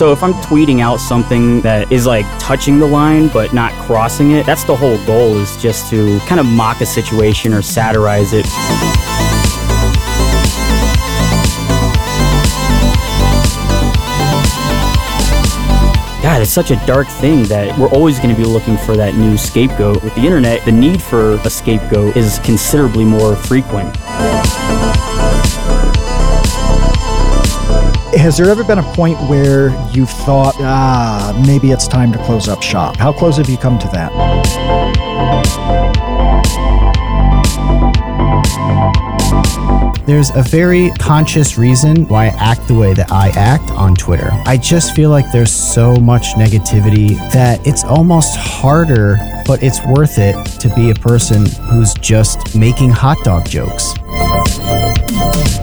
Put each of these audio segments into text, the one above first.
So if I'm tweeting out something that is like touching the line but not crossing it, that's the whole goal is just to kind of mock a situation or satirize it. God, it's such a dark thing that we're always going to be looking for that new scapegoat. With the internet, the need for a scapegoat is considerably more frequent. Has there ever been a point where you've thought, ah, maybe it's time to close up shop? How close have you come to that? There's a very conscious reason why I act the way that I act on Twitter. I just feel like there's so much negativity that it's almost harder, but it's worth it to be a person who's just making hot dog jokes.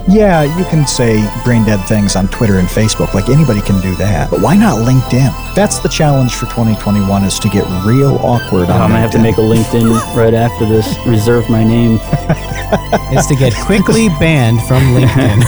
Yeah, you can say brain dead things on Twitter and Facebook. Like anybody can do that. But why not LinkedIn? That's the challenge for 2021 is to get real awkward on I'm gonna have to make a LinkedIn right after this. Reserve my name. It's to get quickly banned from LinkedIn.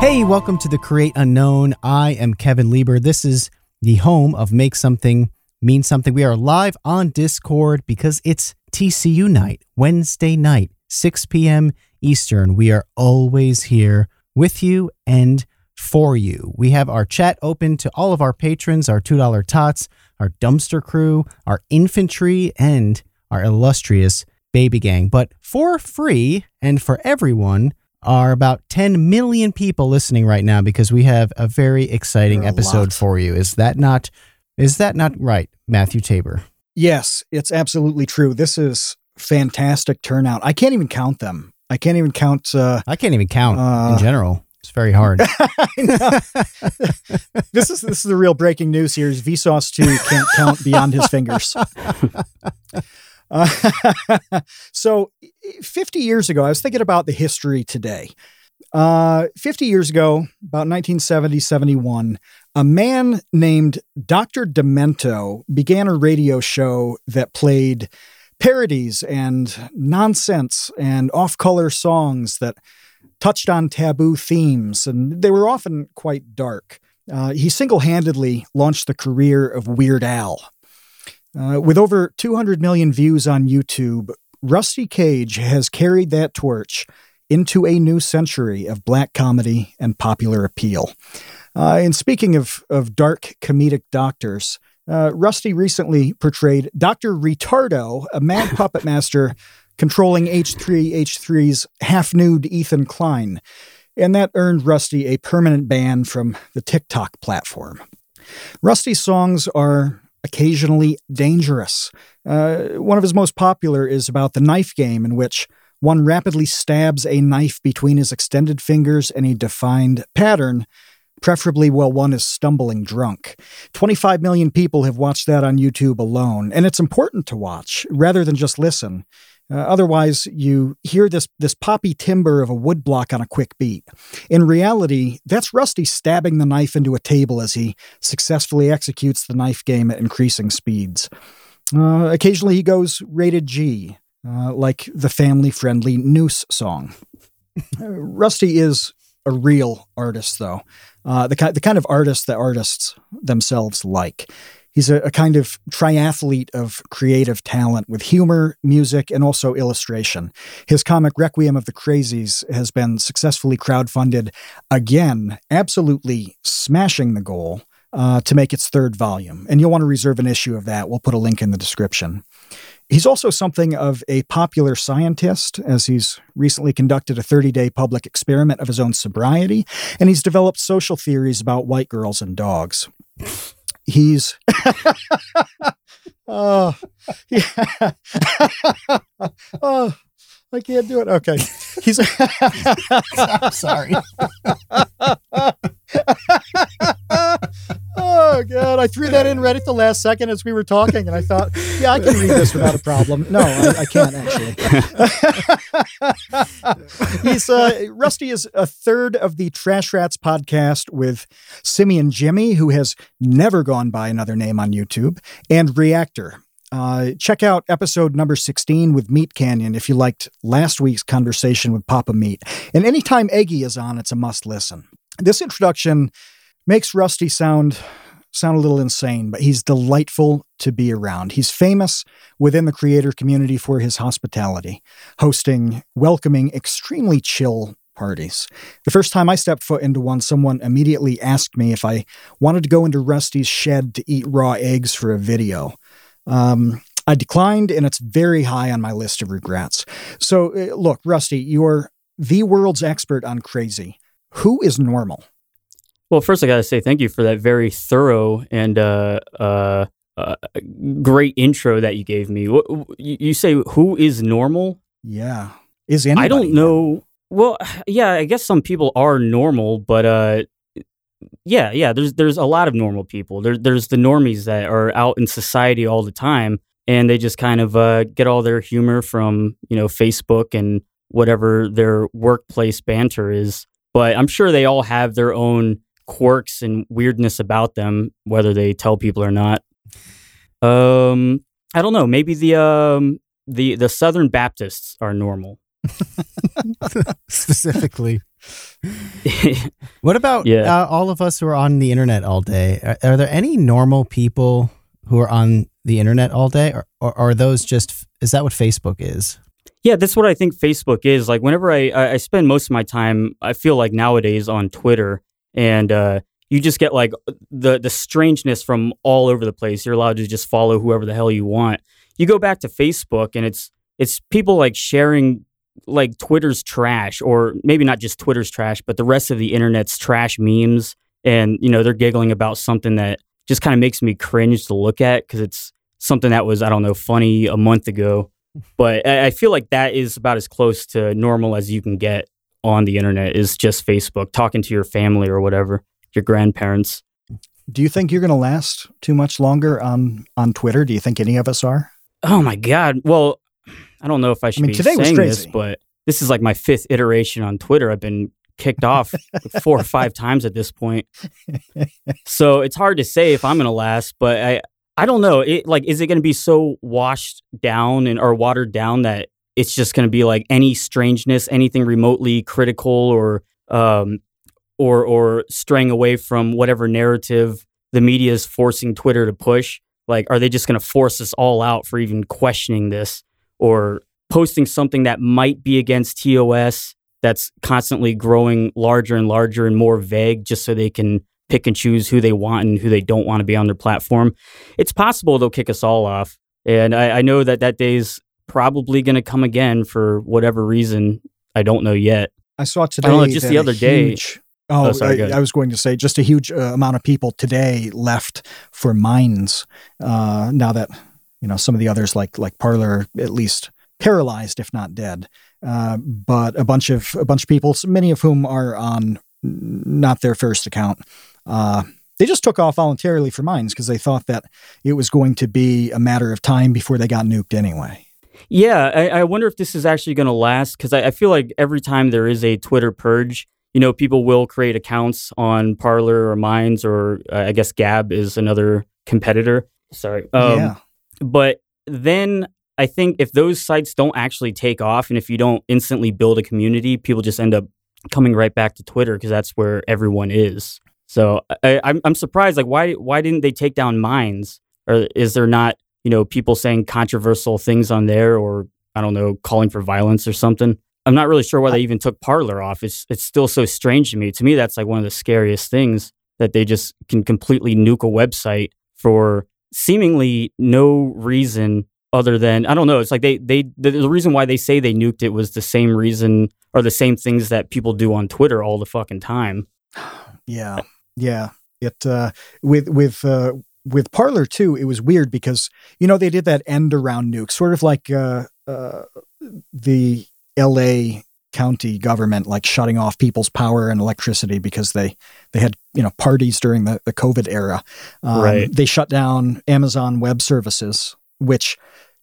hey, welcome to the Create Unknown. I am Kevin Lieber. This is the home of Make Something Mean Something. We are live on Discord because it's TCU night, Wednesday night, 6 p.m. Eastern. We are always here with you and for you. We have our chat open to all of our patrons, our $2 tots, our dumpster crew, our infantry, and our illustrious baby gang. But for free and for everyone are about 10 million people listening right now because we have a very exciting a episode lot. for you. Is that not is that not right, Matthew Tabor? Yes, it's absolutely true. This is fantastic turnout. I can't even count them. I can't even count. Uh, I can't even count Uh, in general. It's very hard. This is this is the real breaking news here. Is Vsauce two can't count beyond his fingers. Uh, so, 50 years ago, I was thinking about the history today. Uh, 50 years ago, about 1970, 71, a man named Dr. Demento began a radio show that played parodies and nonsense and off color songs that touched on taboo themes, and they were often quite dark. Uh, he single handedly launched the career of Weird Al. Uh, with over 200 million views on YouTube, Rusty Cage has carried that torch into a new century of black comedy and popular appeal. Uh, and speaking of, of dark comedic doctors, uh, Rusty recently portrayed Dr. Retardo, a mad puppet master controlling H3H3's half nude Ethan Klein. And that earned Rusty a permanent ban from the TikTok platform. Rusty's songs are occasionally dangerous. Uh, one of his most popular is about the knife game, in which one rapidly stabs a knife between his extended fingers in a defined pattern, preferably while one is stumbling drunk. 25 million people have watched that on YouTube alone, and it's important to watch rather than just listen. Uh, otherwise, you hear this this poppy timber of a woodblock on a quick beat. In reality, that's Rusty stabbing the knife into a table as he successfully executes the knife game at increasing speeds. Uh, occasionally, he goes rated G, uh, like the family friendly Noose song. Rusty is a real artist, though, uh, the, ki- the kind of artist that artists themselves like. He's a, a kind of triathlete of creative talent with humor, music, and also illustration. His comic Requiem of the Crazies has been successfully crowdfunded again, absolutely smashing the goal uh, to make its third volume. And you'll want to reserve an issue of that. We'll put a link in the description. He's also something of a popular scientist, as he's recently conducted a 30 day public experiment of his own sobriety, and he's developed social theories about white girls and dogs. He's. oh, yeah. oh, I can't do it. Okay. He's. I'm sorry. Oh god, I threw that in right at the last second as we were talking, and I thought, yeah, I can read this without a problem. No, I, I can't actually. He's uh, Rusty is a third of the Trash Rats podcast with Simeon Jimmy, who has never gone by another name on YouTube, and Reactor. uh, check out episode number 16 with MeatCanyon if you liked last week's conversation with Papa Meat. And anytime Eggy is on, it's a must listen. This introduction makes Rusty sound sound a little insane, but he's delightful to be around. He's famous within the creator community for his hospitality, hosting welcoming, extremely chill parties. The first time I stepped foot into one, someone immediately asked me if I wanted to go into Rusty's shed to eat raw eggs for a video. Um, I declined, and it's very high on my list of regrets. So, uh, look, Rusty, you're the world's expert on crazy. Who is normal? Well, first, I got to say thank you for that very thorough and uh, uh, uh, great intro that you gave me. You say who is normal? Yeah, is anybody? I don't know. Well, yeah, I guess some people are normal, but uh, yeah, yeah. There's there's a lot of normal people. There, there's the normies that are out in society all the time, and they just kind of uh, get all their humor from you know Facebook and whatever their workplace banter is. But I'm sure they all have their own quirks and weirdness about them, whether they tell people or not. Um, I don't know. Maybe the um the the Southern Baptists are normal. Specifically. what about Yeah. uh, all of us who are on the internet all day? Are, are there any normal people who are on the internet all day, or, or are those just? Is that what Facebook is? Yeah, that's what I think Facebook is. Like whenever I I spend most of my time, I feel like nowadays on Twitter, and uh, you just get like the the strangeness from all over the place. You're allowed to just follow whoever the hell you want. You go back to Facebook, and it's it's people like sharing like Twitter's trash, or maybe not just Twitter's trash, but the rest of the internet's trash memes, and you know they're giggling about something that just kind of makes me cringe to look at because it's something that was I don't know funny a month ago but I I feel like that is about as close to normal as you can get on the internet is just Facebook, talking to your family or whatever, your grandparents. Do you think you're going to last too much longer on on Twitter? Do you think any of us are? Oh my God. Well, I don't know if I should mean, be saying this, but this is like my fifth iteration on Twitter. I've been kicked off four or five times at this point. So it's hard to say if I'm going to last, but I, I don't know. It like, is it going to be so washed down and or watered down that it's just going to be like any strangeness, anything remotely critical or, um, or, or straying away from whatever narrative the media is forcing Twitter to push? Like, are they just going to force us all out for even questioning this or posting something that might be against TOS that's constantly growing larger and larger and more vague just so they can pick and choose who they want and who they don't want to be on their platform? It's possible they'll kick us all off. And I, I know that that day's probably going to come again for whatever reason. I don't know yet. I saw today. don't know, just the other day- huge- Oh, Oh, sorry, I. I was going to say just a huge uh, amount of people today left for Minds. Uh, now that you know some of the others, like like Parler, at least paralyzed, if not dead. Uh, but a bunch of a bunch of people, many of whom are on not their first account. Uh, they just took off voluntarily for Minds because they thought that it was going to be a matter of time before they got nuked anyway. Yeah, I, I wonder if this is actually going to last because I, I feel like every time there is a Twitter purge, you know, people will create accounts on Parler or Minds or uh, I guess Gab is another competitor. Sorry. Um, yeah. But then I think if those sites don't actually take off and if you don't instantly build a community, people just end up coming right back to Twitter because that's where everyone is. So I, I'm I'm surprised. Like, why why didn't they take down Minds? Or is there not you know people saying controversial things on there, or I don't know, calling for violence or something? I'm not really sure why they even took Parler off. It's it's still so strange to me. To me, that's like one of the scariest things that they just can completely nuke a website for seemingly no reason other than I don't know. It's like they they the, the reason why they say they nuked it was the same reason or the same things that people do on Twitter all the fucking time. Yeah, yeah. It uh, with with uh, with Parler too. It was weird because you know they did that end around nuke, sort of like uh, uh, the L.A. county government, like shutting off people's power and electricity because they they had you know parties during the the COVID era. Um, Right. They shut down Amazon Web Services, which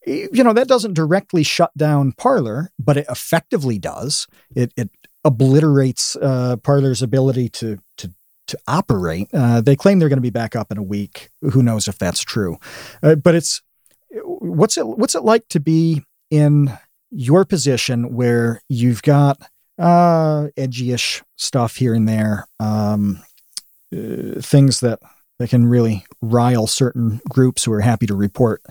you know that doesn't directly shut down Parler, but it effectively does. It it obliterates uh, Parler's ability to to to operate. Uh, they claim they're going to be back up in a week. Who knows if that's true? Uh, but it's what's it what's it like to be in your position where you've got uh edgy-ish stuff here and there um uh, things that that can really rile certain groups who are happy to report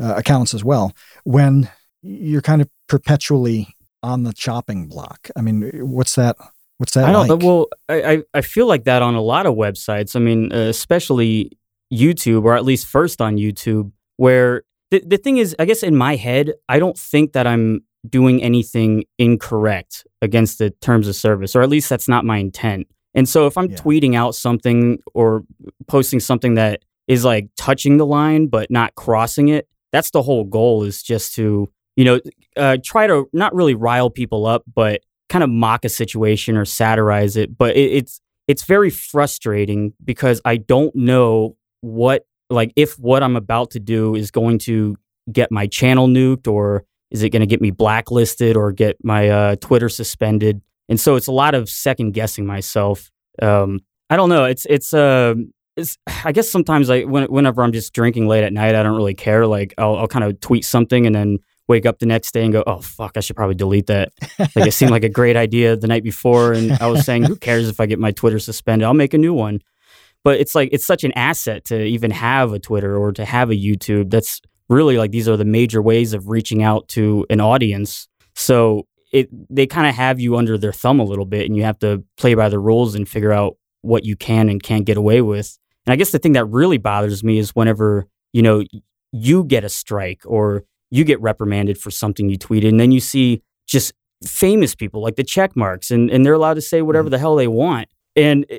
uh, accounts as well when you're kind of perpetually on the chopping block i mean what's that what's that I don't. like? Well, I, I feel like that on a lot of websites. I mean, uh, especially YouTube, or at least first on YouTube, where the the thing is, I guess in my head, I don't think that I'm doing anything incorrect against the terms of service, or at least that's not my intent. And so, if I'm Yeah. tweeting out something or posting something that is like touching the line but not crossing it, that's the whole goal. Is just to you know uh, try to not really rile people up, but kind of mock a situation or satirize it. But it, it's it's very frustrating because I don't know what like if what I'm about to do is going to get my channel nuked or is it going to get me blacklisted or get my uh, Twitter suspended. And so it's a lot of second guessing myself. Um, I don't know. It's it's uh, I guess sometimes like when, whenever I'm just drinking late at night, I don't really care. Like I'll, I'll kind of tweet something and then wake up the next day and go, oh fuck, I should probably delete that. Like it seemed like a great idea the night before, and I was saying, who cares if I get my Twitter suspended? I'll make a new one. But it's like it's such an asset to even have a Twitter or to have a YouTube. That's really like these are the major ways of reaching out to an audience. So it they kind of have you under their thumb a little bit, and you have to play by the rules and figure out what you can and can't get away with. And I guess the thing that really bothers me is whenever you know you get a strike or you get reprimanded for something you tweeted, and then you see just famous people like the check marks, and, and they're allowed to say whatever the hell they want. And eh,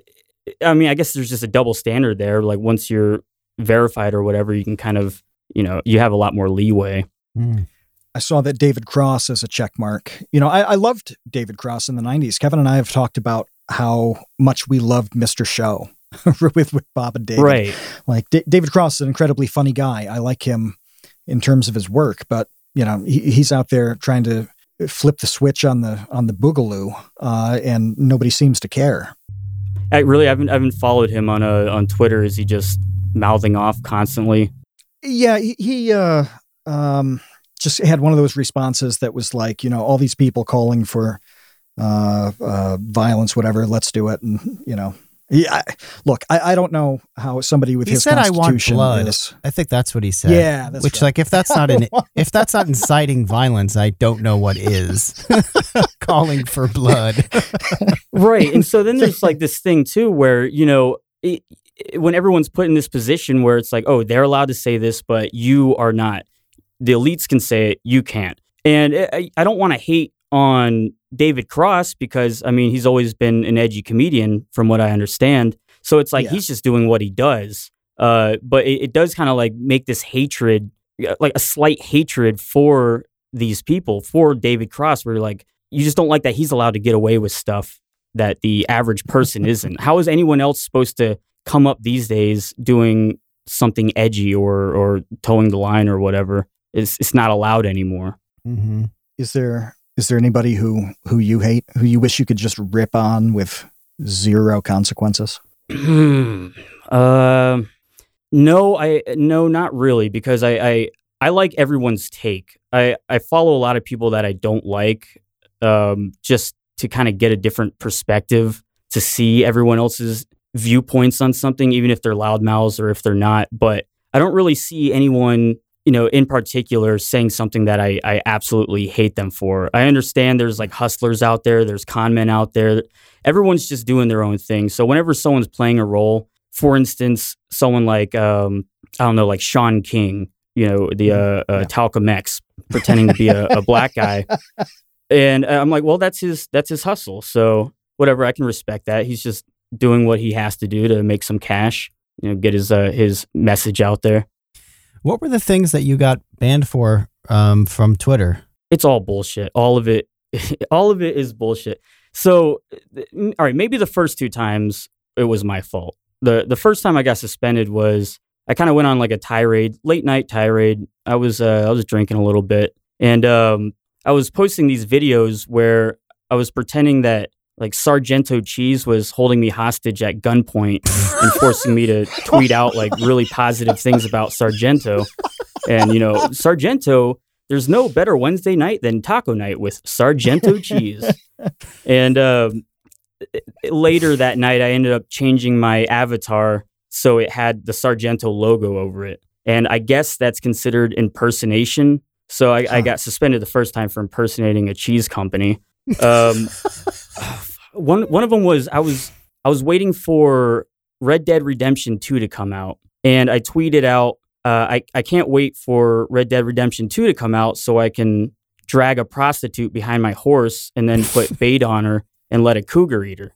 I mean, I guess there's just a double standard there. Like once you're verified or whatever, you can kind of, you know, you have a lot more leeway. Mm. I saw that David Cross as a check mark. You know, I, I loved David Cross in the 90s. Kevin and I have talked about how much we loved Mr. Show with, with Bob and David. Right. Like D- David Cross is an incredibly funny guy. I like him in terms of his work, but you know, he, he's out there trying to flip the switch on the on the boogaloo, uh, and nobody seems to care. I really I haven't I haven't followed him on uh, on Twitter. Is he just mouthing off constantly? Yeah, he, he uh, um, just had one of those responses that was like, you know, all these people calling for uh, uh, violence, whatever. Let's do it, and you know, he, I, look, I, I don't know how somebody with He his said, "I want blood." is. I think that's what he said. Yeah, that's Which, right. like, if that's not an if that's not inciting violence, I don't know what is. Calling for blood. right and so then there's like this thing too where you know it, it- when everyone's put in this position where it's like oh they're allowed to say this but you are not the elites can say it you can't and eh, i, I don't want to hate on david cross because i mean he's always been an edgy comedian from what i understand so it's like Yeah. he's just doing what he does uh, but it, it does kind of like make this hatred uh, like a slight hatred for these people for david cross where you're like you just don't like that he's allowed to get away with stuff that the average person isn't. How is anyone else supposed to come up these days doing something edgy or or towing the line or whatever? It's it's not allowed anymore. hmm Is there is there anybody who who you hate, who you wish you could just rip on with zero consequences? um, no, I no, not really, because I, I I like everyone's take. I I follow a lot of people that I don't like, um, just to kind of get a different perspective to see everyone else's viewpoints on something, even if they're loudmouths or if they're not. But I don't really see anyone, you know, in particular saying something that I, I absolutely hate them for. I understand there's like hustlers out there, there's con men out there. Everyone's just doing their own thing. So whenever someone's playing a role, for instance, someone like um, I don't know, like Shaun King, you know, the uh, uh, Yeah. Talcum X, pretending to be a, a black guy, and I'm like, well, that's his that's his hustle. So whatever, I can respect that. He's just doing what he has to do to make some cash, you know, get his uh, his message out there. What were the things that you got banned for um, from Twitter? It's all bullshit. All of it, all of it is bullshit. So, all right, maybe the first two times it was my fault. the The first time I got suspended was I kind of went on like a tirade, late night tirade. I was uh, I was drinking a little bit, and um, I was posting these videos where I was pretending that like Sargento Cheese was holding me hostage at gunpoint and forcing me to tweet out like really positive things about Sargento. And you know, Sargento, there's no better Wednesday night than taco night with Sargento Cheese. And um, later that night, I ended up changing my avatar so it had the Sargento logo over it. And I guess that's considered impersonation. So I, I got suspended the first time for impersonating a cheese company. Um, one one of them was I was I was waiting for Red Dead Redemption 2 to come out, and I tweeted out, uh, I I can't wait for Red Dead Redemption 2 to come out so I can drag a prostitute behind my horse and then put bait on her and let a cougar eat her.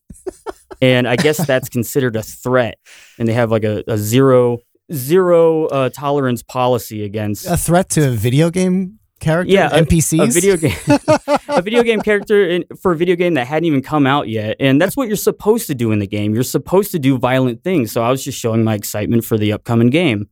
and I guess that's considered a threat, and they have like a, a zero zero uh, tolerance policy against A threat to a video game character? yeah, a- NPCs? A, video game, a video game character in, for a video game that hadn't even come out yet, and that's what you're supposed to do in the game. You're supposed to do violent things. So I was just showing my excitement for the upcoming game.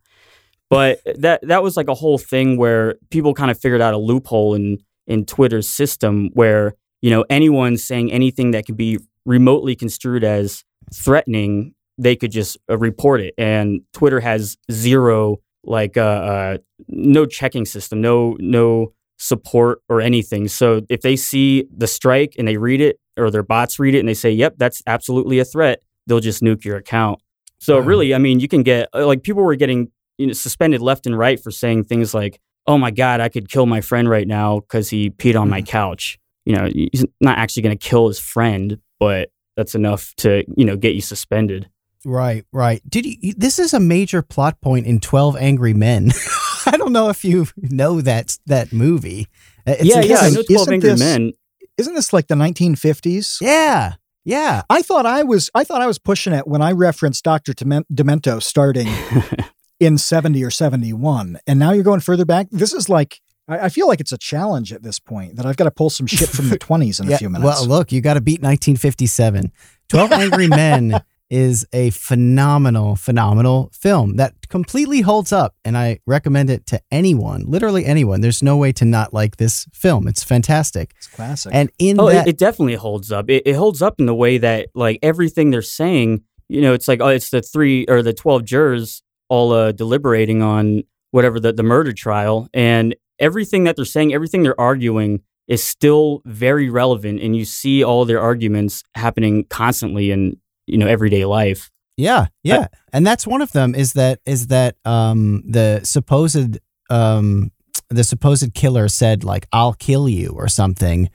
But that that was like a whole thing where people kind of figured out a loophole in in Twitter's system where you know anyone saying anything that could be remotely construed as threatening, they could just uh, report it. And Twitter has zero like uh, uh, no checking system, no no support or anything. So if they see the strike and they read it, or their bots read it and they say, "Yep, that's absolutely a threat," they'll just nuke your account. So Wow. really, I mean, you can get uh, like people were getting you know suspended left and right for saying things like, "Oh my God, I could kill my friend right now because he peed on my couch." You know, he's not actually going to kill his friend, but that's enough to you know get you suspended. Right, right. Did you? This is a major plot point in Twelve Angry Men. I don't know if you know that that movie. Uh, It's yeah, a- yeah, I know Twelve Angry this- Men. Isn't this like the 1950s? yeah, yeah. I thought I was I thought I was pushing it when I referenced Dr. Demento starting in 70 or 71. And now you're going further back. This is like I, feel like it's a challenge at this point that I've got to pull some shit from the 20s in yeah. a few minutes. Well, look, you got to beat 1957. Twelve Angry Men is a phenomenal, phenomenal film that completely holds up, and I recommend it to anyone, literally anyone. There's no way to not like this film. It's fantastic. it's classic. And in Oh, that, it, it definitely holds up. It, it holds up in the way that like everything they're saying, you know, it's like oh, it's the three or the twelve jurors all uh, deliberating on whatever the the murder trial, and everything that they're saying, everything they're arguing is still very relevant, and you see all their arguments happening constantly in you know everyday life. Yeah, yeah, and that's one of them. Is that is that um, the supposed um, the supposed killer said like "I'll kill you" or something,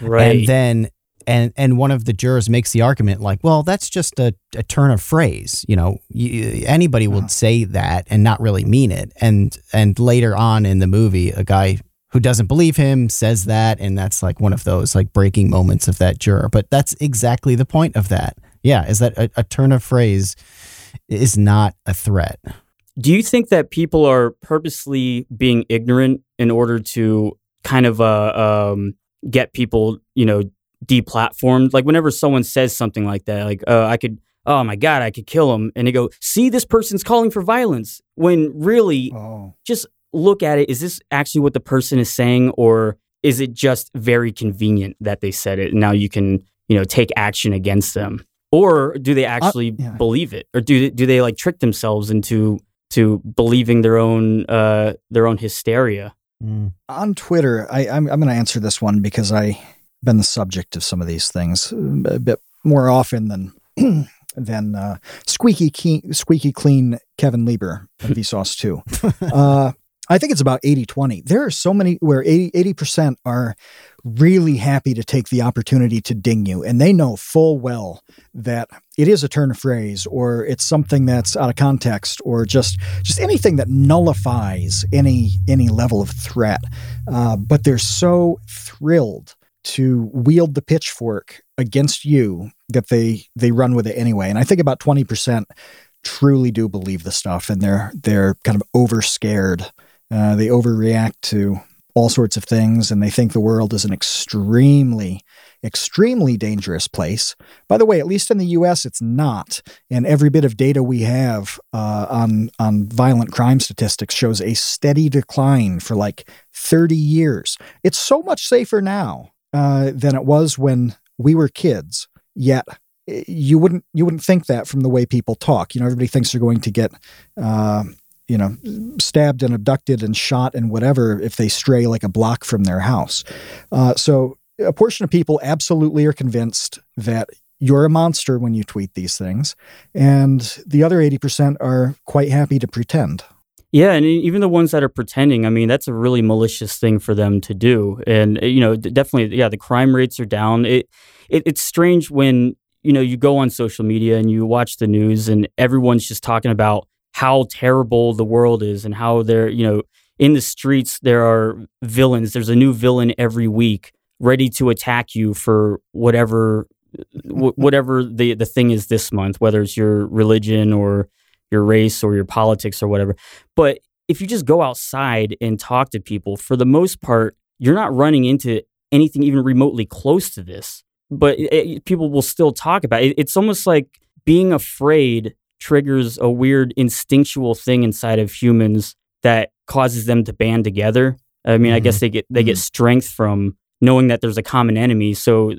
Right. and then and and one of the jurors makes the argument like, "Well, that's just a, a turn of phrase. You know, you, anybody would Uh-huh. say that and not really mean it." And and later on in the movie, a guy who doesn't believe him says that, and that's like one of those like breaking moments of that juror. But that's exactly the point of that. Yeah, is that a, a turn of phrase is not a threat. Do you think that people are purposely being ignorant in order to kind of uh, um, get people, you know, deplatformed? Like whenever someone says something like that, like, uh, I could, oh my God, I could kill him. And they go, see, this person's calling for violence. When really, oh. just look at it. Is this actually what the person is saying? Or is it just very convenient that they said it? And now you can, you know, take action against them. Or do they actually yeah. believe it? Or do they, do they like trick themselves into to believing their own uh, their own hysteria? on Twitter, I, I'm, I'm going to answer this one because I've been the subject of some of these things uh, a bit more often than than uh, squeaky keen, squeaky clean Kevin Lieber of Vsauce 2. Uh, I think it's about 80 20. There are so many where 80 percent are really happy to take the opportunity to ding you, and they know full well that it is a turn of phrase or it's something that's out of context or just just anything that nullifies any any level of threat. Uh, but they're so thrilled to wield the pitchfork against you that they they run with it anyway. And I think about 20 percent truly do believe the stuff and they're they're kind of over scared. Uh, they overreact to all sorts of things and they think the world is an extremely extremely dangerous place by the way at least in the us it's not and every bit of data we have uh, on on violent crime statistics shows a steady decline for like 30 years it's so much safer now uh, than it was when we were kids yet eh, you wouldn't you wouldn't think that from the way people talk. You know, everybody thinks they're going to get uh, you know stabbed and abducted and shot and whatever if they stray like a block from their house. Uh, so a portion of people absolutely are convinced that you're a monster when you tweet these things, and the other eighty percent are quite happy to pretend. Yeah, and even the ones that are pretending, I mean, that's a really malicious thing for them to do. And you know, definitely, yeah, the crime rates are down. It, it it's strange when you know you go on social media and you watch the news and everyone's just talking about how terrible the world is and how they're you know in the streets there are villains. There's a new villain every week ready to attack you for whatever whatever the the thing is this month, whether it's your religion or your race or your politics or whatever. But if you just go outside and talk to people, for the most part, you're not running into anything even remotely close to this. But it, it, people will still talk about it. It's almost like being afraid triggers a weird instinctual thing inside of humans that causes them to band together. I mean, mm-hmm. I guess mm-hmm. they get they mm-hmm. get strength from knowing that there's a common enemy. So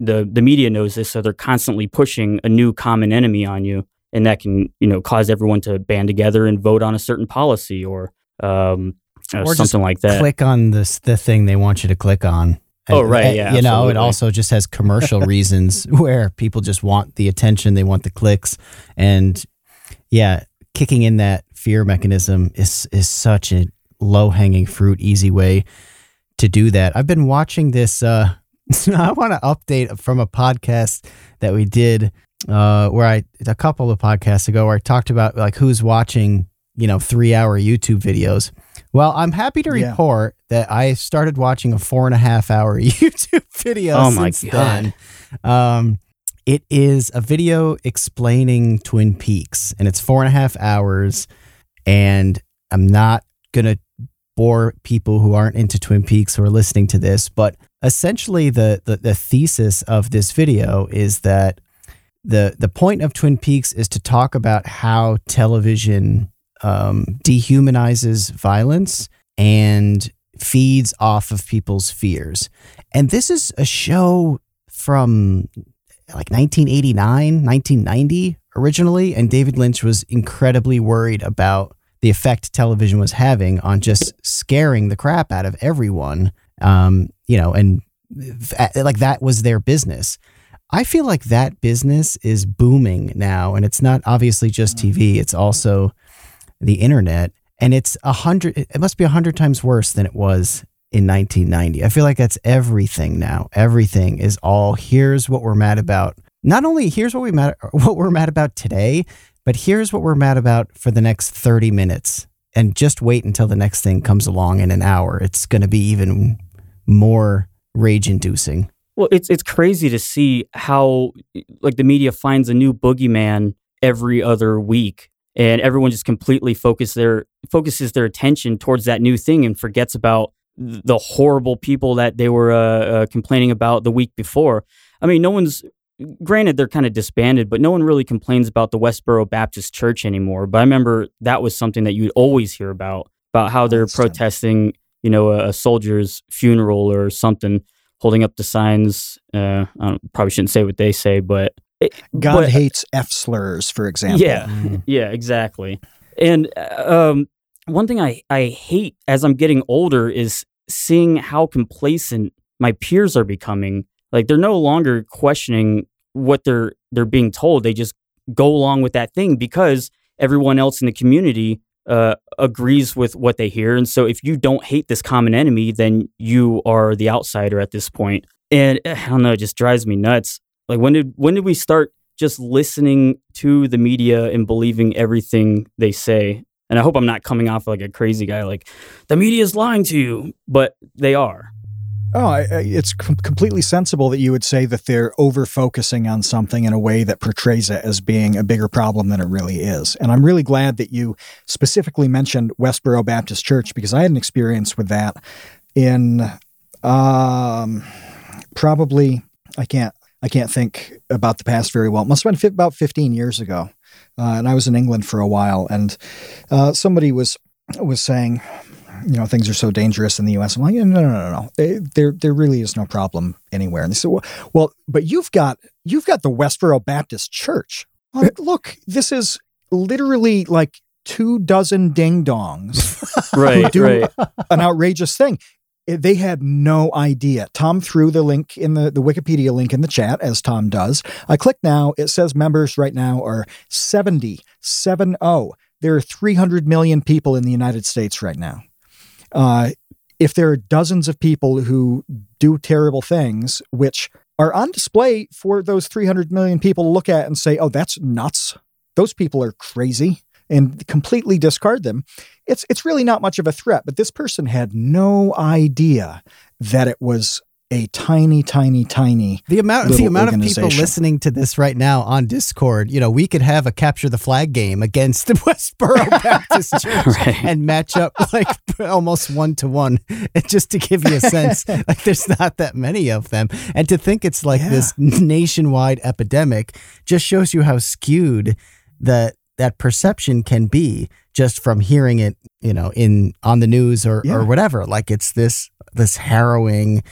the the media knows this, so they're constantly pushing a new common enemy on you and that can you know cause everyone to band together and vote on a certain policy or um, uh, or something like that. Click on this the thing they want you to click on. Oh right, yeah. You absolutely. know, it also just has commercial reasons where people just want the attention, they want the clicks, and yeah, kicking in that fear mechanism is is such a low hanging fruit, easy way to do that. I've been watching this. Uh, I want to update from a podcast that we did uh, where I a couple of podcasts ago where I talked about like who's watching you know three hour YouTube videos. Well, I'm happy to report yeah. that I started watching a four and a half hour YouTube video. Oh my god! Then. Um, it is a video explaining Twin Peaks, and it's four and a half hours. And I'm not gonna bore people who aren't into Twin Peaks who are listening to this, but essentially the, the, the thesis of this video is that the the point of Twin Peaks is to talk about how television um, dehumanizes violence and feeds off of people's fears. And this is a show from like 1989, 1990 originally, and David Lynch was incredibly worried about the effect television was having on just scaring the crap out of everyone. Um, you know, and like that was their business. I feel like that business is booming now, and it's not obviously just TV; it's also the internet, and it's a hundred. It must be a hundred times worse than it was in 1990. I feel like that's everything now. Everything is all here's what we're mad about. Not only here's what we mad what we're mad about today, but here's what we're mad about for the next 30 minutes. And just wait until the next thing comes along in an hour. It's going to be even more rage inducing. Well, it's it's crazy to see how like the media finds a new boogeyman every other week, and everyone just completely focus their focuses their attention towards that new thing and forgets about the horrible people that they were uh, uh, complaining about the week before. I mean, no one's granted they're kind of disbanded, but no one really complains about the Westboro Baptist Church anymore. But I remember that was something that you'd always hear about about how they're protesting, you know, a, a soldier's funeral or something holding up the signs. Uh, I probably shouldn't say what they say, but it, God but, hates F slurs, for example. Yeah, mm. yeah, exactly. And um, one thing I, I hate as I'm getting older is seeing how complacent my peers are becoming. Like they're no longer questioning what they're they're being told. They just go along with that thing because everyone else in the community uh, agrees with what they hear. And so if you don't hate this common enemy, then you are the outsider at this point. And eh, I don't know, it just drives me nuts. Like when did when did we start just listening to the media and believing everything they say? And I hope I'm not coming off like a crazy guy like the media is lying to you, but they are. Oh, it's com- completely sensible that you would say that they're over focusing on something in a way that portrays it as being a bigger problem than it really is. And I'm really glad that you specifically mentioned Westboro Baptist Church because I had an experience with that in um, probably I can't I can't think about the past very well. It must have been about 15 years ago, uh, and I was in England for a while, and uh, somebody was was saying you know, things are so dangerous in the U.S. I'm like, no, no, no, no. Eh, There, there really is no problem anywhere. And they said, well, well, but you've got, you've got the Westboro Baptist Church. Like, look, this is literally like two dozen ding dongs Right, do right. an outrageous thing. Eh, They had no idea. Tom threw the link in the, the Wikipedia link in the chat, as Tom does. I click now. It says members right now are 70, 7 0. There are 300 million people in the United States right now. Uh, if there are dozens of people who do terrible things, which are on display for those 300 million people to look at and say, oh, that's nuts. Those people are crazy and completely discard them. It's it's really not much of a threat, but this person had no idea that it was a tiny, tiny, tiny. The amount the amount of people listening to this right now on Discord, you know, we could have a capture the flag game against the Westboro Baptist Church Right. and match up like almost one to one, And just to give you a sense. like, there's not that many of them, and to think it's like this nationwide epidemic just shows you how skewed that that perception can be just from hearing it, you know, in on the news or Yeah. or whatever. Like it's this this harrowing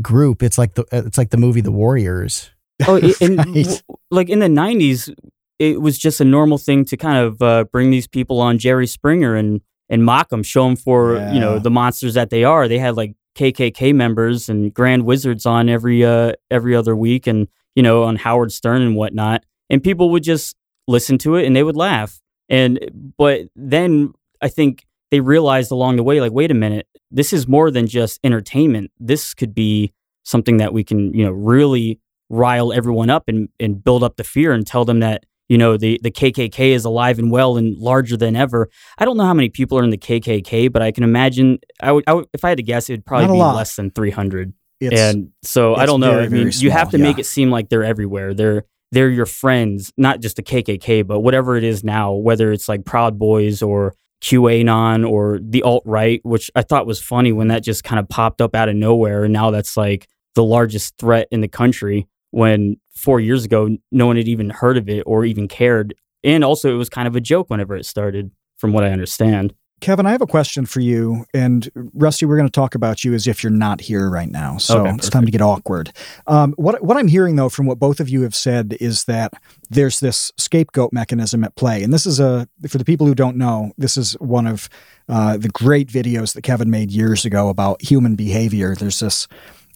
group. It's like the it's like the movie The Warriors. Oh, and Right. like in the '90s, it was just a normal thing to kind of uh, bring these people on Jerry Springer and and mock them, show them for you know the monsters that they are. They had like KKK members and Grand Wizards on every uh, every other week, and you know on Howard Stern and whatnot, and people would just listen to it and they would laugh. And but then I think they realized along the way, like, wait a minute, this is more than just entertainment. This could be something that we can, you know, really rile everyone up and, and build up the fear and tell them that, you know, the, the KKK is alive and well and larger than ever. I don't know how many people are in the KKK, but I can imagine, I would, I would if I had to guess, it would probably Not be less than 300. It's, and so I don't know. very, I mean, you have to make it seem like they're everywhere. They're they're your friends, not just the KKK, but whatever it is now, whether it's like Proud Boys or QAnon or the alt right, which I thought was funny when that just kind of popped up out of nowhere, and now that's like the largest threat in the country. When four years ago, no one had even heard of it or even cared, and also it was kind of a joke whenever it started, from what I understand. Kevin, I have a question for you. And Rusty, we're going to talk about you as if you're not here right now. So Okay, it's time to get awkward. Um, what, what I'm hearing, though, from what both of you have said is that there's this scapegoat mechanism at play. And this is a, for the people who don't know, this is one of uh, the great videos that Kevin made years ago about human behavior. There's this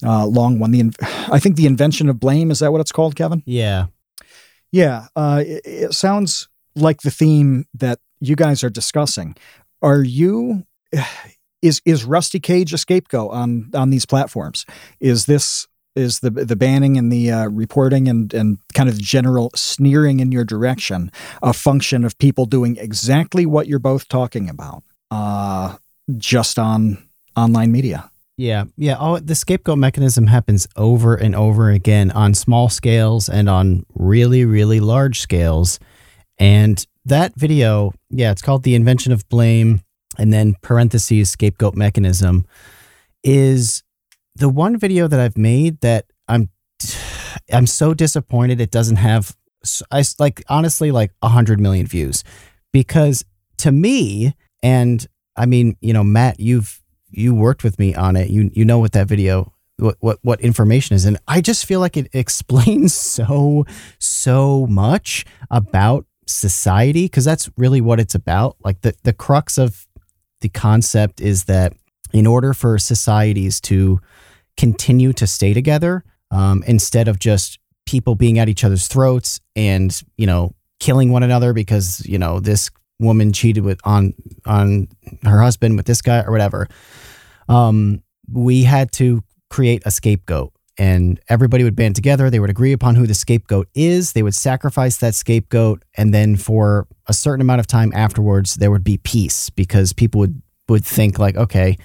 uh, long one. The in- I think the invention of blame, is that what it's called, Kevin? Yeah. Yeah, uh, it, it sounds like the theme that you guys are discussing. Are you is is Rusty Cage a scapegoat on on these platforms? Is this is the the banning and the uh, reporting and and kind of general sneering in your direction a function of people doing exactly what you're both talking about, uh, just on online media? Yeah, yeah. Oh, the scapegoat mechanism happens over and over again on small scales and on really, really large scales. And that video, yeah, it's called The Invention of Blame, and then parentheses scapegoat mechanism, is the one video that I've made that I'm I'm so disappointed it doesn't have I like honestly like 100 million views because to me and I mean, you know, Matt, you've you worked with me on it. You you know what that video what what what information is and I just feel like it explains so so much about society because that's really what it's about. Like the the crux of the concept is that in order for societies to continue to stay together um, instead of just people being at each other's throats and you know killing one another because you know this woman cheated with on on her husband with this guy or whatever um, we had to create a scapegoat and everybody would band together they would agree upon who the scapegoat is they would sacrifice that scapegoat and then for a certain amount of time afterwards there would be peace because people would would think like okay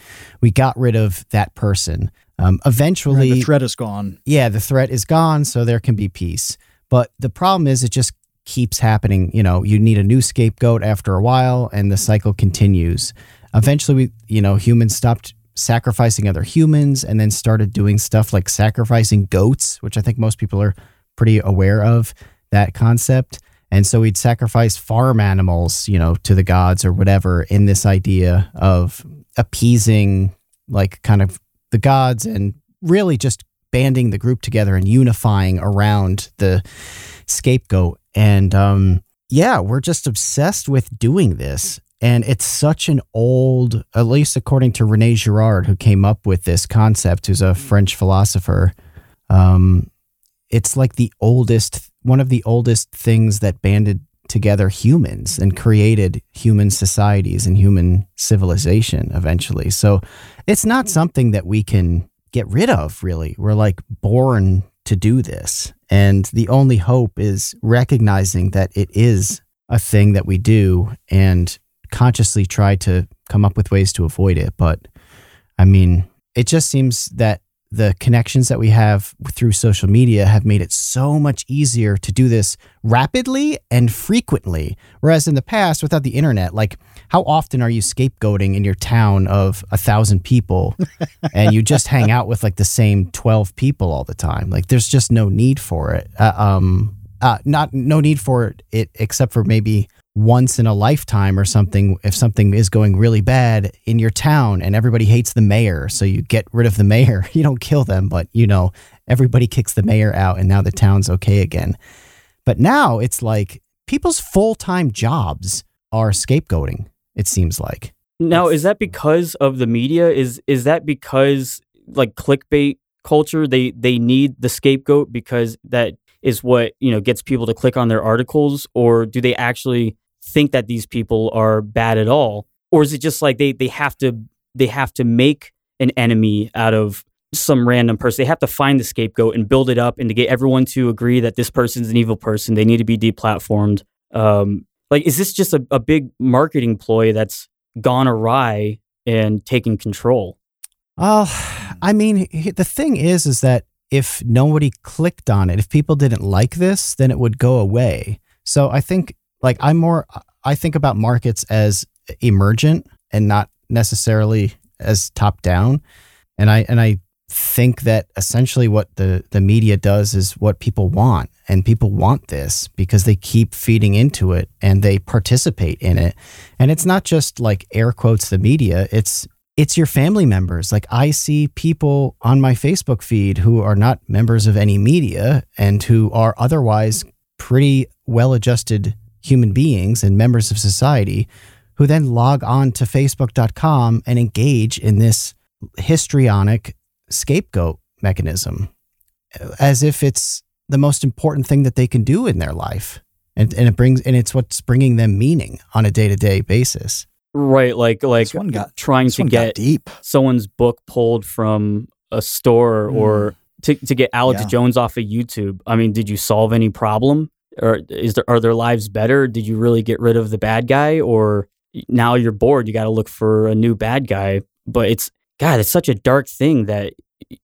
we got rid of that person um, eventually the threat is gone. yeah, the threat is gone, so there can be peace. But the problem is, it just keeps happening. You know, you need a new scapegoat after a while, and the cycle continues. Eventually, we, you know, humans stopped sacrificing other humans and then started doing stuff like sacrificing goats, which I think most people are pretty aware of that concept. And so we'd sacrifice farm animals, you know, to the gods or whatever in this idea of appeasing like kind of the gods and really just banding the group together and unifying around the scapegoat. And um, yeah, we're just obsessed with doing this. And it's such an old, at least according to Rene Girard, who came up with this concept, who's a French philosopher. Um, it's like the oldest, one of the oldest things that banded together humans and created human societies and human civilization eventually. So it's not something that we can get rid of, really. We're like born to do this. And the only hope is recognizing that it is a thing that we do and consciously try to come up with ways to avoid it. But I mean, it just seems that the connections that we have through social media have made it so much easier to do this rapidly and frequently. Whereas in the past, without the internet, like how often are you scapegoating in your town of a thousand people and you just hang out with like the same 12 people all the time? Like there's just no need for it. Uh, um, uh, not no need for it except for maybe once in a lifetime or something if something is going really bad in your town and everybody hates the mayor so you get rid of the mayor you don't kill them but you know everybody kicks the mayor out and now the town's okay again. But now it's like people's full-time jobs are scapegoating it seems like. Now is that because of the media? Is is that because like clickbait culture they they need the scapegoat because that is what you know gets people to click on their articles or do they actually think that these people are bad at all? Or is it just like they they have to they have to make an enemy out of some random person? They have to find the scapegoat and build it up and to get everyone to agree that this person's an evil person. They need to be deplatformed. Um like is this just a, a big marketing ploy that's gone awry and taken control? Well i mean the thing is is that if nobody clicked on it if people didn't like this then it would go away so i think like I'm more I think about markets as emergent and not necessarily as top down. And I and I think that essentially what the the media does is what people want and people want this because they keep feeding into it and they participate in it. And it's not just like air quotes the media, it's it's your family members. Like I see people on my Facebook feed who are not members of any media and who are otherwise pretty well-adjusted human beings and members of society who then log on to facebook.com and engage in this histrionic scapegoat mechanism as if it's the most important thing that they can do in their life and, and it brings and it's what's bringing them meaning on a day-to-day basis right like like one got, trying to get deep someone's book pulled from a store mm. or to, to get alex yeah. jones off of youtube i mean did you solve any problem or is there are their lives better? Did you really get rid of the bad guy, or now you're bored? You got to look for a new bad guy. But it's God, it's such a dark thing that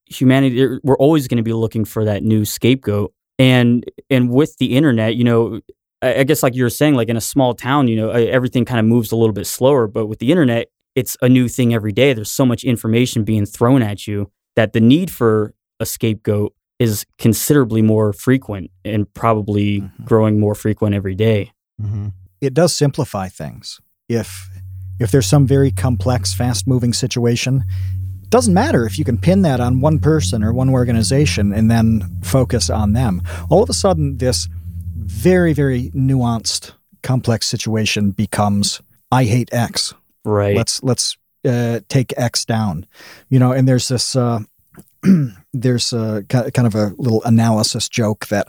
humanity we're always going to be looking for that new scapegoat. And and with the internet, you know, I, I guess like you were saying, like in a small town, you know, everything kind of moves a little bit slower. But with the internet, it's a new thing every day. There's so much information being thrown at you that the need for a scapegoat is considerably more frequent and probably mm-hmm. growing more frequent every day. Mm-hmm. It does simplify things. If if there's some very complex, fast-moving situation, it doesn't matter if you can pin that on one person or one organization and then focus on them. All of a sudden, this very, very nuanced, complex situation becomes I hate X. Right. Let's let's uh, take X down. You know, and there's this uh, there's a kind of a little analysis joke that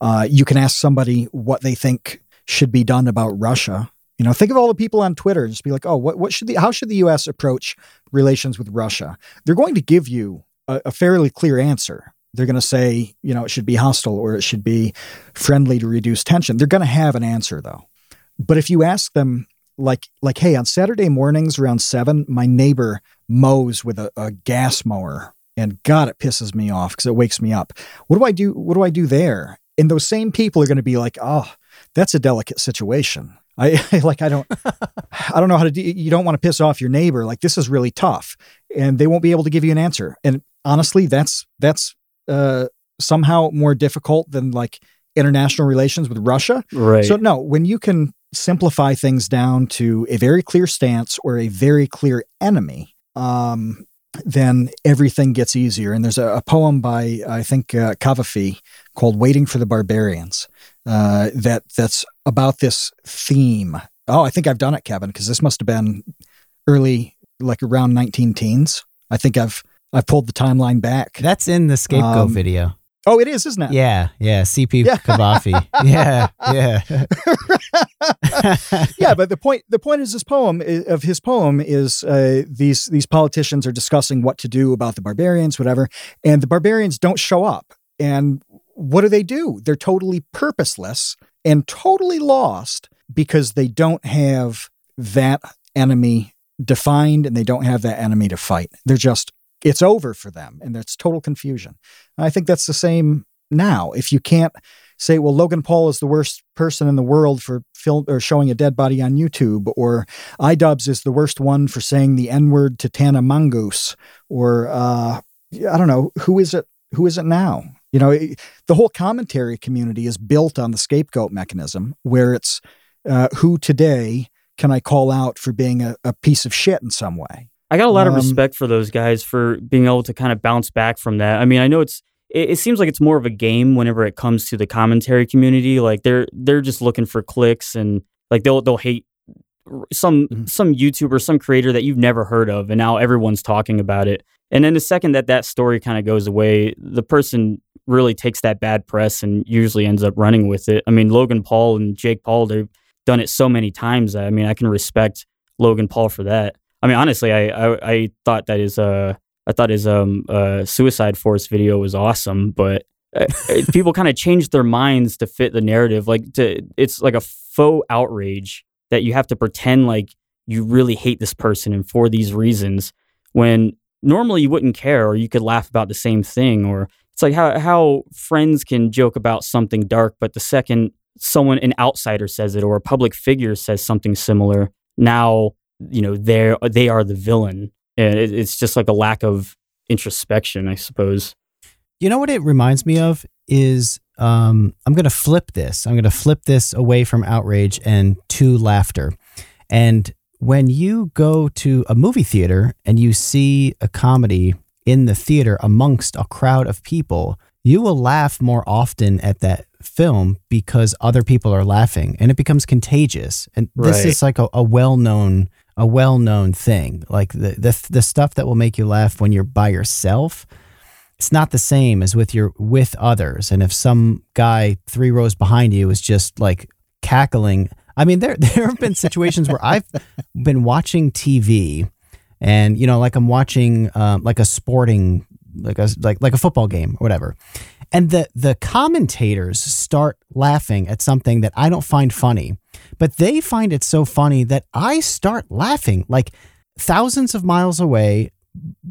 uh, you can ask somebody what they think should be done about Russia. You know, think of all the people on Twitter. Just be like, oh, what, what should the how should the U.S. approach relations with Russia? They're going to give you a, a fairly clear answer. They're going to say, you know, it should be hostile or it should be friendly to reduce tension. They're going to have an answer though. But if you ask them, like, like, hey, on Saturday mornings around seven, my neighbor mows with a, a gas mower and God, it pisses me off because it wakes me up. What do I do? What do I do there? And those same people are going to be like, oh, that's a delicate situation. I like I don't I don't know how to do you don't want to piss off your neighbor like this is really tough and they won't be able to give you an answer and honestly that's that's uh somehow more difficult than like international relations with Russia right so no when you can simplify things down to a very clear stance or a very clear enemy, um, then everything gets easier. And there's a, a poem by I think uh, Cavafy called "Waiting for the Barbarians" uh, that that's about this theme. Oh, I think I've done it, Kevin, because this must have been early, like around 19 teens. I think I've I've pulled the timeline back. That's in the scapegoat Um, video. Oh, it is, isn't it? Yeah, yeah. CP Yeah. Cavafy. yeah, yeah. yeah, but the point the point is this poem of his poem is uh, these these politicians are discussing what to do about the barbarians, whatever, and the barbarians don't show up. And what do they do? They're totally purposeless and totally lost because they don't have that enemy defined and they don't have that enemy to fight. They're just it's over for them and it's total confusion. I think that's the same now. If you can't say, well, Logan Paul is the worst person in the world for film or showing a dead body on YouTube, or iDubbbz is the worst one for saying the N word to Tana Mongoose, or uh, I don't know who is it. Who is it now? You know, the whole commentary community is built on the scapegoat mechanism, where it's uh, who today can I call out for being a, a piece of shit in some way? I got a lot of Um, respect for those guys for being able to kind of bounce back from that. I mean, I know it's it, it seems like it's more of a game whenever it comes to the commentary community. Like they're they're just looking for clicks and like they'll they'll hate some Mhm. some YouTuber, some creator that you've never heard of, and now everyone's talking about it. And then the second that that story kind of goes away, the person really takes that bad press and usually ends up running with it. I mean, Logan Paul and Jake Paul, they've done it so many times. I mean, I can respect Logan Paul for that. I mean, honestly, I I, I thought that his uh I thought his um uh Suicide Forest video was awesome, but uh, people kind of changed their minds to fit the narrative. Like to it's like a faux outrage that you have to pretend like you really hate this person and for these reasons when normally you wouldn't care or you could laugh about the same thing or it's like how how friends can joke about something dark but the second someone an outsider says it or a public figure says something similar now you know they're they are the villain and it, it's just like a lack of introspection i suppose You know what it reminds me of is um, I'm going to flip this. I'm going to flip this away from outrage and to laughter. And when you go to a movie theater and you see a comedy in the theater amongst a crowd of people, you will laugh more often at that film because other people are laughing and it becomes contagious. And this is like a, a well-known a well-known thing. Like the, the the stuff that will make you laugh when you're by yourself it's not the same as with your with others. And if some guy three rows behind you is just like cackling i mean there there have been situations where i've been watching tv and you know like i'm watching um, like a sporting like a like like a football game or whatever. And the the commentators start laughing at something that i don't find funny but they find it so funny that i start laughing like thousands of miles away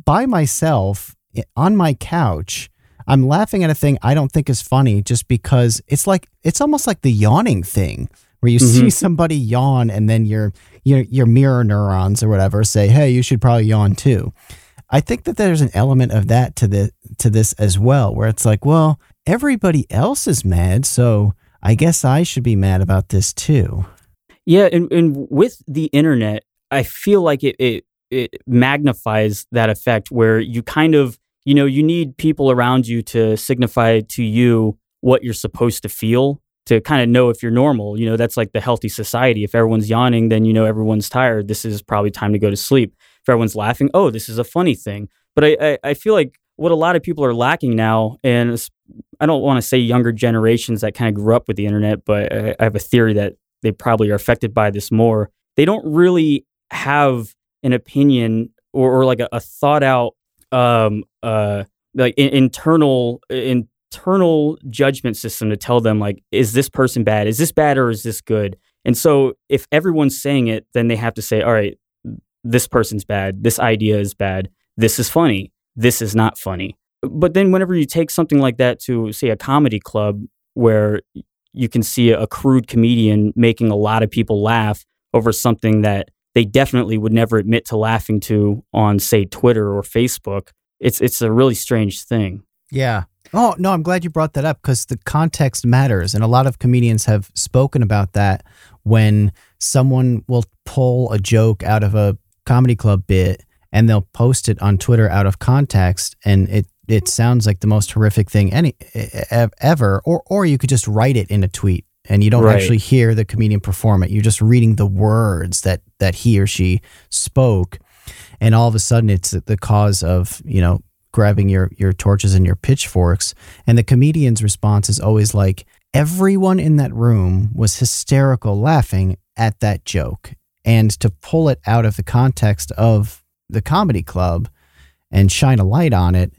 by myself on my couch. I'm laughing at a thing i don't think is funny just because it's like it's almost like the yawning thing where you see mm-hmm. somebody yawn and then your your your mirror neurons or whatever say hey you should probably yawn too. I think that there's an element of that to the to this as well where it's like well everybody else is mad so i guess i should be mad about this too Yeah, and, and with the internet, I feel like it, it it magnifies that effect where you kind of you know you need people around you to signify to you what you're supposed to feel to kind of know if you're normal. You know, that's like the healthy society. If everyone's yawning, then you know everyone's tired. This is probably time to go to sleep. If everyone's laughing, oh, this is a funny thing. But I I, I feel like what a lot of people are lacking now, and I don't want to say younger generations that kind of grew up with the internet, but I, have a theory that they probably are affected by this more. They don't really have an opinion or, or like a, a thought out, um, uh, like in, internal internal judgment system to tell them like, is this person bad? Is this bad or is this good? And so if everyone's saying it, then they have to say, all right, this person's bad. This idea is bad. This is funny. This is not funny. But then whenever you take something like that to say a comedy club where you can see a crude comedian making a lot of people laugh over something that they definitely would never admit to laughing to on say Twitter or Facebook. It's it's a really strange thing. Yeah. Oh, no, I'm glad you brought that up because the context matters. And a lot of comedians have spoken about that when someone will pull a joke out of a comedy club bit and they'll post it on Twitter out of context and it it sounds like the most horrific thing any ever or or you could just write it in a tweet and you don't Right. actually hear the comedian perform it you're just reading the words that that he or she spoke and all of a sudden it's the cause of you know grabbing your your torches and your pitchforks and the comedian's response is always like everyone in that room was hysterical laughing at that joke and to pull it out of the context of the comedy club and shine a light on it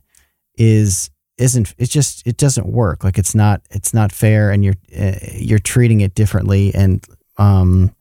is isn't it just it doesn't work like it's not it's not fair and you're uh, you're treating it differently and um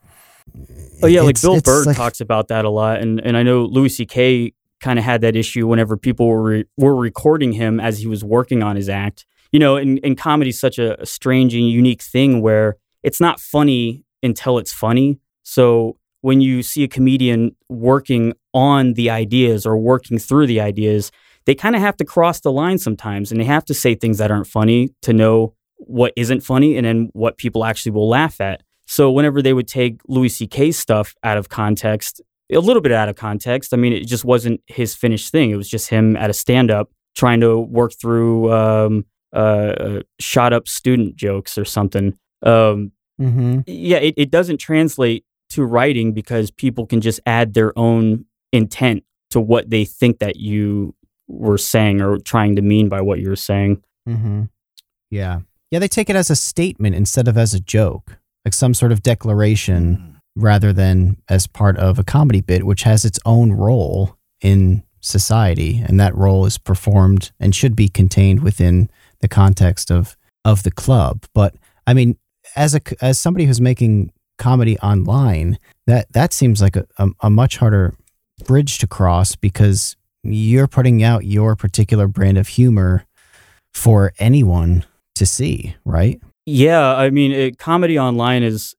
Oh yeah, like Bill Burr like- talks about that a lot, and and I know Louis C.K. kind of had that issue whenever people were re- were recording him as he was working on his act. You know, and, and comedy is such a, a strange and unique thing where it's not funny until it's funny. So when you see a comedian working on the ideas or working through the ideas, they kind of have to cross the line sometimes, and they have to say things that aren't funny to know what isn't funny and then what people actually will laugh at. So whenever they would take Louis C.K.'s stuff out of context, a little bit out of context, I mean, it just wasn't his finished thing. It was just him at a stand up trying to work through um, uh, uh, shot up student jokes or something. Um, mhm. yeah, it, it doesn't translate to writing because people can just add their own intent to what they think that you were saying or trying to mean by what you were saying. Mm-hmm. Yeah. Yeah, they take it as a statement instead of as a joke, like some sort of declaration rather than as part of a comedy bit, which has its own role in society. And that role is performed and should be contained within the context of, of the club. But I mean, as a, as somebody who's making comedy online, that, that seems like a, a, a much harder bridge to cross because you're putting out your particular brand of humor for anyone to see, right? Yeah, I mean, it, comedy online is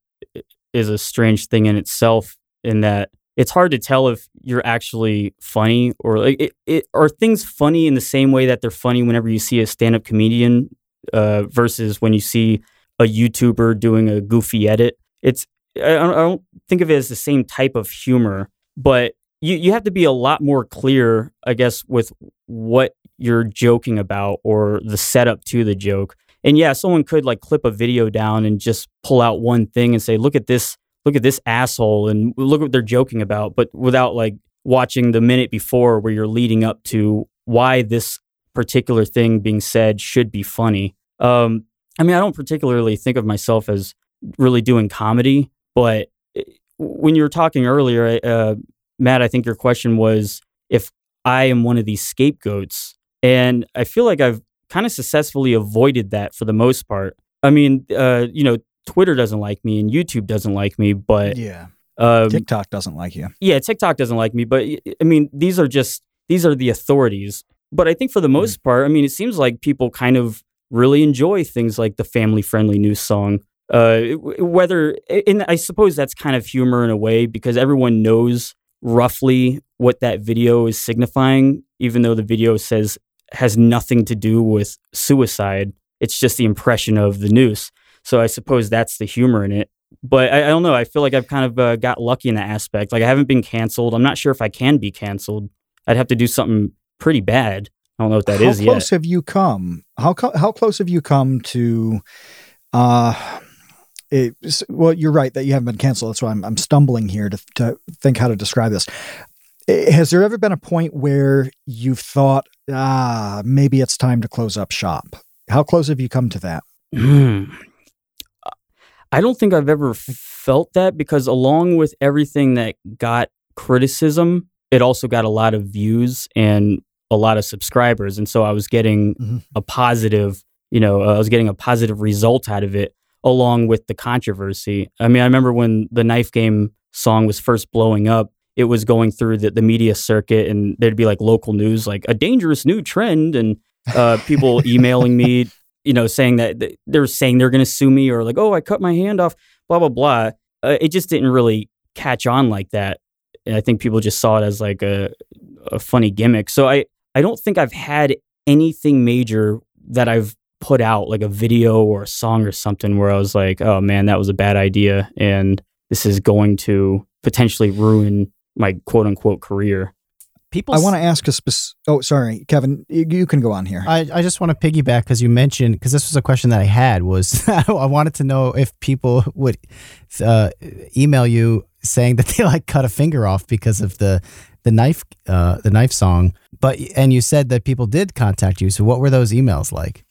is a strange thing in itself. In that it's hard to tell if you're actually funny or like it, it are things funny in the same way that they're funny whenever you see a stand up comedian uh, versus when you see a YouTuber doing a goofy edit. It's I don't, I don't think of it as the same type of humor, but you you have to be a lot more clear, I guess, with what you're joking about or the setup to the joke. And yeah, someone could like clip a video down and just pull out one thing and say, "Look at this, look at this asshole," and look what they're joking about, but without like watching the minute before where you're leading up to why this particular thing being said should be funny. Um, I mean, I don't particularly think of myself as really doing comedy, but eh, when you were talking earlier, uh, Matt, I think your question was if I am one of these scapegoats, and I feel like I've kind of successfully avoided that for the most part. I mean, uh, you know, Twitter doesn't like me and YouTube doesn't like me, but Yeah. um, TikTok doesn't like you. yeah, TikTok doesn't like me, but I mean, these are just these are the authorities. But I think for the most part, I mean, it seems like people kind of really enjoy things like the family-friendly news song. Uh, whether, and I suppose that's kind of humor in a way because everyone knows roughly what that video is signifying, even though the video says has nothing to do with suicide. It's just the impression of the noose. So I suppose that's the humor in it but I, I don't know. I feel like I've kind of uh, got lucky in that aspect. Like I haven't been canceled. I'm not sure if I can be canceled. I'd have to do something pretty bad. I don't know what that how is close have you come? How co- how close have you come to? Uh, it, well, you're right that you haven't been canceled. That's why I'm I'm stumbling here to to think how to describe this. Has there ever been a point where you've thought, ah, maybe it's time to close up shop? How close have you come to that? Hmm. I don't think I've ever felt that because along with everything that got criticism, it also got a lot of views and a lot of subscribers, and so I was getting Mhm. a positive, you know, I was getting a positive result out of it along with the controversy. I mean, I remember when the Knife Game song was first blowing up, it was going through the, the media circuit and there'd be like local news, like a dangerous new trend and uh, people emailing me, you know, saying that they're saying they're going to sue me or like, oh, I cut my hand off, blah, blah, blah. Uh, it just didn't really catch on like that. And I think people just saw it as like a, a funny gimmick. So I, I don't think I've had anything major that I've put out like a video or a song or something where I was like, oh man, that was a bad idea. And this is going to potentially ruin my quote unquote career. People, I want to ask a specific. Oh, sorry, Kevin. You, you can go on here. I, I just want to piggyback because you mentioned because this was a question that I had was I wanted to know if people would uh, email you saying that they like cut a finger off because of the the knife uh, the knife song, but and you said that people did contact you. So what were those emails like?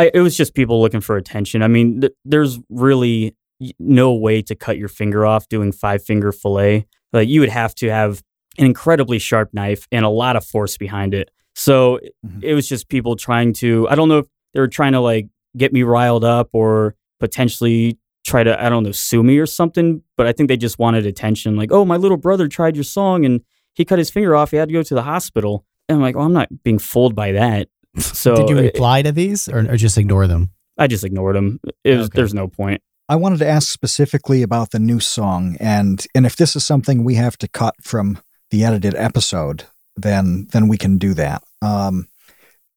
I, it was just people looking for attention. I mean, th- there's really no way to cut your finger off doing five finger fillet. Like you would have to have an incredibly sharp knife and a lot of force behind it. So mm-hmm. it was just people trying to, I don't know if they were trying to like get me riled up or potentially try to, I don't know, sue me or something. But I think they just wanted attention. Like, oh, my little brother tried your song and he cut his finger off. He had to go to the hospital. And I'm like, well, I'm not being fooled by that. So did you reply to these or, or just ignore them? I just ignored them. Was, okay. There's no point. I wanted to ask specifically about the new song and and if this is something we have to cut from the edited episode, then then we can do that. Um,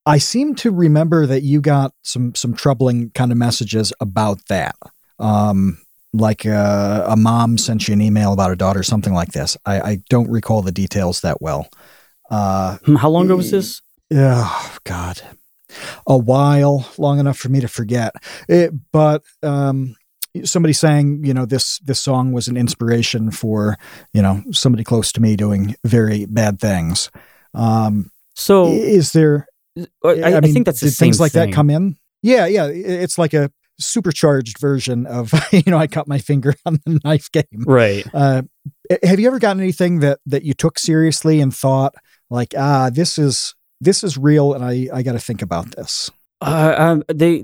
I seem to remember that you got some some troubling kind of messages about that. Um, like uh, a mom sent you an email about a daughter, something like this. I, I don't recall the details that well. Uh, hmm, How long ago was this? Oh God, a while, long enough for me to forget. It, but um, somebody saying, you know, this this song was an inspiration for, you know, somebody close to me doing very bad things. Um, so is there? I, I, I mean, think that's the things like thing. that come in. Yeah, yeah, it's like a supercharged version of you know I cut my finger on the knife game. Right. Uh, have you ever gotten anything that that you took seriously and thought like ah this is this is real and I I got to think about this. Uh, um, they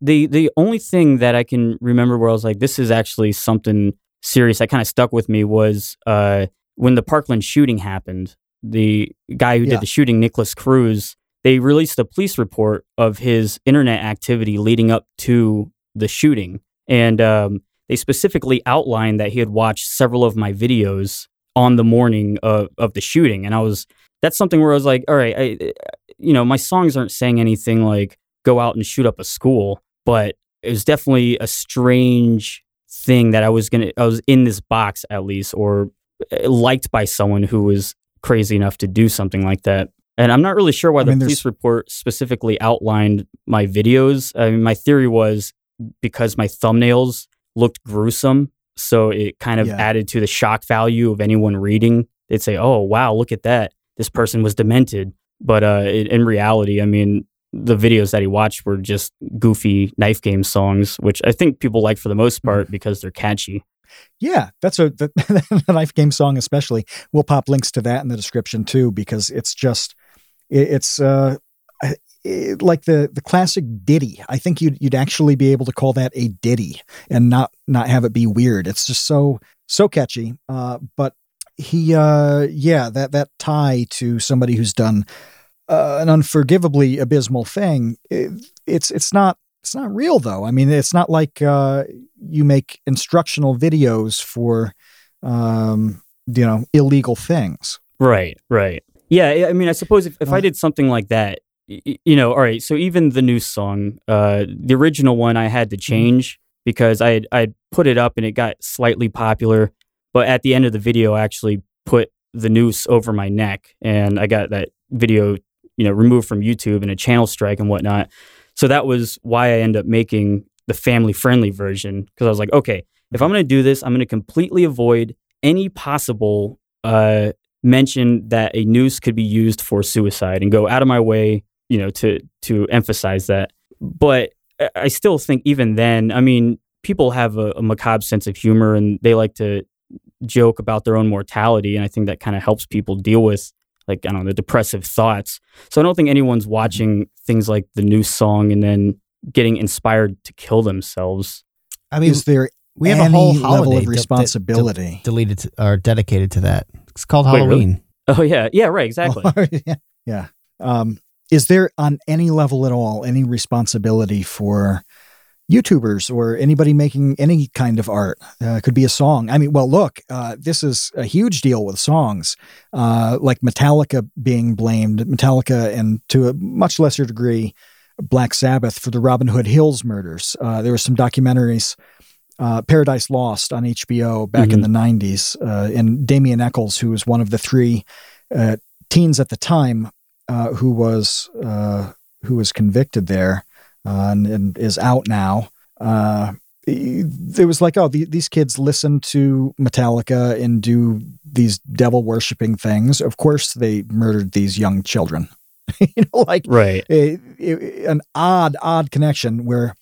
the the only thing that I can remember where I was like, this is actually something serious that kind of stuck with me was uh, when the Parkland shooting happened. The guy who yeah. did the shooting, Nikolas Cruz, they released a police report of his internet activity leading up to the shooting, and um, they specifically outlined that he had watched several of my videos on the morning of, of the shooting, and I was that's something where I was like, all right, I, you know, my songs aren't saying anything like go out and shoot up a school, but it was definitely a strange thing that I was gonna I was in this box at least or eh, liked by someone who was crazy enough to do something like that. And I'm not really sure why I the police report specifically outlined my videos. I mean, my theory was because my thumbnails looked gruesome, so it kind of yeah. added to the shock value of anyone reading. They'd say, "Oh, wow, look at that! This person was demented." But uh, in reality, I mean, the videos that he watched were just goofy knife game songs, which I think people like for the most part mm-hmm. because they're catchy. Yeah, that's a the, the, knife game song especially. We'll pop links to that in the description too because it's just it, it's uh it, like the the classic ditty. I think you'd you'd actually be able to call that a ditty and not not have it be weird. It's just so so catchy. Uh, but he uh yeah that that tie to somebody who's done uh, an unforgivably abysmal thing. It, it's it's not it's not real though. I mean, it's not like uh, you make instructional videos for um, you know illegal things. Right, right. Yeah, I mean, I suppose if, if uh, I did something like that, you know, all right. So even the new song, uh, the original one, I had to mm-hmm. change because I I put it up and it got slightly popular, but at the end of the video, I actually put the noose over my neck, and I got that video you know removed from YouTube and a channel strike and whatnot. So that was why I ended up making the family friendly version because I was like, okay, if I'm going to do this, I'm going to completely avoid any possible uh, mention that a noose could be used for suicide and go out of my way, you know, to to emphasize that. But I still think even then, I mean, people have a, a macabre sense of humor and they like to joke about their own mortality, and I think that kind of helps people deal with like I don't know the depressive thoughts. So I don't think anyone's mm-hmm. watching things like the new song and then getting inspired to kill themselves. I mean, is there we have a whole level of responsibility de- de- deleted to, or dedicated to that? It's called Wait, Halloween. Really? Oh yeah, yeah, right, exactly. yeah, yeah. Um, is there on any level at all any responsibility for YouTubers or anybody making any kind of art. Uh, could be a song. I mean, well, look, uh, this is a huge deal with songs, uh, like Metallica being blamed, Metallica, and to a much lesser degree, Black Sabbath for the Robin Hood Hills murders. Uh, there were some documentaries, uh, Paradise Lost on HBO back in the 90s. Uh, and Damien Echols, who was one of the three uh, teens at the time uh, who was uh, who was convicted there and, and, is out now. it was like, oh, the, these kids listen to Metallica and do these devil worshipping things. Of course, they murdered these young children. you know, like right, a, a, an odd, odd connection where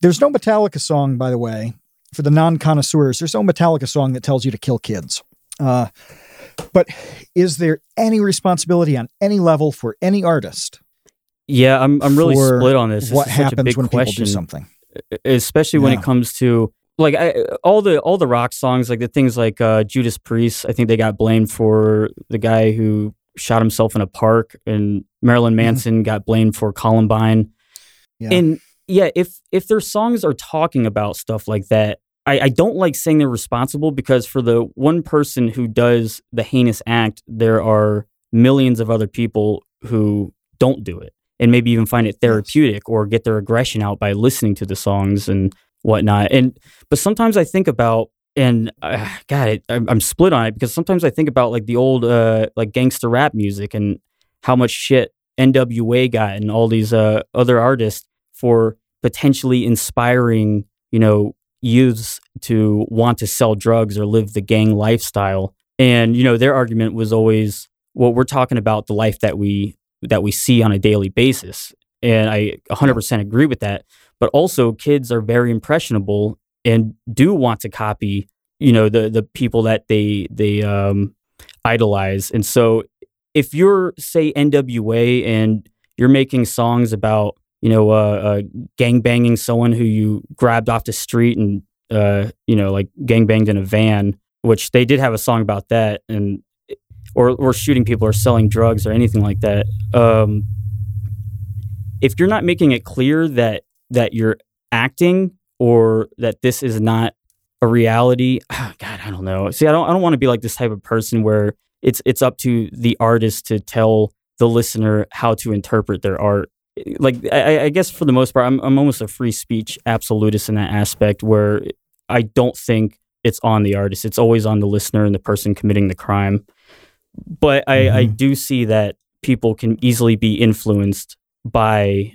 there's no Metallica song, by the way, for the non connoisseurs. There's no Metallica song that tells you to kill kids. Uh, but is there any responsibility on any level for any artist? Yeah, I'm I'm really split on this. this what happens when question, people do something, especially yeah. when it comes to like I, all the all the rock songs, like the things like uh, Judas Priest. I think they got blamed for the guy who shot himself in a park, and Marilyn mm-hmm. Manson mm-hmm. got blamed for Columbine. Yeah. And yeah, if if their songs are talking about stuff like that, I, I don't like saying they're responsible because for the one person who does the heinous act, there are millions of other people who don't do it and maybe even find it therapeutic or get their aggression out by listening to the songs and whatnot. And but sometimes I think about and uh, God, it, I'm, I'm, split on it because sometimes I think about like the old uh, like gangster rap music and how much shit NWA got and all these uh, other artists for potentially inspiring, you know, youths to want to sell drugs or live the gang lifestyle. And you know, their argument was always, well, we're talking about the life that we that we see on a daily basis. And I 100% agree with that. But also, kids are very impressionable and do want to copy, you know, the the people that they they um, idolize. And so, if you're say NWA and you're making songs about you know, uh, uh, gang banging someone who you grabbed off the street and, uh, you know, like gang banged in a van, which they did have a song about that, and or or shooting people or selling drugs or anything like that. Um, if you're not making it clear that that you're acting or that this is not a reality, oh God, I don't know. See, I don't I don't want to be like this type of person where it's it's up to the artist to tell the listener how to interpret their art like I, I, guess for the most part, I'm I'm almost a free speech absolutist in that aspect where I don't think it's on the artist. It's always on the listener and the person committing the crime. But I, mm-hmm. I do see that people can easily be influenced by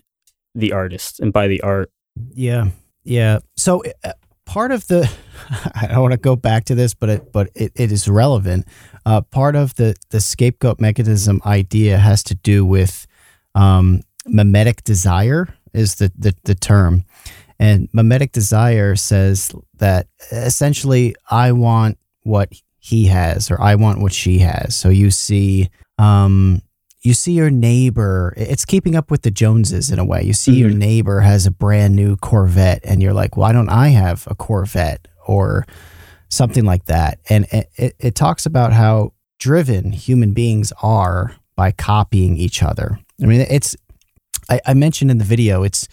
the artist and by the art. Yeah, yeah. So uh, part of the I don't want to go back to this, but it but it, it is relevant. Uh, part of the the scapegoat mechanism idea has to do with um, mimetic desire is the, the, the term. And mimetic desire says that essentially I want what he has or I want what she has. So you see um, you see your neighbor it's keeping up with the joneses in a way you see mm-hmm. your neighbor has a brand new corvette and you're like why don't i have a corvette or something like that and it, it, it talks about how driven human beings are by copying each other i mean it's I, I mentioned in the video, it's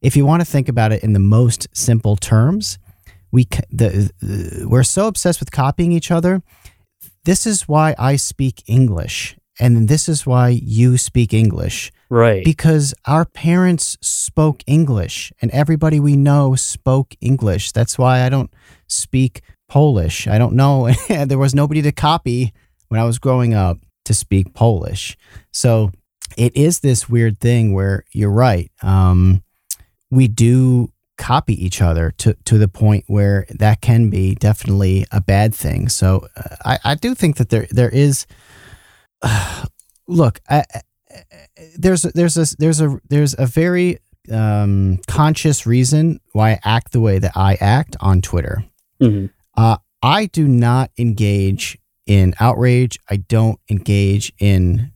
if you want to think about it in the most simple terms, we the, the, we're so obsessed with copying each other. This is why I speak English, and this is why you speak English, right? Because our parents spoke English, and everybody we know spoke English. That's why I don't speak Polish. I don't know. there was nobody to copy when I was growing up to speak Polish. So it is this weird thing where you're right. Um, we do copy each other to, to the point where that can be definitely a bad thing. So uh, I, I do think that there there is. Uh, look, I, I, there's there's a there's a there's a very um, conscious reason why I act the way that I act on Twitter. Mm-hmm. Uh, I do not engage in outrage. I don't engage in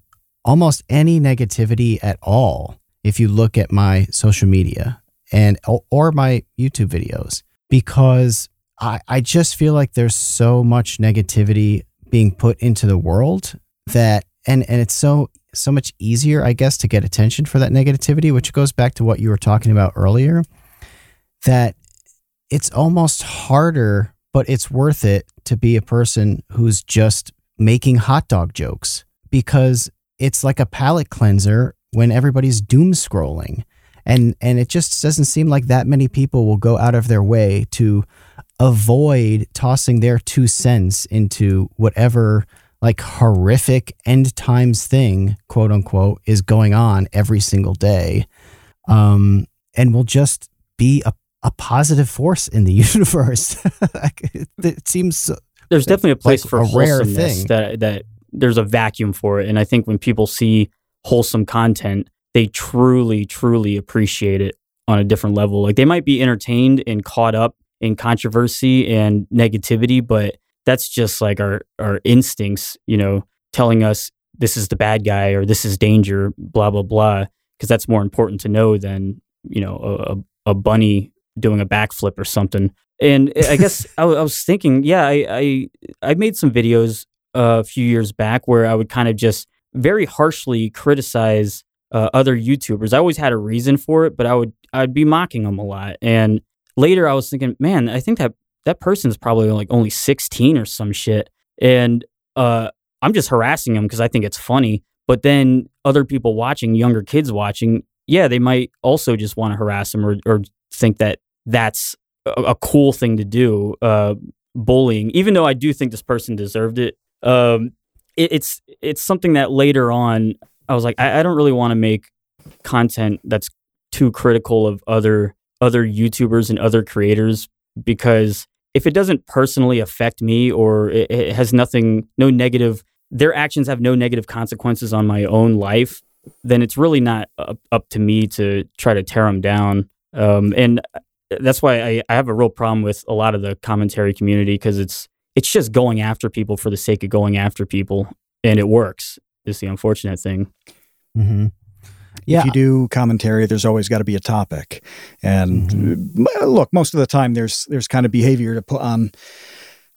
almost any negativity at all if you look at my social media and or my YouTube videos because I, I just feel like there's so much negativity being put into the world that and and it's so so much easier I guess to get attention for that negativity which goes back to what you were talking about earlier that it's almost harder but it's worth it to be a person who's just making hot dog jokes because it's like a palate cleanser when everybody's doom scrolling. And and it just doesn't seem like that many people will go out of their way to avoid tossing their two cents into whatever like horrific end times thing quote unquote is going on every single day um and will just be a, a positive force in the universe it, it seems so, there's definitely a place like for a rare thing. that that there's a vacuum for it and i think when people see wholesome content they truly truly appreciate it on a different level. Like they might be entertained and caught up in controversy and negativity but that's just like our our instincts you know telling us this is the bad guy or this is danger blah blah blah because that's more important to know than you know a, a, bunny doing a backflip or something. And I guess I was thinking, yeah, I, I I made some videos a few years back where I would kind of just very harshly criticize uh, other YouTubers. I always had a reason for it, but I would I'd be mocking them a lot. And later, I was thinking, man, I think that that person's probably like only 16 or some shit, and uh, I'm just harassing him because I think it's funny. But then other people watching, younger kids watching, yeah, they might also just want to harass him or, or think that that's a, a cool thing to do. Uh, bullying, even though I do think this person deserved it. Um, it it's it's something that later on I was like, I, I don't really want to make content that's too critical of other other YouTubers and other creators because if it doesn't personally affect me or it, it has nothing, no negative, their actions have no negative consequences on my own life, then it's really not up, up to me to try to tear them down. Um, and that's why I, I have a real problem with a lot of the commentary community because it's it's just going after people for the sake of going after people, and it works. Is the unfortunate thing. mm-hmm. yeah If you do commentary, there's always got to be a topic. And Mhm. uh, look, most of the time there's there's kind of behavior to put on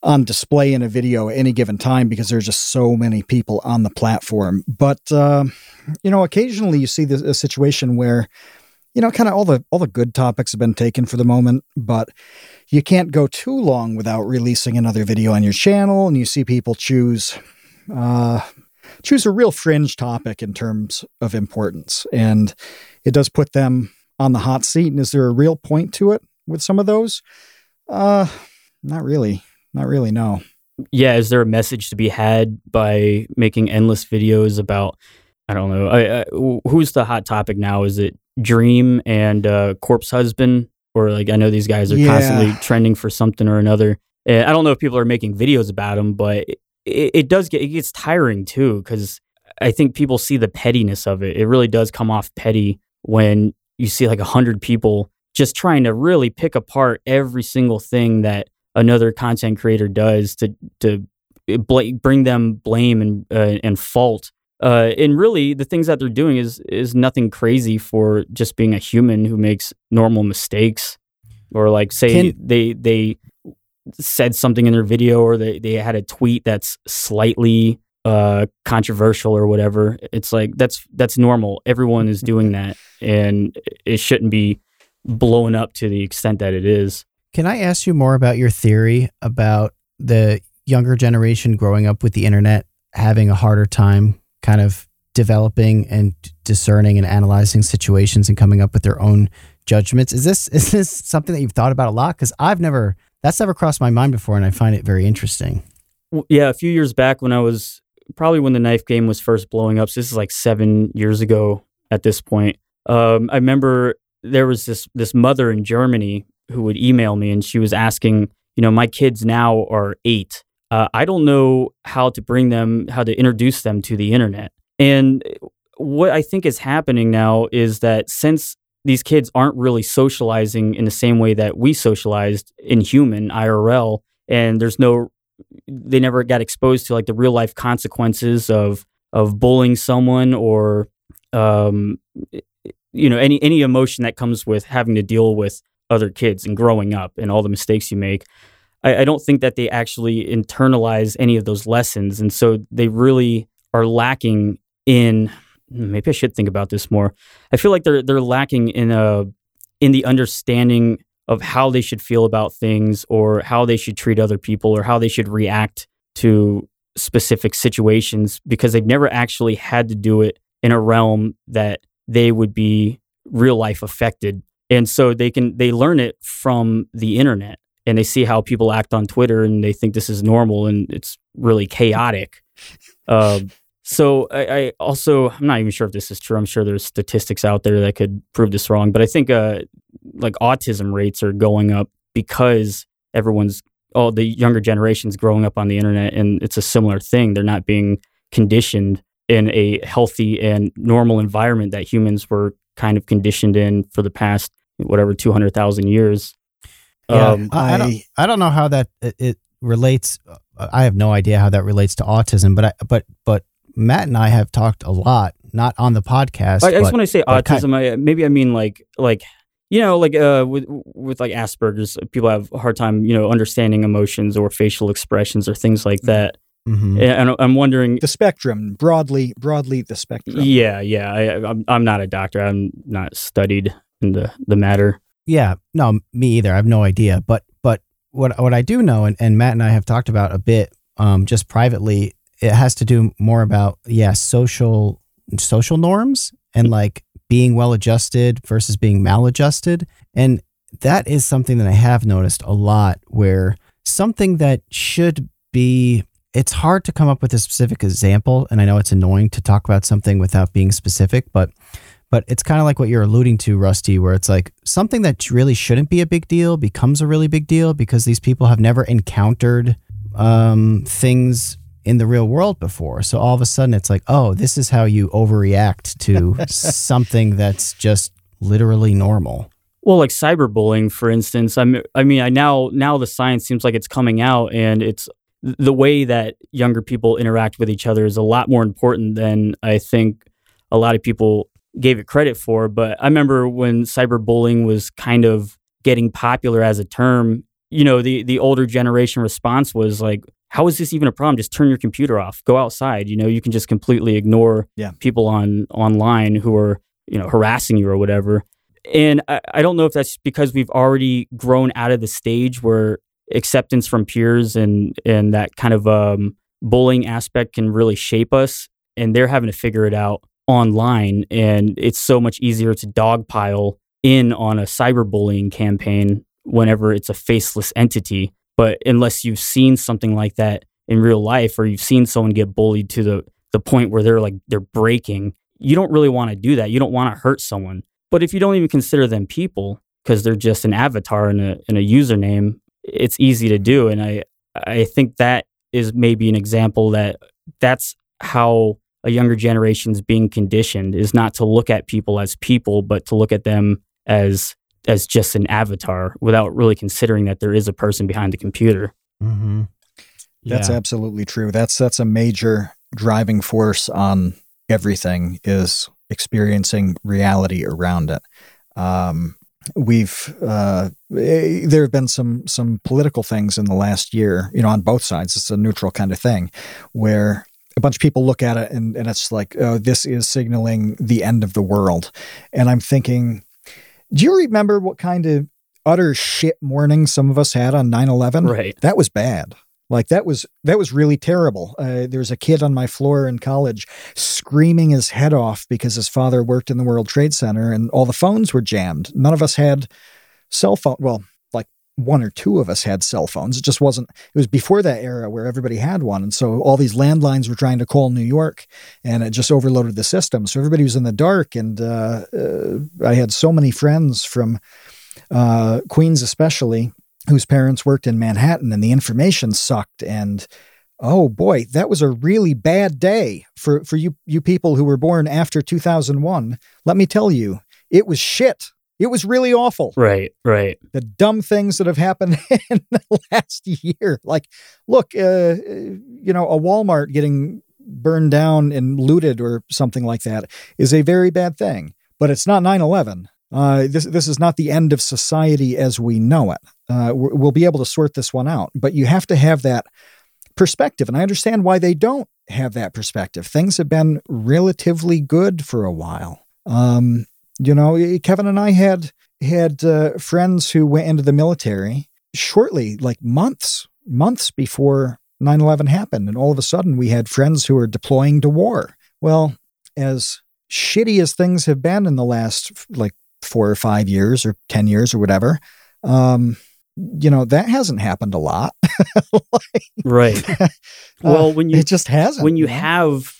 on display in a video at any given time because there's just so many people on the platform. But uh, you know, occasionally you see this, a situation where you know, kind of all the all the good topics have been taken for the moment, but you can't go too long without releasing another video on your channel, and you see people choose uh, choose a real fringe topic in terms of importance, and it does put them on the hot seat. And is there a real point to it with some of those? Uh, not really, not really. No. yeah, is there a message to be had by making endless videos about? I don't know. I, I, who's the hot topic now? Is it Dream and uh, Corpse Husband, or like I know these guys are Yeah. constantly trending for something or another. And I don't know if people are making videos about them, but it, it, does get it gets tiring too because I think people see the pettiness of it. It really does come off petty when you see like a hundred people just trying to really pick apart every single thing that another content creator does to to bla- bring them blame and uh, and fault. Uh, and really, the things that they're doing is is nothing crazy for just being a human who makes normal mistakes, or like say Can- they they said something in their video or they, they had a tweet that's slightly uh controversial or whatever it's like that's that's normal everyone is doing that and it shouldn't be blown up to the extent that it is Can I ask you more about your theory about the younger generation growing up with the internet having a harder time kind of developing and discerning and analyzing situations and coming up with their own judgments? Is this is this something that you've thought about a lot? Because I've never that's never crossed my mind before, and I find it very interesting. W- yeah a few years back when i was probably when the knife game was first blowing up so this is like seven years ago at this point um, i remember there was this this mother in germany who would email me and she was asking you know my kids now are eight uh, i don't know how to bring them how to introduce them to the internet and what i think is happening now is that since these kids aren't really socializing in the same way that we socialized in human irl and there's no they never got exposed to like the real life consequences of of bullying someone or um you know any any emotion that comes with having to deal with other kids and growing up and all the mistakes you make. I, I don't think that they actually internalize any of those lessons and so they really are lacking in maybe I should think about this more I feel like they're they're lacking in a in the understanding of how they should feel about things or how they should treat other people or how they should react to specific situations because they've never actually had to do it in a realm that they would be real life affected. And so they can they learn it from the internet and they see how people act on Twitter and they think this is normal and it's really chaotic. Uh, so I, I, also I'm not even sure if this is true. I'm sure there's statistics out there that could prove this wrong, but I think uh, like autism rates are going up because everyone's all the younger generations growing up on the internet, and it's a similar thing. They're not being conditioned in a healthy and normal environment that humans were kind of conditioned in for the past whatever 200,000 years. Yeah, um, I, I, don't, I don't know how that it, it relates. Uh, I have no idea how that relates to autism, but I, but but Matt and I have talked a lot, not on the podcast. I, I just want to say autism. Kind of, I, maybe I mean like like you know like uh with with like Asperger's, people have a hard time you know understanding emotions or facial expressions or things like that. Mm-hmm. And I'm wondering the spectrum broadly, broadly the spectrum. Yeah, yeah. I, I'm I'm not a doctor. I'm not studied in the the matter. Yeah, no, me either. I have no idea. But but what what I do know, and, and Matt and I have talked about a bit, um, just privately, it has to do more about yeah social social norms and like being well adjusted versus being maladjusted. And that is something that i have noticed a lot where something that should be it's hard to come up with a specific example and i know it's annoying to talk about something without being specific but but it's kind of like what you're alluding to rusty where it's like something that really shouldn't be a big deal becomes a really big deal because these people have never encountered um, things in the real world before. So all of a sudden it's like, oh, this is how you overreact to something that's just literally normal. Well, like cyberbullying, for instance. I'm, I mean, I now now the science seems like it's coming out, and it's the way that younger people interact with each other is a lot more important than I think a lot of people gave it credit for. But I remember when cyberbullying was kind of getting popular as a term. You know, the the older generation response was like, how is this even a problem? Just turn your computer off. Go outside. You know, you can just completely ignore yeah. people on online who are, you know, harassing you or whatever. And I, I don't know if that's because we've already grown out of the stage where acceptance from peers and and that kind of um, bullying aspect can really shape us. And they're having to figure it out online. And it's so much easier to dogpile in on a cyberbullying campaign whenever it's a faceless entity but unless you've seen something like that in real life or you've seen someone get bullied to the, the point where they're like, they're breaking, you don't really want to do that. You don't want to hurt someone. But if you don't even consider them people because they're just an avatar and a, and a username, it's easy to do. And I, I think that is maybe an example that that's how a younger generation is being conditioned is not to look at people as people, but to look at them as as just an avatar without really considering that there is a person behind the computer. Mm-hmm. That's yeah. absolutely true. That's that's a major driving force on everything is experiencing reality around it. Um, we've uh, eh, there have been some some political things in the last year, you know, on both sides. It's a neutral kind of thing, where a bunch of people look at it and, and it's like, oh, this is signaling the end of the world. And I'm thinking, do you remember what kind of utter shit morning some of us had on 9/11? Right. That was bad. Like that was that was really terrible. Uh, there was a kid on my floor in college screaming his head off because his father worked in the World Trade Center and all the phones were jammed. None of us had cell phone. Well, one or two of us had cell phones. It just wasn't, it was before that era where everybody had one. And so all these landlines were trying to call New York and it just overloaded the system. So everybody was in the dark. And uh, uh, I had so many friends from uh, Queens, especially, whose parents worked in Manhattan and the information sucked. And oh boy, that was a really bad day for, for you, you people who were born after 2001. Let me tell you, it was shit. It was really awful. Right, right. The dumb things that have happened in the last year. Like, look, uh, uh, you know, a Walmart getting burned down and looted or something like that is a very bad thing. But it's not 9 11. Uh, this, this is not the end of society as we know it. Uh, we'll be able to sort this one out. But you have to have that perspective. And I understand why they don't have that perspective. Things have been relatively good for a while. Um, you know, Kevin and I had had uh, friends who went into the military shortly, like months, months before 9/11 happened, and all of a sudden we had friends who were deploying to war. Well, as shitty as things have been in the last like four or five years or 10 years or whatever. Um, you know, that hasn't happened a lot. like, right. Well, uh, when you, it just hasn't. When you have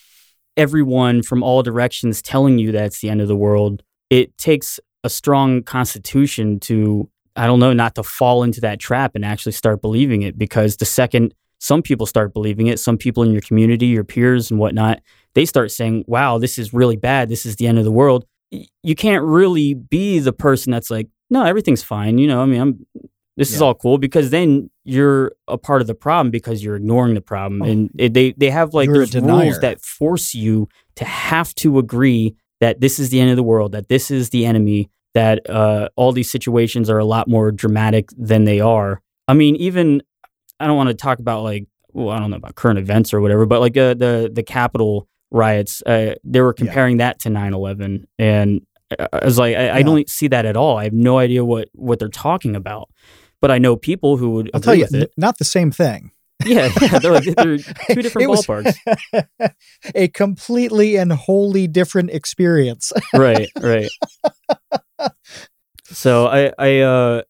everyone from all directions telling you that it's the end of the world, it takes a strong constitution to, I don't know, not to fall into that trap and actually start believing it. Because the second some people start believing it, some people in your community, your peers and whatnot, they start saying, wow, this is really bad. This is the end of the world. You can't really be the person that's like, no, everything's fine. You know, I mean, I'm, this yeah. is all cool because then you're a part of the problem because you're ignoring the problem. Oh. And it, they, they have like rules that force you to have to agree that this is the end of the world, that this is the enemy, that uh, all these situations are a lot more dramatic than they are. I mean, even I don't want to talk about like, well, I don't know about current events or whatever, but like uh, the the Capitol riots, uh, they were comparing yeah. that to 9/11, and I was like, I, yeah. I, don't see that at all. I have no idea what what they're talking about, but I know people who would. I'll tell you, n- not the same thing. Yeah, yeah, they're, like, they're two different ballparks. a completely and wholly different experience. right, right. So I, I, uh,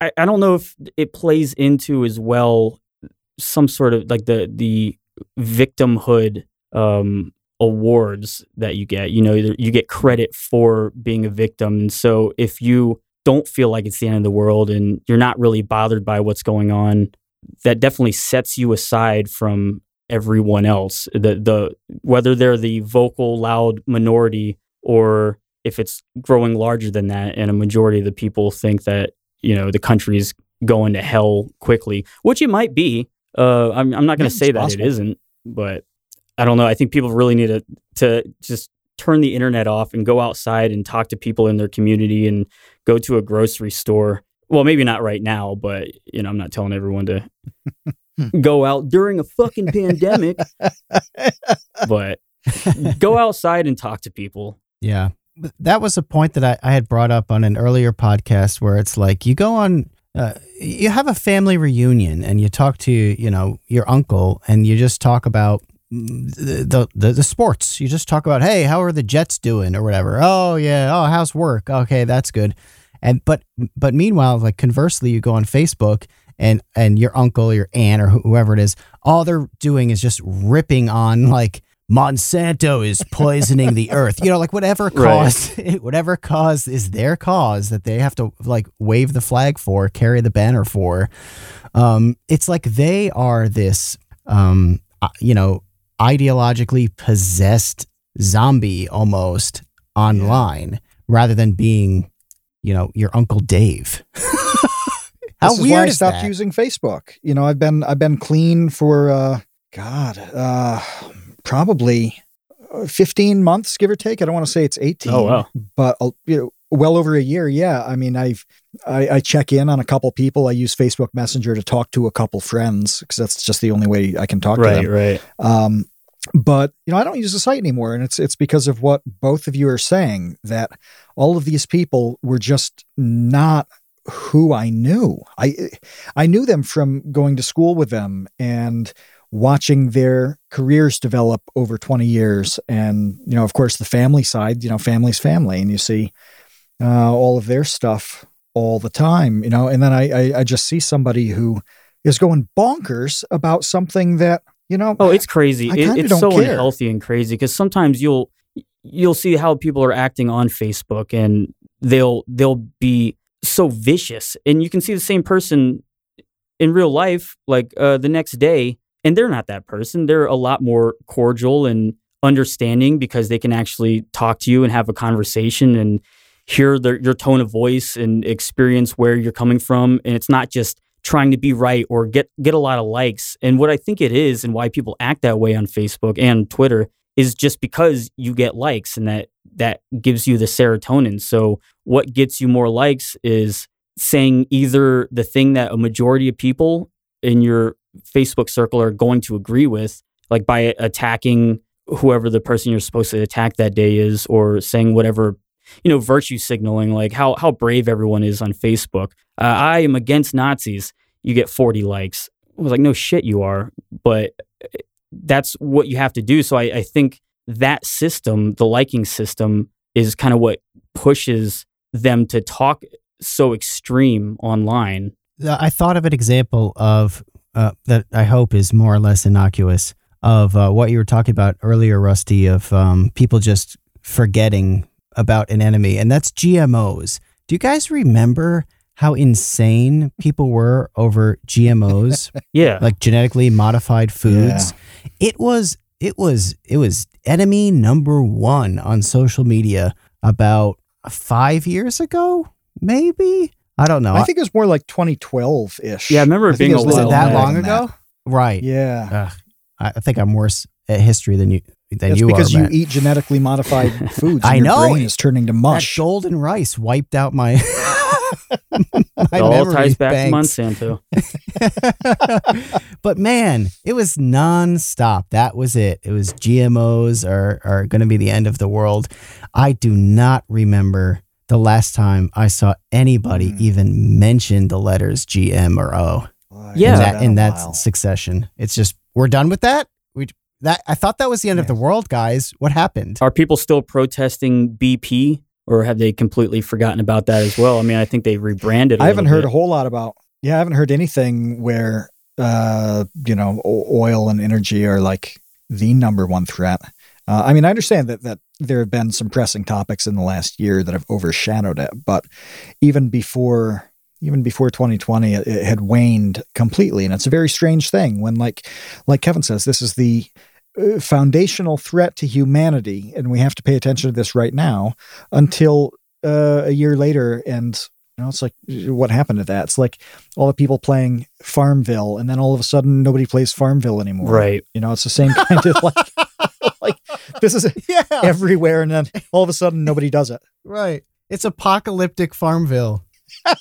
I, I don't know if it plays into as well some sort of like the the victimhood um, awards that you get. You know, you get credit for being a victim. And so if you don't feel like it's the end of the world and you're not really bothered by what's going on, that definitely sets you aside from everyone else. The the whether they're the vocal loud minority or if it's growing larger than that and a majority of the people think that, you know, the country's going to hell quickly, which it might be. Uh, I'm, I'm not going to say that possible. it isn't, but I don't know. I think people really need to to just turn the internet off and go outside and talk to people in their community and go to a grocery store. Well, maybe not right now, but you know, I'm not telling everyone to go out during a fucking pandemic. but go outside and talk to people. Yeah. That was a point that I, I had brought up on an earlier podcast where it's like you go on uh, you have a family reunion and you talk to you know your uncle and you just talk about the, the the sports. You just talk about, hey, how are the Jets doing or whatever. Oh yeah. Oh, how's work? Okay, that's good. And but but meanwhile, like conversely, you go on Facebook and and your uncle, your aunt, or whoever it is, all they're doing is just ripping on like Monsanto is poisoning the earth. You know, like whatever cause, right. whatever cause is their cause that they have to like wave the flag for, carry the banner for. Um, it's like they are this, um, uh, you know, ideologically possessed zombie almost online yeah. rather than being, you know, your Uncle Dave. How this weird is why I stopped that? using Facebook. You know, I've been I've been clean for uh God, uh probably uh, 15 months give or take. I don't want to say it's 18. Oh wow. But uh, you know, well over a year. Yeah. I mean, I've, I, I, check in on a couple people. I use Facebook Messenger to talk to a couple friends because that's just the only way I can talk right, to them. Right. Um, but you know, I don't use the site anymore, and it's it's because of what both of you are saying that all of these people were just not who I knew. I I knew them from going to school with them and watching their careers develop over 20 years and you know of course the family side you know family's family and you see uh, all of their stuff all the time, you know. And then I, I, I just see somebody who is going bonkers about something that you know. Oh, it's crazy. It, it's so care. unhealthy and crazy because sometimes you'll you'll see how people are acting on Facebook and they'll they'll be so vicious, and you can see the same person in real life like uh, the next day, and they're not that person. They're a lot more cordial and understanding because they can actually talk to you and have a conversation and hear the, your tone of voice and experience where you're coming from. And it's not just trying to be right or get get a lot of likes. And what I think it is, and why people act that way on Facebook and Twitter, is just because you get likes, and that that gives you the serotonin. So what gets you more likes is saying either the thing that a majority of people in your Facebook circle are going to agree with, like by attacking whoever the person you're supposed to attack that day is, or saying whatever you know, virtue signaling, like how how brave everyone is on Facebook. Uh, I am against Nazis. You get 40 likes. I was like, no shit, you are. But uh, that's what you have to do. So I, I think that system, the liking system, is kind of what pushes them to talk so extreme online. I thought of an example of uh, that I hope is more or less innocuous of uh, what you were talking about earlier, Rusty, of um, people just forgetting about an enemy, and that's GMOs. Do you guys remember how insane people were over GMOs, Yeah. like genetically modified foods? It was it was it was enemy number one on social media about five years ago, maybe. I don't know. I think it was more like 2012 ish. Yeah, I remember it being a was it that long ago? right. Yeah. Ugh, I I think I'm worse at history than you than That's you because are. you eat genetically modified foods. And I your know. brain is turning to that mush. golden rice wiped out my. my It all ties back banks. to Monsanto. but man, it was nonstop. That was it. It was GMOs are are going to be the end of the world. I do not remember the last time I saw anybody Hmm. even mention the letters GM or O. Boy, Yeah. in it's that in that succession. It's just we're done with that. We that I thought that was the end of the world, guys. What happened? Are people still protesting BP or have they completely forgotten about that as well? I mean, I think they rebranded. I I haven't heard a whole lot about. Yeah, I haven't heard anything where uh, you know oil and energy are like the number one threat. Uh, I mean, I understand that that there have been some pressing topics in the last year that have overshadowed it, but even before even before 2020, it, it had waned completely, and it's a very strange thing when, like like Kevin says, this is the foundational threat to humanity, and we have to pay attention to this right now until uh, a year later, and you know, it's like what happened to that? It's like all the people playing Farmville, and then all of a sudden nobody plays Farmville anymore. Right. You know, it's the same kind of like like this is Yeah, everywhere, and then all of a sudden nobody does it. right. It's apocalyptic Farmville.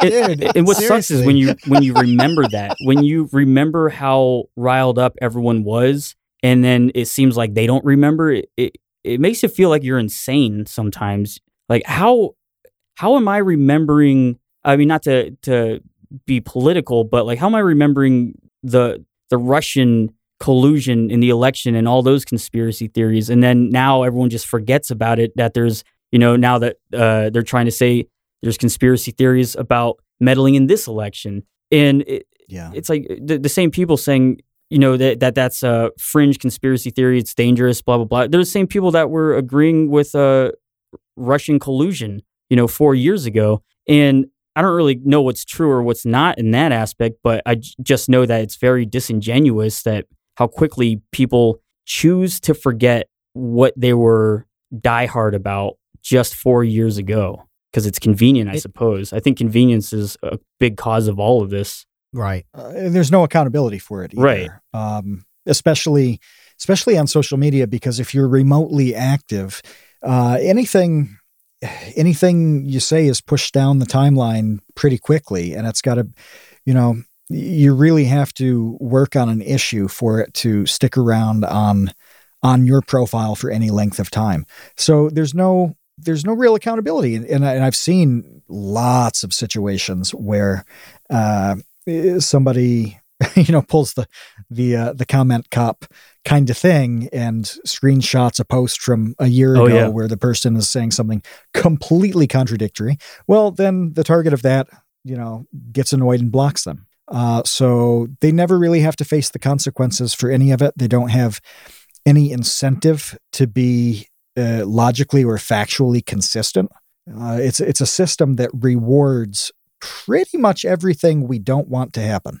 It- Dude, and what sucks is when you when you remember that when you remember how riled up everyone was and then it seems like they don't remember it it, it makes you feel like you're insane sometimes. Like how how am i remembering i mean not to to be political but like how am i remembering the the russian collusion in the election and all those conspiracy theories? And then now everyone just forgets about it that there's you know now that uh, they're trying to say there's conspiracy theories about meddling in this election. And it, Yeah. it's like the, the same people saying you know that, that that's a fringe conspiracy theory it's dangerous blah blah blah. They're the same people that were agreeing with uh, russian collusion you know four years ago. And i don't really know what's true or what's not in that aspect but i j- just know that it's very disingenuous that how quickly people choose to forget what they were diehard about just four years ago. Because it's convenient i suppose. I think convenience is a big cause of all of this Right. uh, there's no accountability for it either. Right. um, especially especially on social media because if you're remotely active uh, anything anything you say is pushed down the timeline pretty quickly and it's got to you know you really have to work on an issue for it to stick around on on your profile for any length of time so there's no there's no real accountability and, and, I, and i've seen lots of situations where uh, somebody you know pulls the the uh, the comment cop kind of thing and screenshots a post from a year Oh, ago yeah. where the person is saying something completely contradictory. Well then the target of that you know gets annoyed and blocks them. Uh, so they never really have to face the consequences for any of it. They don't have any incentive to be uh, logically or factually consistent. Uh, it's it's a system that rewards pretty much everything we don't want to happen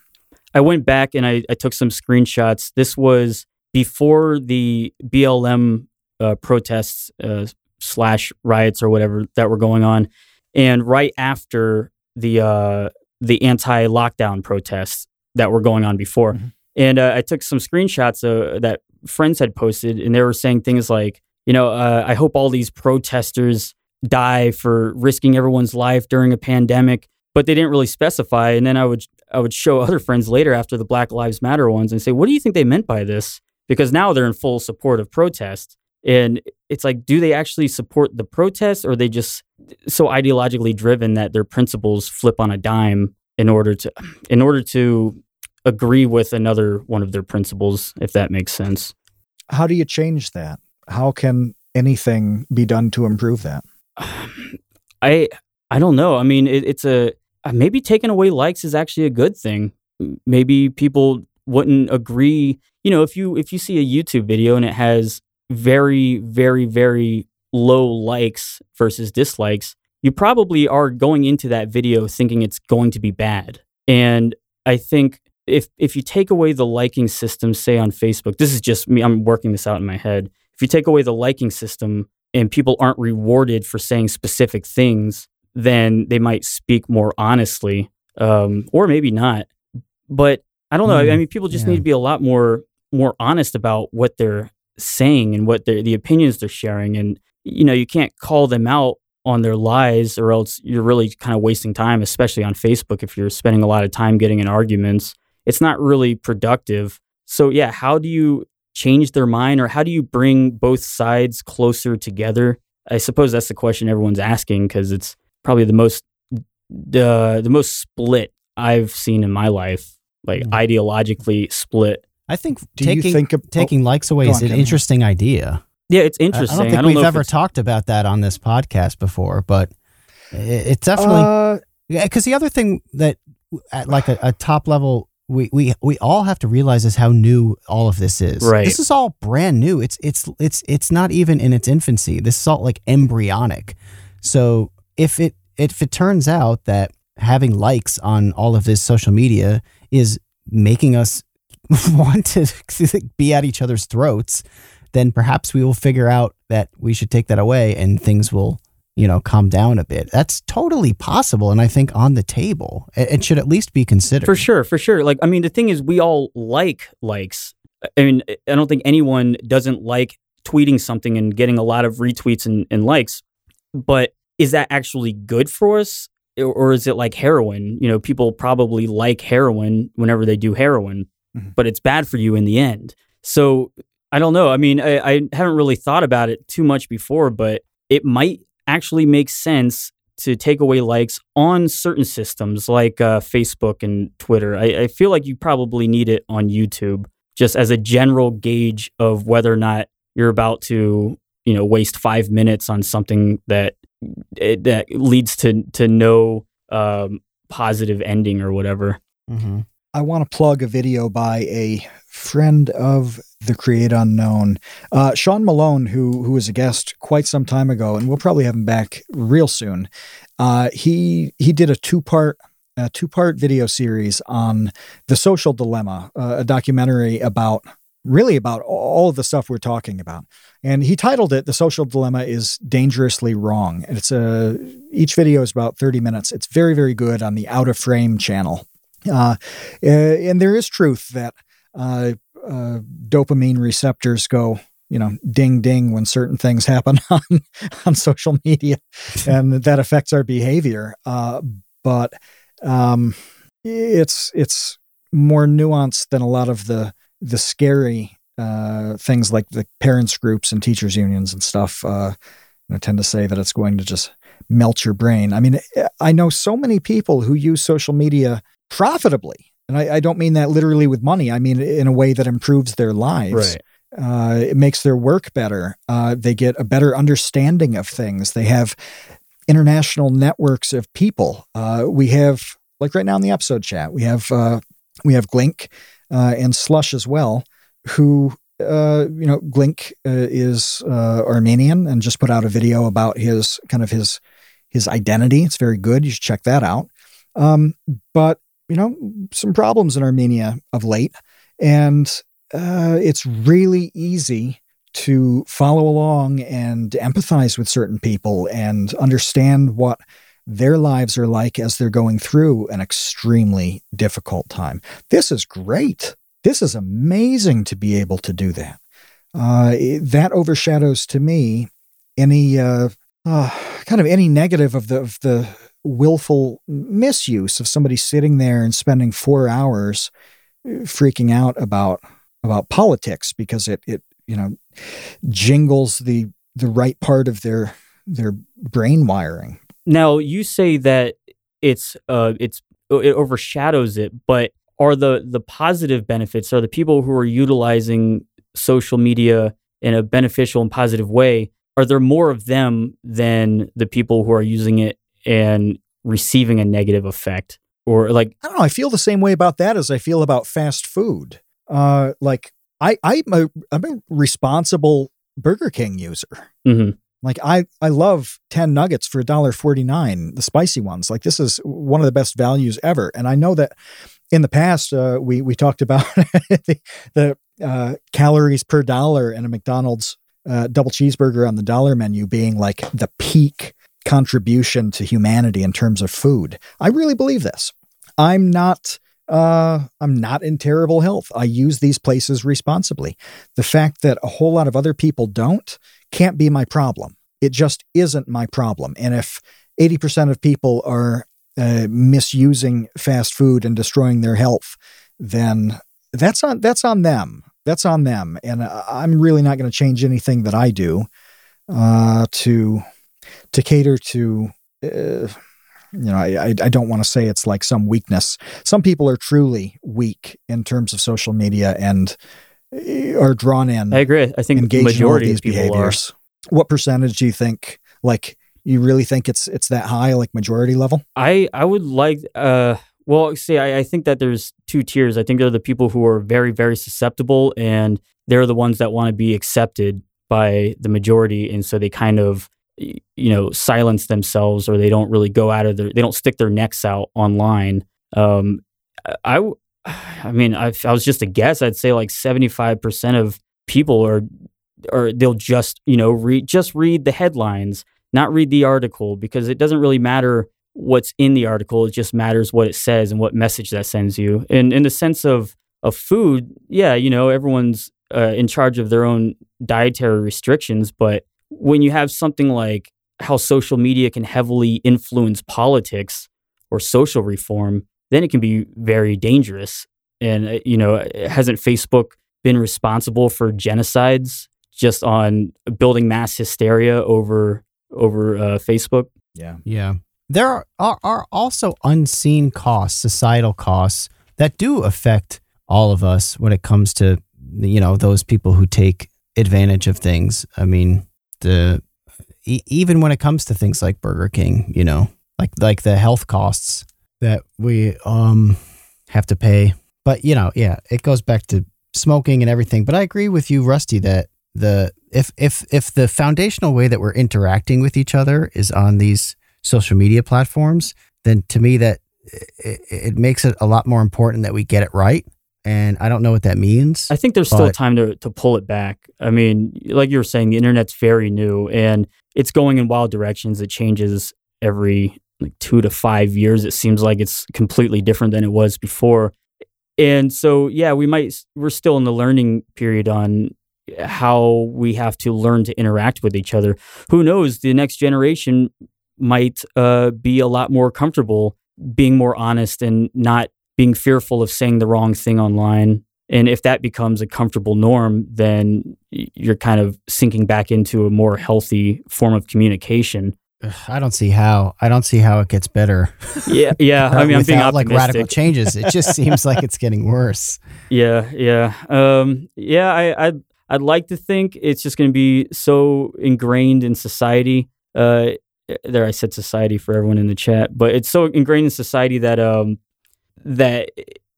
I went back and I, I took some screenshots. This was before the BLM uh, protests uh, slash riots or whatever that were going on, and right after the uh, the anti lockdown protests that were going on before. Mhm. And uh, I took some screenshots uh, that friends had posted, and they were saying things like, you know, uh, I hope all these protesters die for risking everyone's life during a pandemic but they didn't really specify. And then I would I would show other friends later after the Black Lives Matter ones and say, "What do you think they meant by this?" Because now they're in full support of protest, and it's like, do they actually support the protest, or are they just so ideologically driven that their principles flip on a dime in order to in order to agree with another one of their principles, if that makes sense? how do you change that? How can anything be done to improve that? I I don't know. I mean, it, it's a Uh, maybe taking away likes is actually a good thing. Maybe people wouldn't agree. You know, if you if you see a YouTube video and it has very very very low likes versus dislikes, you probably are going into that video thinking it's going to be bad. And I think if if you take away the liking system, say on Facebook, this is just me. I'm working this out in my head. If you take away the liking system and people aren't rewarded for saying specific things, then they might speak more honestly, um, or maybe not. But I don't know. I Mm, mean, people just yeah. need to be a lot more more honest about what they're saying and what the opinions they're sharing. And you know, you can't call them out on their lies, or else you're really kind of wasting time, especially on Facebook. If you're spending a lot of time getting in arguments, it's not really productive. So yeah, how do you change their mind, or how do you bring both sides closer together? I suppose that's the question everyone's asking because it's probably the most the the most split I've seen in my life, like Mm. ideologically split. I think Do taking you think of, oh, taking likes away go is on, an Kevin. interesting idea. Yeah, it's interesting. I don't think know we've if ever talked about that on this podcast before, but i- it's definitely uh, Yeah, because the other thing that at like a, a top level we, we we all have to realize is how new all of this is. Right. This is all brand new. It's it's it's it's not even in its infancy. This is all like embryonic. So if it if it turns out that having likes on all of this social media is making us want to be at each other's throats, then perhaps we will figure out that we should take that away and things will you know, calm down a bit. That's totally possible, and I think on the table. It, should at least be considered. For sure, for sure. Like, I mean, the thing is, we all like likes. I mean, I don't think anyone doesn't like tweeting something and getting a lot of retweets and, and likes. But is that actually good for us? Or- is it like heroin? You know, people probably like heroin whenever they do heroin, Mhm. but it's bad for you in the end. So I don't know. I mean, I, I haven't really thought about it too much before, but it might actually make sense to take away likes on certain systems like uh, Facebook and Twitter. I, I feel like you probably need it on YouTube just as a general gauge of whether or not you're about to, you know, waste five minutes on something that it, that leads to to no um, positive ending or whatever. Mhm. I want to plug a video by a friend of the Create Unknown, uh, Sean Malone, who who was a guest quite some time ago, and we'll probably have him back real soon. Uh, he he did a two part a two part video series on the social dilemma, uh, a documentary about really about all of the stuff we're talking about. And he titled it "The Social Dilemma is Dangerously Wrong." And it's a each video is about thirty minutes. It's very very good on the Out of Frame channel. Uh, uh, and there is truth that uh, uh, dopamine receptors go, you know, ding ding when certain things happen on on social media, and that affects our behavior. Uh, but um, it's it's more nuanced than a lot of the the scary uh, things like the parents groups and teachers unions and stuff. Uh, you know, tend to say that it's going to just melt your brain. I mean, I know so many people who use social media profitably. And I, I don't mean that literally with money. I mean in a way that improves their lives. Uh, it makes their work better. Uh, they get a better understanding of things. They have international networks of people. Uh, we have, like right now in the episode chat, we have uh, we have Glink uh, and Slush as well, who uh, you know Glink uh, is uh, Armenian and just put out a video about his kind of his his identity. It's very good. You should check that out. Um, but you know, some problems in Armenia of late, and uh, it's really easy to follow along and empathize with certain people and understand what their lives are like as they're going through an extremely difficult time. This is great. This is amazing to be able to do that. Uh, it- that overshadows to me any uh, uh, kind of any negative of the of the willful misuse of somebody sitting there and spending four hours uh, freaking out about about politics because it it you know jingles the the right part of their their brain wiring. Now you say that it's uh it's it overshadows it, but are the the positive benefits are the people who are utilizing social media in a beneficial and positive way are there more of them than the people who are using it and receiving a negative effect? Or like I don't know. I feel the same way about that as I feel about fast food. Uh, like I, I'm a, I'm a responsible Burger King user. mhm. Like I, I love 10 nuggets for $1.49, the spicy ones. Like this is one of the best values ever. And I know that in the past, uh, we, we talked about the, the uh, calories per dollar in a McDonald's uh, double cheeseburger on the dollar menu being like the peak contribution to humanity in terms of food. I really believe this. I'm not uh, I'm not in terrible health. I use these places responsibly. The fact that a whole lot of other people don't can't be my problem. It just isn't my problem. And if 80% of people are uh, misusing fast food and destroying their health, then that's on that's on them. That's on them. And I- I'm really not going to change anything that I do uh, to to cater to. Uh, you know, I, I don't want to say it's like some weakness. Some people are truly weak in terms of social media and uh, are drawn in I agree. I think the majority these of people behaviors. What percentage do you think? Like, you really think it's it's that high, like majority level? I I would like uh well see I, I think that there's two tiers. I think there are the people who are very very susceptible and they're the ones that want to be accepted by the majority and so they kind of you know silence themselves or they don't really go out of their they don't stick their necks out online. Um I I mean I, I was just a guess. I'd say like 75% of people are or they'll just you know read just read the headlines not read the article because it doesn't really matter what's in the article. It just matters what it says and what message that sends you. And in the sense of of food yeah you know everyone's uh, in charge of their own dietary restrictions but when you have something like how social media can heavily influence politics or social reform then it can be very dangerous and uh, you know hasn't facebook been responsible for genocides just on building mass hysteria over over uh, Facebook. Yeah. Yeah. There are, are, are also unseen costs, societal costs that do affect all of us when it comes to, you know, those people who take advantage of things. I mean, the e- even when it comes to things like Burger King, you know, like like the health costs that we um have to pay. But, you know, yeah, it goes back to smoking and everything, but I agree with you Rusty that the if if if the foundational way that we're interacting with each other is on these social media platforms, then to me that it, it makes it a lot more important that we get it right. And I don't know what that means. I think there's still time to to pull it back. I mean, like you were saying, the internet's very new and it's going in wild directions. It changes every like two to five years. It seems like it's completely different than it was before. And so, yeah, we might we're still in the learning period on how we have to learn to interact with each other. Who knows? The next generation might uh, be a lot more comfortable being more honest and not being fearful of saying the wrong thing online. And if that becomes a comfortable norm, then you're kind of sinking back into a more healthy form of communication. I don't see how. I don't see how it gets better. Yeah, yeah. I mean, I'm being without, like radical changes. It just seems like it's getting worse. Yeah, yeah, um, yeah. I, I'd I'd like to think it's just going to be so ingrained in society. Uh, there, I said society for everyone in the chat, but it's so ingrained in society that um, that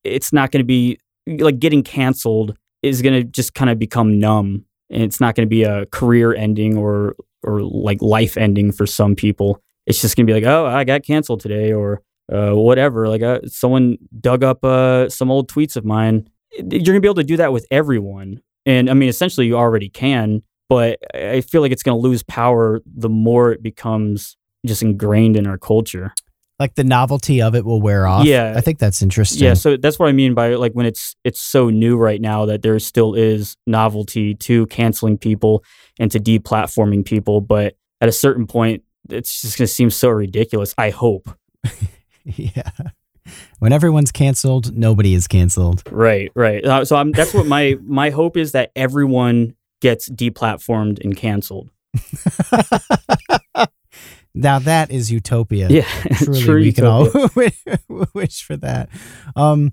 it's not going to be like getting canceled is going to just kind of become numb, and it's not going to be a career ending or or like life ending for some people. It's just to be like, oh, I got canceled today, or uh, whatever. Like uh, someone dug up uh, some old tweets of mine. You're gonna be able to do that with everyone, and I mean, essentially, you already can. But I feel like it's gonna lose power the more it becomes just ingrained in our culture. Like the novelty of it will wear off. Yeah. I think that's interesting. Yeah, so that's what I mean by like when it's it's so new right now that there still is novelty to canceling people and to deplatforming people, but at a certain point, it's just gonna seem so ridiculous. I hope. yeah. When everyone's canceled, nobody is canceled. Right, right. Uh, so I'm, that's what my my hope is that everyone gets deplatformed and canceled. Now that is utopia. Yeah, Truly, true we can all wish for that. Um,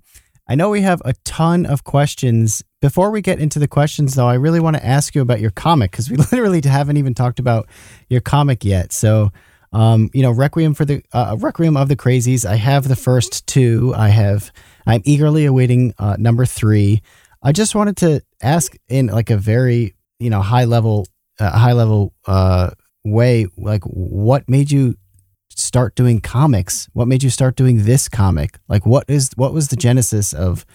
I know we have a ton of questions. Before we get into the questions, though, I really want to ask you about your comic because we literally haven't even talked about your comic yet. So, um, you know, Requiem for the uh, Requiem of the Crazies. I have the first two. I have. I'm eagerly awaiting uh, number three. I just wanted to ask in like a very you know high level, uh, high level uh, way, like what made you start doing comics? What made you start doing this comic? Like what is what was the genesis of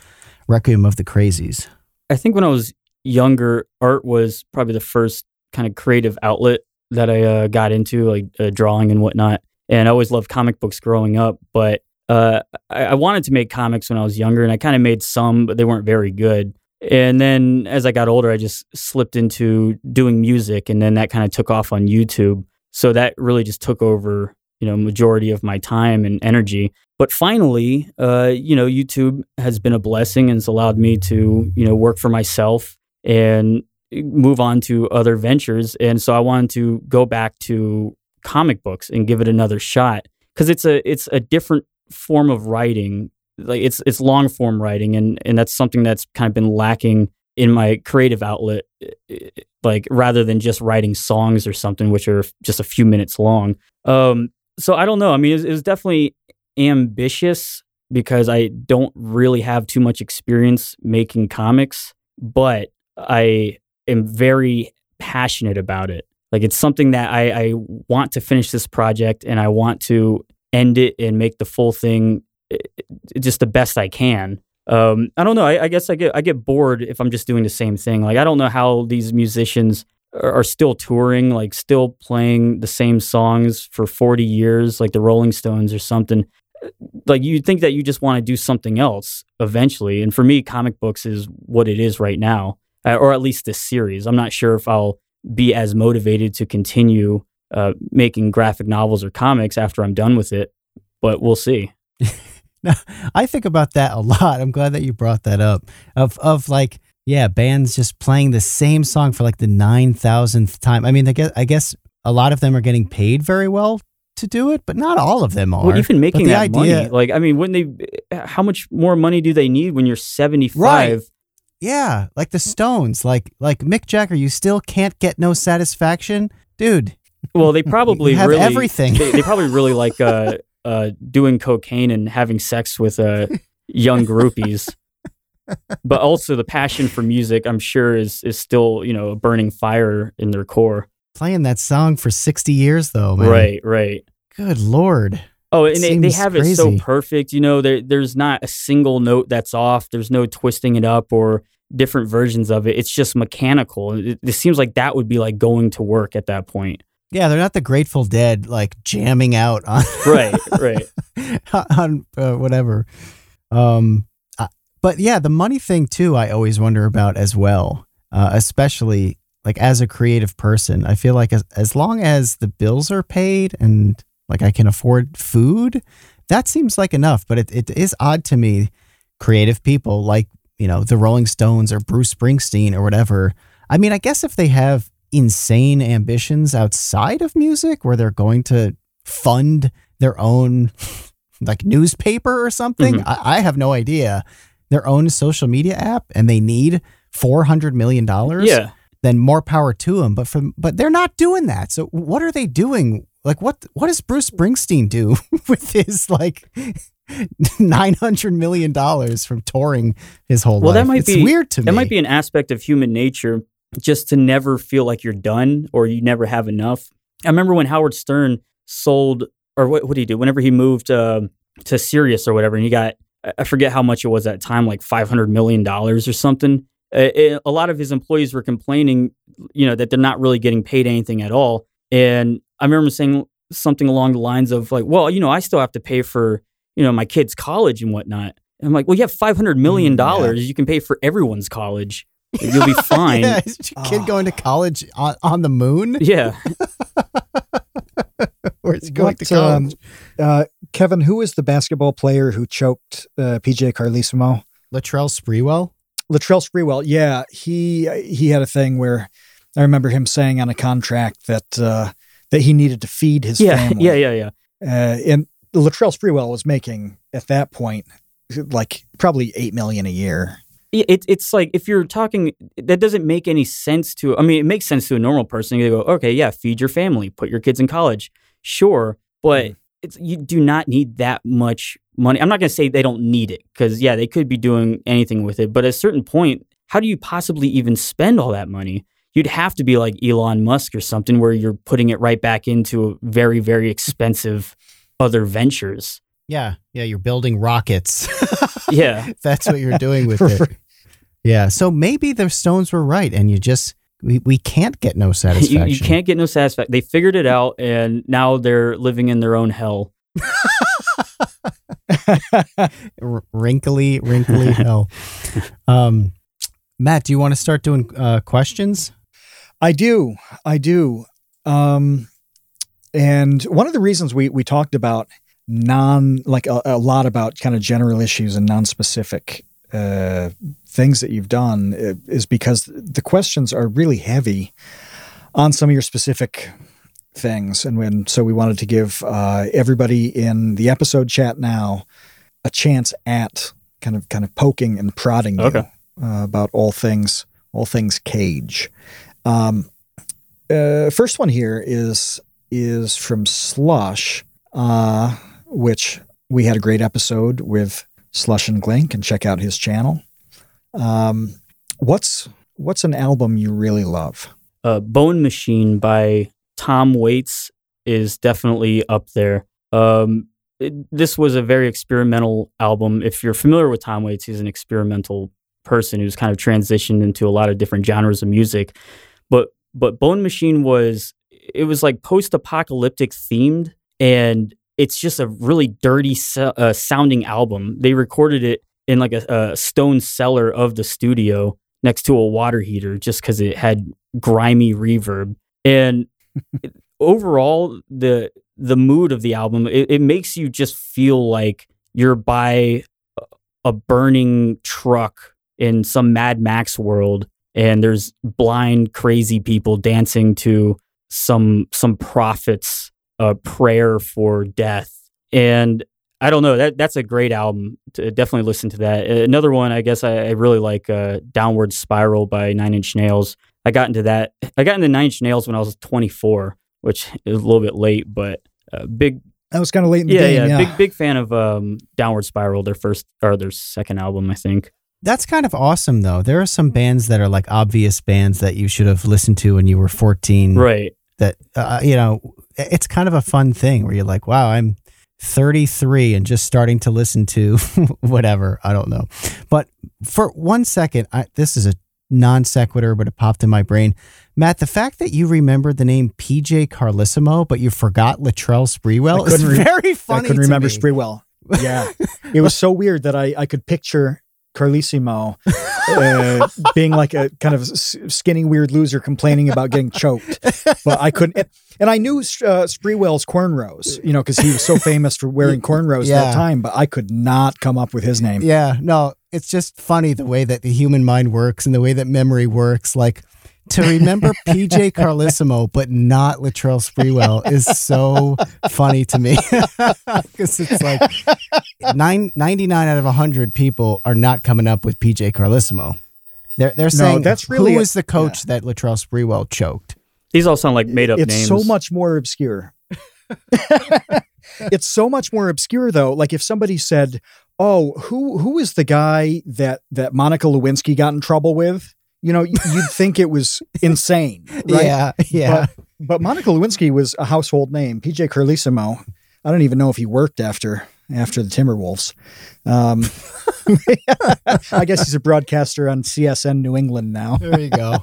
Requiem of the Crazies? I think when I was younger, art was probably the first kind of creative outlet that I uh, got into, like uh, drawing and whatnot. And I always loved comic books growing up, but uh, I-, I wanted to make comics when I was younger, and I kind of made some, but they weren't very good. And then as I got older, I just slipped into doing music, and then that kind of took off on YouTube. So that really just took over you know majority of my time and energy but finally uh, you know youtube has been a blessing and it's allowed me to you know work for myself and move on to other ventures and so i wanted to go back to comic books and give it another shot because it's a it's a different form of writing like it's it's long form writing and and that's something that's kind of been lacking in my creative outlet like rather than just writing songs or something which are just a few minutes long um so I don't know. I mean, it it was definitely ambitious because I don't really have too much experience making comics, but I am very passionate about it. Like it's something that I, I want to finish this project and I want to end it and make the full thing just the best I can. Um, I don't know. I, I, guess I get I get bored if I'm just doing the same thing. Like I don't know how these musicians are still touring, like still playing the same songs for 40 years, like the Rolling Stones or something. Like you think that you just want to do something else eventually. And for me, comic books is what it is right now, uh, or at least this series. I'm not sure if I'll be as motivated to continue uh, making graphic novels or comics after I'm done with it, but we'll see. now, I think about that a lot. I'm glad that you brought that up. Of of like yeah, bands just playing the same song for like the 9,000th time. I mean, I guess, I guess a lot of them are getting paid very well to do it, but not all of them are. Well, even making that idea, money, like, I mean, when they, how much more money do they need when you're 75? Right. Yeah, like the Stones, like like Mick Jagger, you still can't get no satisfaction, dude. Well, they probably have really, everything. they, they, probably really like uh, uh, doing cocaine and having sex with uh, young groupies but also the passion for music, I'm sure, is is still you know a burning fire in their core. Playing that song for 60 years, though, man. Right, right. Good lord. Oh, and they, they have crazy. it so perfect. You know, there, there's not a single note that's off. There's no twisting it up or different versions of it. It's just mechanical. It, it seems like that would be like going to work at that point. Yeah, they're not the Grateful Dead like jamming out on right, right on uh, whatever. Um, but yeah, the money thing too, I always wonder about as well, uh, especially like as a creative person. I feel like as, as long as the bills are paid and like I can afford food, that seems like enough. But it, it is odd to me, creative people like, you know, the Rolling Stones or Bruce Springsteen or whatever. I mean, I guess if they have insane ambitions outside of music where they're going to fund their own like newspaper or something, mm-hmm. I, I have no idea their own social media app and they need four hundred million dollars, yeah, then more power to them. But from but they're not doing that. So what are they doing? Like what what does Bruce Springsteen do with his like nine hundred million dollars from touring his whole well, life? that might it's be weird to that me. That might be an aspect of human nature, just to never feel like you're done or you never have enough. I remember when Howard Stern sold, or what, what did he do? Whenever he moved uh, to Sirius or whatever, and he got I forget how much it was at time, like five hundred million dollars or something. It, a lot of his employees were complaining, you know, that they're not really getting paid anything at all. And I remember saying something along the lines of like, "Well, you know, I still have to pay for you know my kids' college and whatnot." And I'm like, "Well, you have five hundred million mm, dollars. Yeah. You can pay for everyone's college. You'll be fine." yeah, kid oh. going to college on, on the moon? Yeah. Where's going what, to college? Um, uh, Kevin, who is the basketball player who choked uh, PJ Carlesimo? Latrell Sprewell. Latrell Sprewell. Yeah, he he had a thing where I remember him saying on a contract that uh, that he needed to feed his yeah, family. Yeah, yeah, yeah. Uh, and Latrell Sprewell was making at that point like probably eight million a year. Yeah, It, it's like if you're talking, that doesn't make any sense to. I mean, it makes sense to a normal person. You go, okay, yeah, feed your family, put your kids in college, sure, but Mhm. it's you do not need that much money. I'm not going to say they don't need it because yeah, they could be doing anything with it, but at a certain point, how do you possibly even spend all that money? You'd have to be like Elon Musk or something where you're putting it right back into very, very expensive other ventures. Yeah, yeah, you're building rockets. Yeah. That's what you're doing with it. Yeah. So maybe the Stones were right, and you just we, we can't get no you, satisfaction. you can't get no satisfaction. They figured it out, and now they're living in their own hell. R- wrinkly, wrinkly hell. Um, Matt, do you want to start doing uh, questions? I do. I do. Um, and one of the reasons we we talked about non like a, a lot about kind of general issues and non-specific uh, things that you've done uh, is because the questions are really heavy on some of your specific things and when so we wanted to give uh, everybody in the episode chat now a chance at kind of kind of poking and prodding you Okay. uh, about all things all things cage um, uh, first one here is is from Slush, uh, which we had a great episode with Slush and Glink, and check out his channel. Um, what's what's an album you really love? Uh, Bone Machine by Tom Waits is definitely up there. Um, it- this was a very experimental album. If you're familiar with Tom Waits, he's an experimental person who's kind of transitioned into a lot of different genres of music. But but Bone Machine was it was like post-apocalyptic themed, and it's just a really dirty uh, sounding album. They recorded it in like a, a stone cellar of the studio next to a water heater, just because it had grimy reverb. And overall, the the mood of the album it, it makes you just feel like you're by a- a burning truck in some Mad Max world, and there's blind, crazy people dancing to some some prophet's uh, prayer for death. And I don't know that that's a great album. To definitely listen to that. Another one, I guess I, I really like uh, "Downward Spiral" by Nine Inch Nails. I got into that. I got into Nine Inch Nails when I was 24, which is a little bit late, but uh, big. That was kind of late in the Yeah, game. yeah, Yeah, big big fan of um, Downward Spiral. Their first or their second album, I think. That's kind of awesome, though. There are some bands that are like obvious bands that you should have listened to when you were 14. Right. That, uh, you know, it's kind of a fun thing where you're like, wow, I'm 33 and just starting to listen to whatever. I don't know. But for one second, I, this is a non sequitur, but it popped in my brain. Matt, the fact that you remembered the name PJ Carlesimo, but you forgot Latrell Sprewell is re- very funny. I couldn't remember me. Sprewell. Yeah, it was so weird that I I could picture Carlesimo uh, being like a kind of skinny weird loser complaining about getting choked, but I couldn't. And, I knew uh, Sprewell's cornrows, you know, because he was so famous for wearing cornrows at Yeah. that time. But I could not come up with his name. Yeah, no, it's just funny the way that the human mind works and the way that memory works. Like to remember PJ Carlesimo but not Latrell Sprewell is so funny to me because it's like nine, 99 out of 100 people are not coming up with PJ Carlesimo. They're, they're saying that's really who a- is the coach that Latrell Sprewell choked? These all sound like made up it's names. so much more obscure. it's so much more obscure though. Like if somebody said, "Oh, who who is the guy that that Monica Lewinsky got in trouble with?" You know, you'd think it was insane, right? Yeah, yeah. But, but Monica Lewinsky was a household name. PJ Carlesimo. I don't even know if he worked after after the Timberwolves. Um, I guess he's a broadcaster on CSN New England now. there you go.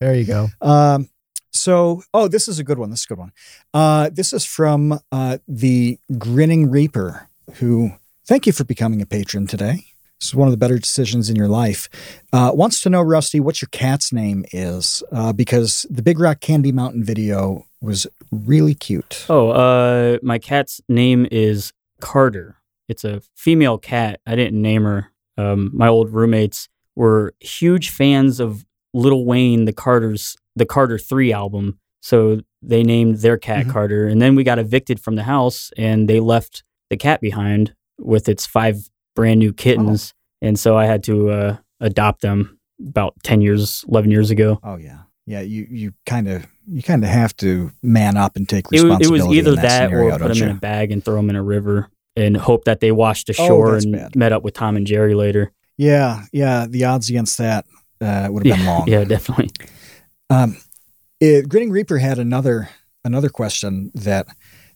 There you go. Um, so, oh, this is a good one. This is a good one. Uh, this is from uh, the Grinning Reaper, who, thank you for becoming a patron today. This is one of the better decisions in your life. Uh, wants to know, Rusty, what your cat's name is, uh, because the Big Rock Candy Mountain video was really cute. Oh, uh, my cat's name is Carter. It's a female cat. I didn't name her. Um, my old roommates were huge fans of Lil Wayne, the Carter's, the Carter Three album. So they named their cat Mhm. Carter. And then we got evicted from the house, and they left the cat behind with its five brand new kittens, and so I had to uh, adopt them about ten years, eleven years ago. Oh yeah, yeah. You you kind of you kind of have to man up and take It, responsibility. it was either in that, that, scenario, or put them in a bag and throw them in a river and hope that they washed Oh, ashore that's and bad. met up with Tom and Jerry later. Yeah, yeah. The odds against that uh, would have been long. Yeah, definitely. Um, it, Grinning Reaper had another another question that,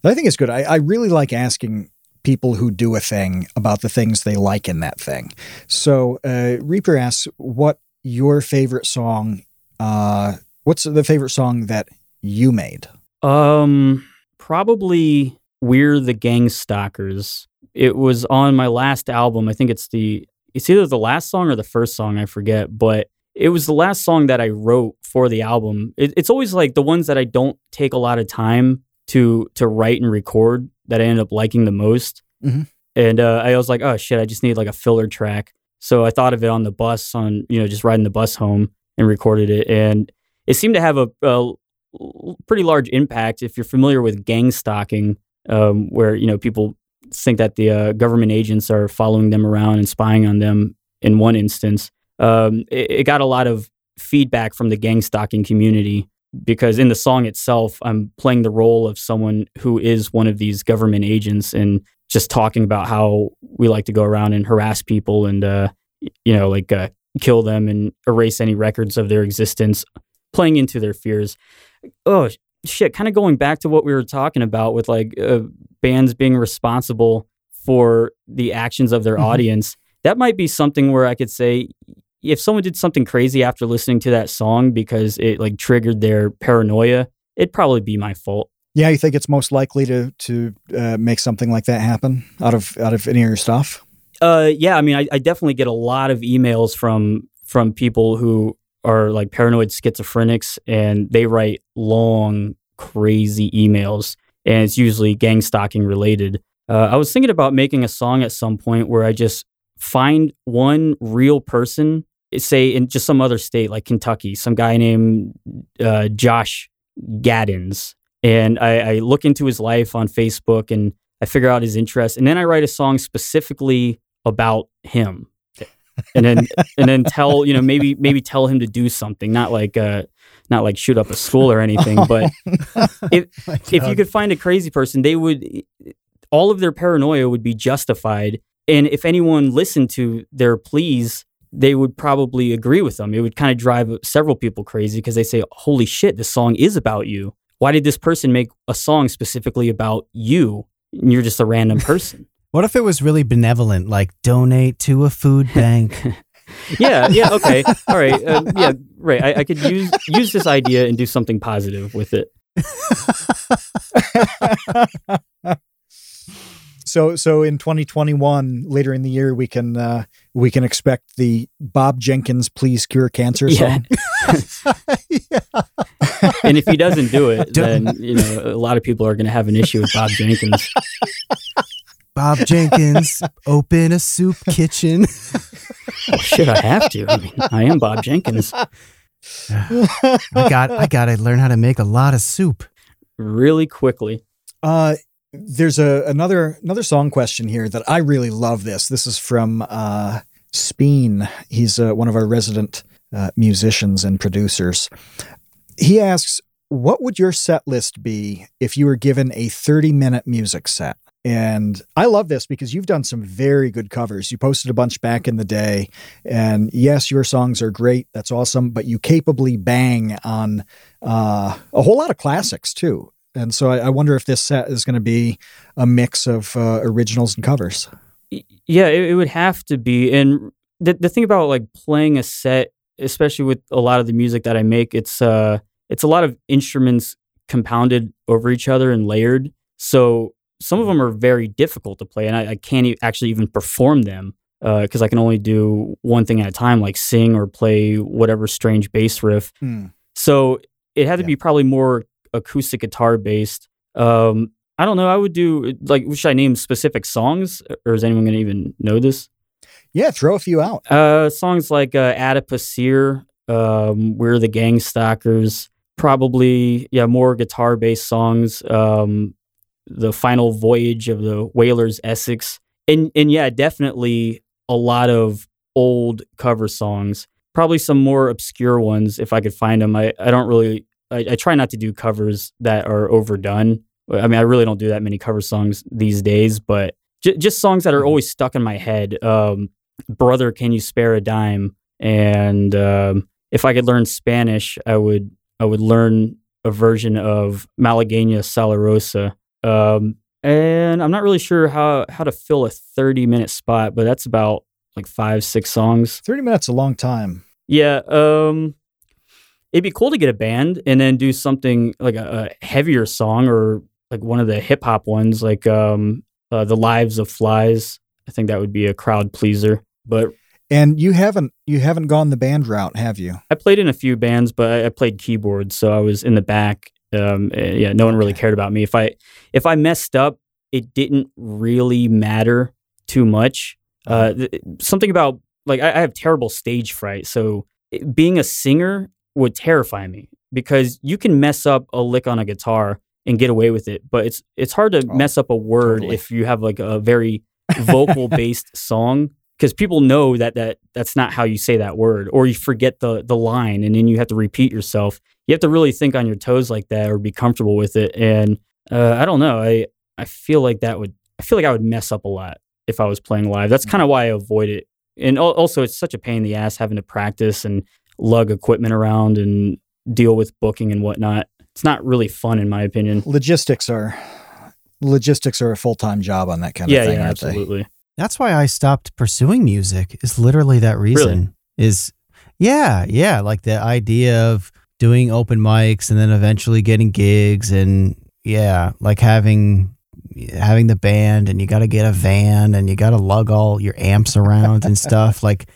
that I think is good. I, I really like asking people who do a thing about the things they like in that thing. So uh, Reaper asks, "What your favorite song? Uh, what's the favorite song that you made?" Um, probably we're the gang stalkers. It was on my last album. I think it's the it's either the last song or the first song. I forget, but it was the last song that I wrote for the album. It, it's always like the ones that I don't take a lot of time to to write and record that I ended up liking the most. Mhm. And uh, I was like, oh shit, I just need like a filler track. So I thought of it on the bus, on you know, just riding the bus home and recorded it, and it seemed to have a, a pretty large impact if you're familiar with gang stalking, um, where you know people think that the uh, government agents are following them around and spying on them. In one instance, um, it, it got a lot of feedback from the gang stalking community because in the song itself, I'm playing the role of someone who is one of these government agents and just talking about how we like to go around and harass people and uh, you know like uh, kill them and erase any records of their existence, playing into their fears oh shit kind of going back to what we were talking about with like uh, bands being responsible for the actions of their Mhm. audience that might be something where i could say if someone did something crazy after listening to that song because it like triggered their paranoia it'd probably be my fault Yeah, you think it's most likely to to uh, make something like that happen out of out of any of your stuff? Uh, yeah, I mean, I, I definitely get a lot of emails from from people who are like paranoid schizophrenics, and they write long, crazy emails, and it's usually gang stalking related. Uh, I was thinking about making a song at some point where I just find one real person, say in just some other state like Kentucky, some guy named uh, Josh Gaddens, and I, I look into his life on Facebook and I figure out his interests, and then I write a song specifically about him, and then and then tell you know maybe maybe tell him to do something, not like uh not like shoot up a school or anything, but if if you could find a crazy person, they would all of their paranoia would be justified, and if anyone listened to their pleas. They would probably agree with them. It would kind of drive several people crazy because they say, "Holy shit, this song is about you. Why did this person make a song specifically about you? And you're just a random person." What if it was really benevolent, like donate to a food bank? yeah, yeah, okay, all right, uh, yeah, right. I, I could use use this idea and do something positive with it. so so in 2021, later in the year, we can uh, we can expect the Bob Jenkins "Please Cure Cancer" Yeah. song. And if he doesn't do it, then you know a lot of people are going to have an issue with Bob Jenkins. Bob Jenkins, open a soup kitchen. Well, shit, I have to. I mean, I am Bob Jenkins. I got I got to learn how to make a lot of soup. Really quickly. Uh, there's a another another song question here that I really love. This this is from uh, Speen. He's uh, one of our resident uh, musicians and producers. He asks, "What would your set list be if you were given a 30 minute music set?" And I love this because you've done some very good covers. You posted a bunch back in the day, and yes, your songs are great. That's awesome. But you capably bang on uh, a whole lot of classics too. And so I, I wonder if this set is going to be a mix of uh, originals and covers. Yeah, it, it would have to be. And the the thing about like playing a set, especially with a lot of the music that I make, it's uh it's a lot of instruments compounded over each other and layered. So some of them are very difficult to play, and I, I can't e- actually even perform them because I can only do one thing at a time, like sing or play whatever strange bass riff. So it had to Yeah. be probably more acoustic guitar based. Um, I don't know. I would do like, should I name specific songs, or is anyone going to even know this? Yeah, throw a few out. Uh, songs like uh, Adipocere, um, We're the Gang Stalkers, probably yeah, more guitar based songs. Um, the Final Voyage of the Whalers Essex, and and yeah, definitely a lot of old cover songs. Probably some more obscure ones if I could find them. I, I don't really I, I try not to do covers that are overdone. I mean, I really don't do that many cover songs these days, but j- just songs that are Mhm. always stuck in my head. Um, Brother, can you spare a dime? And um, if I could learn Spanish, I would I would learn a version of Malagueña Salerosa. Um, and I'm not really sure how how to fill a 30 minute spot, but that's about like five six songs. 30 minutes a long time. Yeah, um, it'd be cool to get a band and then do something like a, a heavier song or like one of the hip hop ones, like um, uh, "The Lives of Flies." I think that would be a crowd pleaser. But And you haven't you haven't gone the band route, have you? I played in a few bands, but I, I played keyboards, so I was in the back. Um, eh, yeah, no one really cared about me. If I if I messed up, it didn't really matter too much. Uh, th- something about like I, I have terrible stage fright, so it- being a singer would terrify me because you can mess up a lick on a guitar and get away with it, but it's it's hard to Oh, mess up a word totally. if you have like a very vocal based song because people know that that that's not how you say that word or you forget the the line and then you have to repeat yourself. You have to really think on your toes like that or be comfortable with it and uh, i don't know i i feel like that would i feel like i would mess up a lot if i was playing live. That's kind of why i avoid it and also it's such a pain in the ass having to practice and lug equipment around and deal with booking and whatnot it's not really fun in my opinion Logistics are logistics are a full time job on that kind yeah of thing, yeah aren't they? absolutely That's why I stopped pursuing music. Is literally that reason. Is yeah, yeah, like the idea of doing open mics and then eventually getting gigs and yeah, like having having the band and you got to get a van and you got to lug all your amps around and stuff like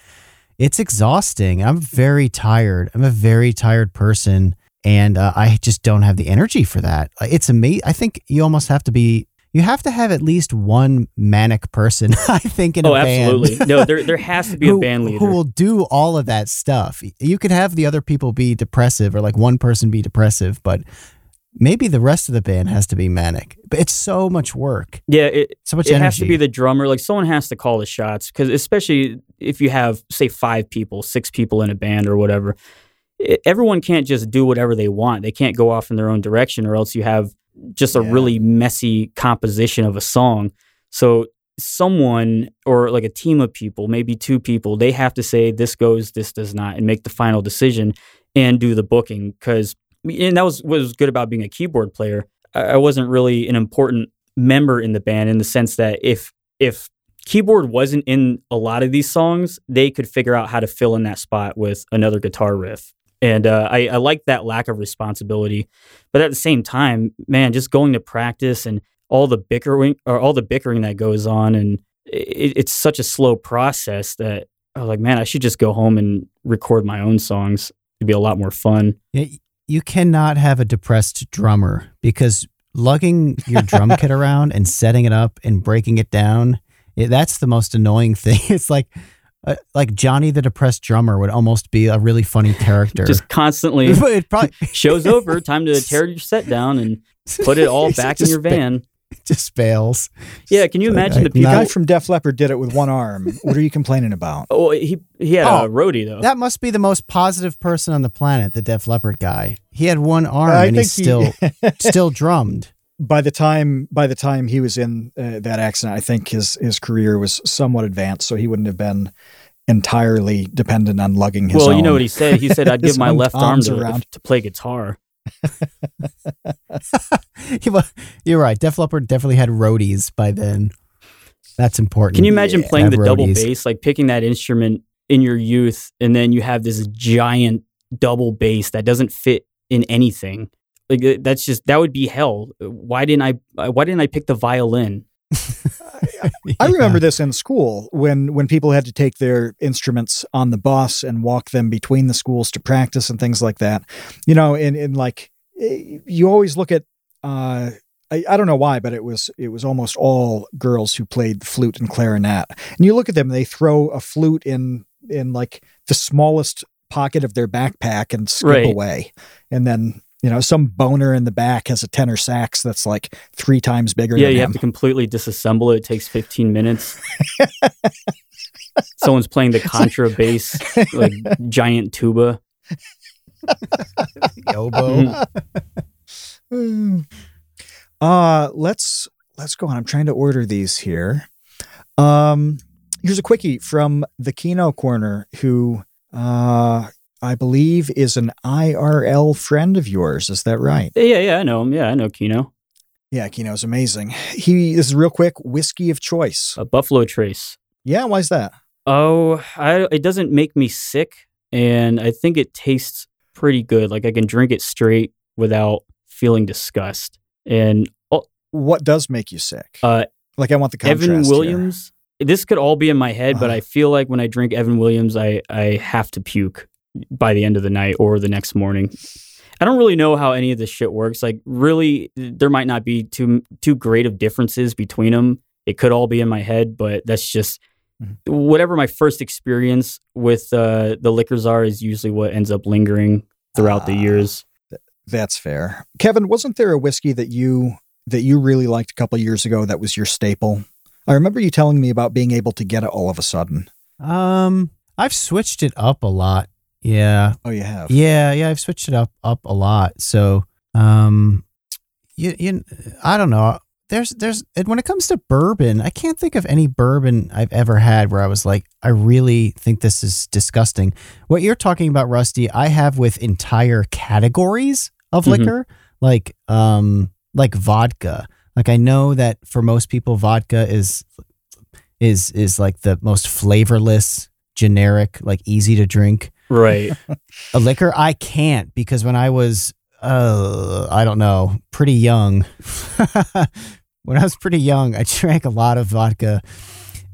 it's exhausting. I'm very tired. I'm a very tired person and uh, I just don't have the energy for that. It's amazing. I think you almost have to be you have to have at least one manic person, I think, in oh a band. Oh, absolutely no there, there has to be a band leader who will do all of that stuff. You could have the other people be depressive or like one person be depressive, but maybe the rest of the band has to be manic. But it's so much work, yeah it, so much it energy. has to be the drummer. Like someone has to call the shots because especially if you have say five people, six people in a band or whatever, i everyone can't just do whatever they want. They can't go off in their own direction, or else you have just a Yeah. really messy composition of a song. So someone or like a team of people, maybe two people, they have to say this goes, this does not, and make the final decision and do the booking. Because and that was what was good about being a keyboard player. I wasn't really an important member in the band in the sense that if if keyboard wasn't in a lot of these songs, they could figure out how to fill in that spot with another guitar riff. And uh, I, I like that lack of responsibility, but at the same time, man, just going to practice and all the bickering or all the bickering that goes on, and it, it's such a slow process that I was like, man, I should just go home and record my own songs. It'd be a lot more fun. You cannot have a depressed drummer because lugging your drum kit around and setting it up and breaking it down, it, that's the most annoying thing. It's like uh, like Johnny the depressed drummer would almost be a really funny character. Just constantly it probably show's over. Time to tear your set down and put it all back in your ba- van. just fails. Yeah, can you Like, imagine I- the The people? guy from Def Leppard did it with one arm. What are you complaining about? oh, he he had Oh, a roadie though. That must be the most positive person on the planet, the Def Leppard guy. He had one arm I and he still still drummed. by the time by the time he was in uh, that accident, I think his his career was somewhat advanced, so he wouldn't have been entirely dependent on lugging his. well, you know what he said. He said, "I'd give my left arm to, around. to play guitar." You're right. Def Leppard definitely had roadies by then. That's important. Can you imagine Yeah, playing the double bass, like picking that instrument in your youth, and then you have this giant double bass that doesn't fit in anything? Like uh, that's just that would be hell. Why didn't I? uh, Why didn't I pick the violin? I remember this in school when when people had to take their instruments on the bus and walk them between the schools to practice and things like that. You know, in in like eh, you always look at. Uh, I, I don't know why, but it was it was almost all girls who played flute and clarinet. And you look at them, they throw a flute in in like the smallest pocket of their backpack and skip Right. away, and then you know, some boner in the back has a tenor sax that's like three times bigger Yeah, than you him. have to completely disassemble it. It takes 15 minutes. Someone's playing the contrabass, like giant tuba. Oboe. Mm-hmm. uh let's let's go on. I'm trying to order these here. Um here's a quickie from the Kino Corner who uh I believe is an IRL friend of yours. Is that right? Yeah, yeah, I know him. Yeah, I know Kino. Yeah, Kino's amazing. He this is real quick whiskey of choice. A Buffalo Trace. Yeah, why's that? Oh, I, it doesn't make me sick, and I think it tastes pretty good. Like I can drink it straight without feeling disgust. And oh, What does make you sick? uh, like I want the contrast. Evan here. Williams. This could all be in my head, but Uh-huh. I feel like when I drink Evan Williams, I I have to puke by the end of the night or the next morning. I don't really know how any of this shit works. Like, really, there might not be too too great of differences between them. It could all be in my head, but that's just Mhm. whatever my first experience with uh, the liquors are is usually what ends up lingering throughout the Ah. years. That's fair. Kevin, wasn't there a whiskey that you that you really liked a couple years ago that was your staple? I remember you telling me about being able to get it all of a sudden. Um, I've switched it up a lot. Yeah, Oh, you have. yeah, yeah. I've switched it up up a lot. So, um, you, you I don't know. There's there's and when it comes to bourbon, I can't think of any bourbon I've ever had where I was like, I really think this is disgusting. What you're talking about, Rusty, I have with entire categories of Mhm. liquor, like um, like vodka. Like I know that for most people, vodka is is is like the most flavorless, generic, like easy to drink Right. a liquor i can't because when i was uh i don't know pretty young when i was pretty young i drank a lot of vodka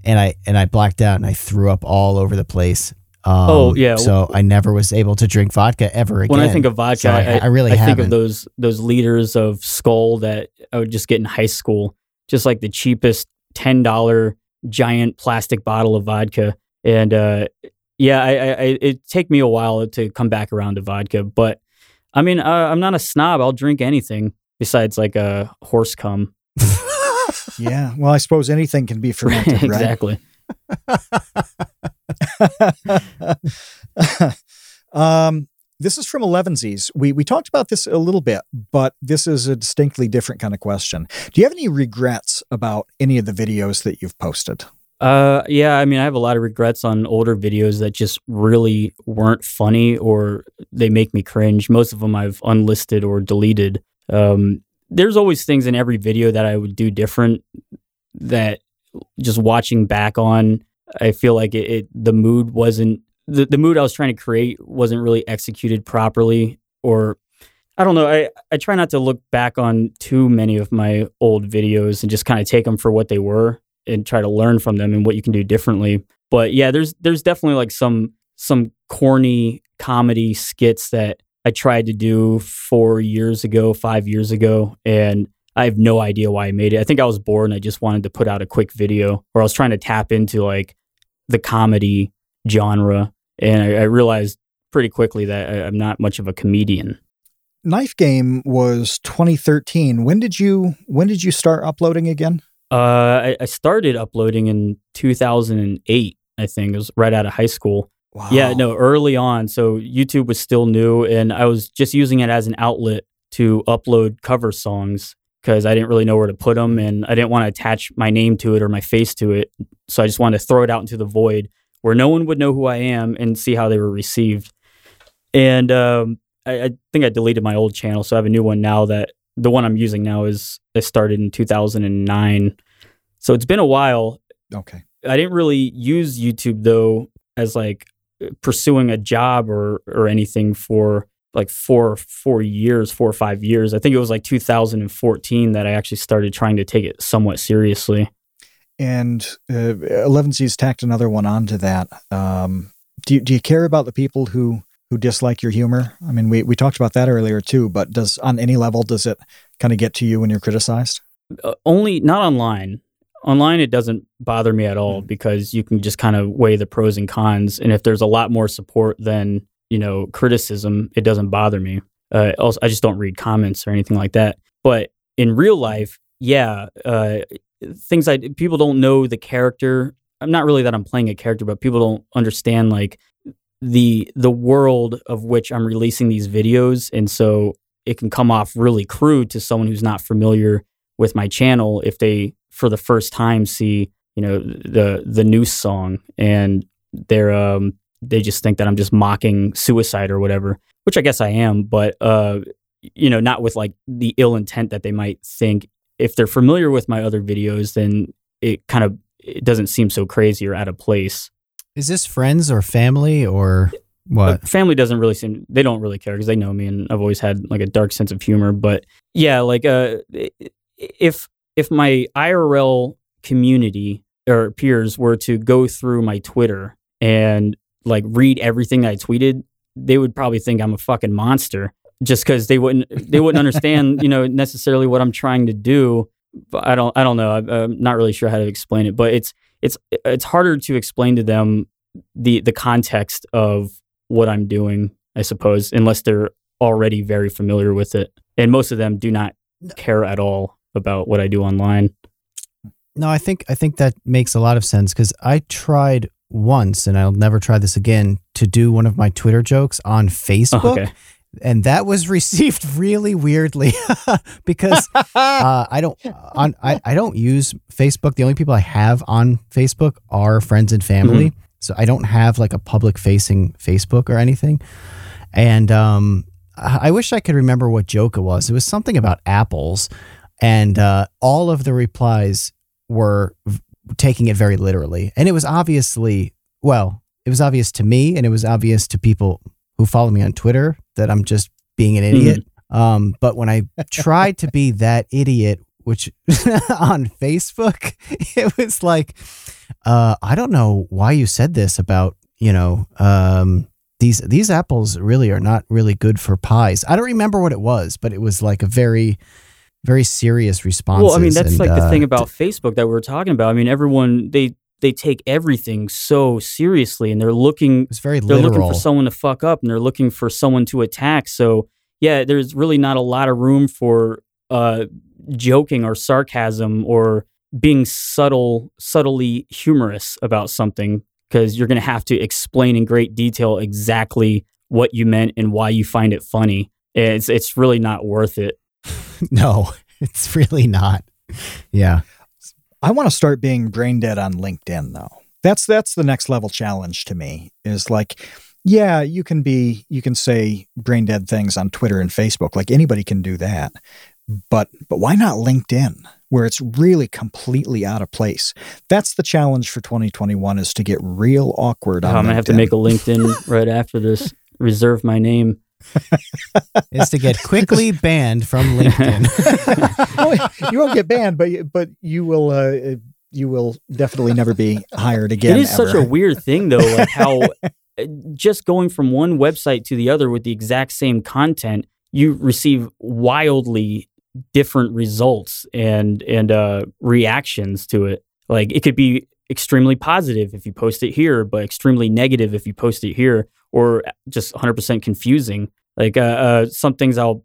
and i and i blacked out and i threw up all over the place um, Oh, yeah. so i never was able to drink vodka ever again when I think of vodka, So I- I, I really I think of those those liters of Skol that I would just get in high school, just like the cheapest ten dollar giant plastic bottle of vodka. And uh, yeah, I, I, I it take me a while to come back around to vodka, but I mean, uh, I'm not a snob. I'll drink anything besides like a horse cum. Yeah. Well, I suppose anything can be fermented, right? exactly. um, this is from Elevensies. We we talked about this a little bit, but this is a distinctly different kind of question. Do you have any regrets about any of the videos that you've posted? Uh, yeah, I mean, I have a lot of regrets on older videos that just really weren't funny or they make me cringe. Most of them I've unlisted or deleted. Um, there's always things in every video that I would do different that just watching back on, I feel like it, it the mood wasn't the, the mood I was trying to create wasn't really executed properly or I don't know. I, I try not to look back on too many of my old videos and just kind of take them for what they were and try to learn from them and what you can do differently. But yeah, there's there's definitely like some some corny comedy skits that I tried to do four years ago, five years ago, and I have no idea why I made it. I think I was bored and I just wanted to put out a quick video, or I was trying to tap into like the comedy genre, and I, I realized pretty quickly that I, I'm not much of a comedian. Knife Game was 2013. When did you when did you start uploading again? Uh, I, I started uploading in 2008. I think it was right out of high school. Wow. Yeah, no, early on. So YouTube was still new, and I was just using it as an outlet to upload cover songs because I didn't really know where to put them, and I didn't want to attach my name to it or my face to it. So I just wanted to throw it out into the void where no one would know who I am and see how they were received. And um, I, I think I deleted my old channel, so I have a new one now. That the one I'm using now is I started in 2009, so it's been a while. Okay. I didn't really use YouTube though as like pursuing a job or or anything for like four four years, four or five years. I think it was like 2014 that I actually started trying to take it somewhat seriously. And uh, 11C's tacked another one onto that. Um, do you, do you care about the people who who dislike your humor? I mean, we we talked about that earlier too. But does on any level does it kind of get to you when you're criticized? Uh, only not online. Online, it doesn't bother me at all Mhm. because you can just kind of weigh the pros and cons. And if there's a lot more support than you know criticism, it doesn't bother me. Uh, also, I just don't read comments or anything like that. But in real life, yeah, uh, things I people don't know the character. I'm not really that I'm playing a character, but people don't understand like the the world of which I'm releasing these videos, and so it can come off really crude to someone who's not familiar with my channel if they for the first time see you know the the new song and they're um they just think that I'm just mocking suicide or whatever, which I guess I am, but uh you know not with like the ill intent that they might think. If they're familiar with my other videos, then it kind of it doesn't seem so crazy or out of place. Is this friends or family or what? But family doesn't really seem they don't really care because they know me and I've always had like a dark sense of humor. But yeah, like uh, if if my IRL community or peers were to go through my Twitter and like read everything I tweeted, they would probably think I'm a fucking monster just because they wouldn't they wouldn't understand you know necessarily what I'm trying to do. But I don't I don't know. I'm, I'm not really sure how to explain it, but it's it's it's harder to explain to them the the context of what I'm doing, I suppose, unless they're already very familiar with it. And most of them do not care at all about what I do online. No, I think I think that makes a lot of sense because I tried once, and I'll never try this again, to do one of my Twitter jokes on Facebook. Oh, okay. And that was received really weirdly because uh, I don't on I, I don't use Facebook. The only people I have on Facebook are friends and family. So I don't have like a public facing Facebook or anything. And um, I I wish I could remember what joke it was. It was something about apples, and uh, all of the replies were v- taking it very literally. And it was obviously, well, it was obvious to me, and it was obvious to people who follow me on Twitter that I'm just being an idiot. Um, but when I tried to be that idiot, which on Facebook, it was like, uh, I don't know why you said this about, you know, um, these these apples really are not really good for pies. I don't remember what it was, but it was like a very, very serious response. Well, I mean, that's like the thing about Facebook that we are talking about. I mean, everyone they they take everything so seriously, and they're looking It's very literal. they're looking for someone to fuck up, and they're looking for someone to attack. So yeah, there's really not a lot of room for uh, joking or sarcasm or being subtle, subtly humorous about something because you're going to have to explain in great detail exactly what you meant and why you find it funny. It's it's really not worth it. no, it's really not. Yeah. I want to start being brain dead on LinkedIn though. That's that's the next level challenge to me. Is like, yeah, you can be you can say brain dead things on Twitter and Facebook. Like anybody can do that. But but why not LinkedIn where it's really completely out of place? That's the challenge for 2021 is to get real awkward on I'm gonna have to make a LinkedIn right after this. Reserve my name. Is to get quickly banned from LinkedIn. Oh, you won't get banned, but you- but you will uh, you will definitely never be hired again. it is such a weird thing though, like how uh, just going from one website to the other with the exact same content, you receive wildly different results and and uh, reactions to it. Like it could be extremely positive if you post it here, but extremely negative if you post it here, or just 100% confusing. Like uh, uh, some things I'll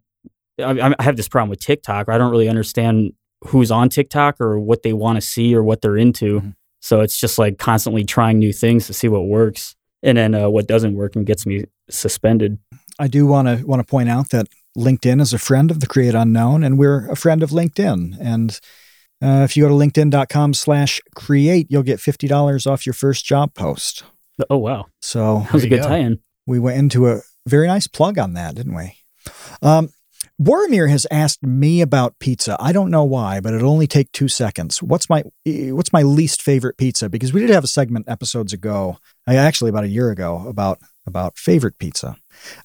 I, I have this problem with TikTok. I don't really understand who's on TikTok or what they want to see or what they're into. Mhm. So it's just like constantly trying new things to see what works, and then uh, what doesn't work and gets me suspended. I do want to want to point out that LinkedIn is a friend of the Create Unknown, and we're a friend of LinkedIn. And uh, if you go to linkedin.com slash create, you'll get $50 off your first job post. Oh wow, So that was a good go. tie-in. we went into a very nice plug on that, didn't we? Um, Boromir has asked me about pizza. I don't know why, but it'll only take two seconds. What's my what's my least favorite pizza? Because we did have a segment episodes ago, uh, actually about a year ago, about about favorite pizza.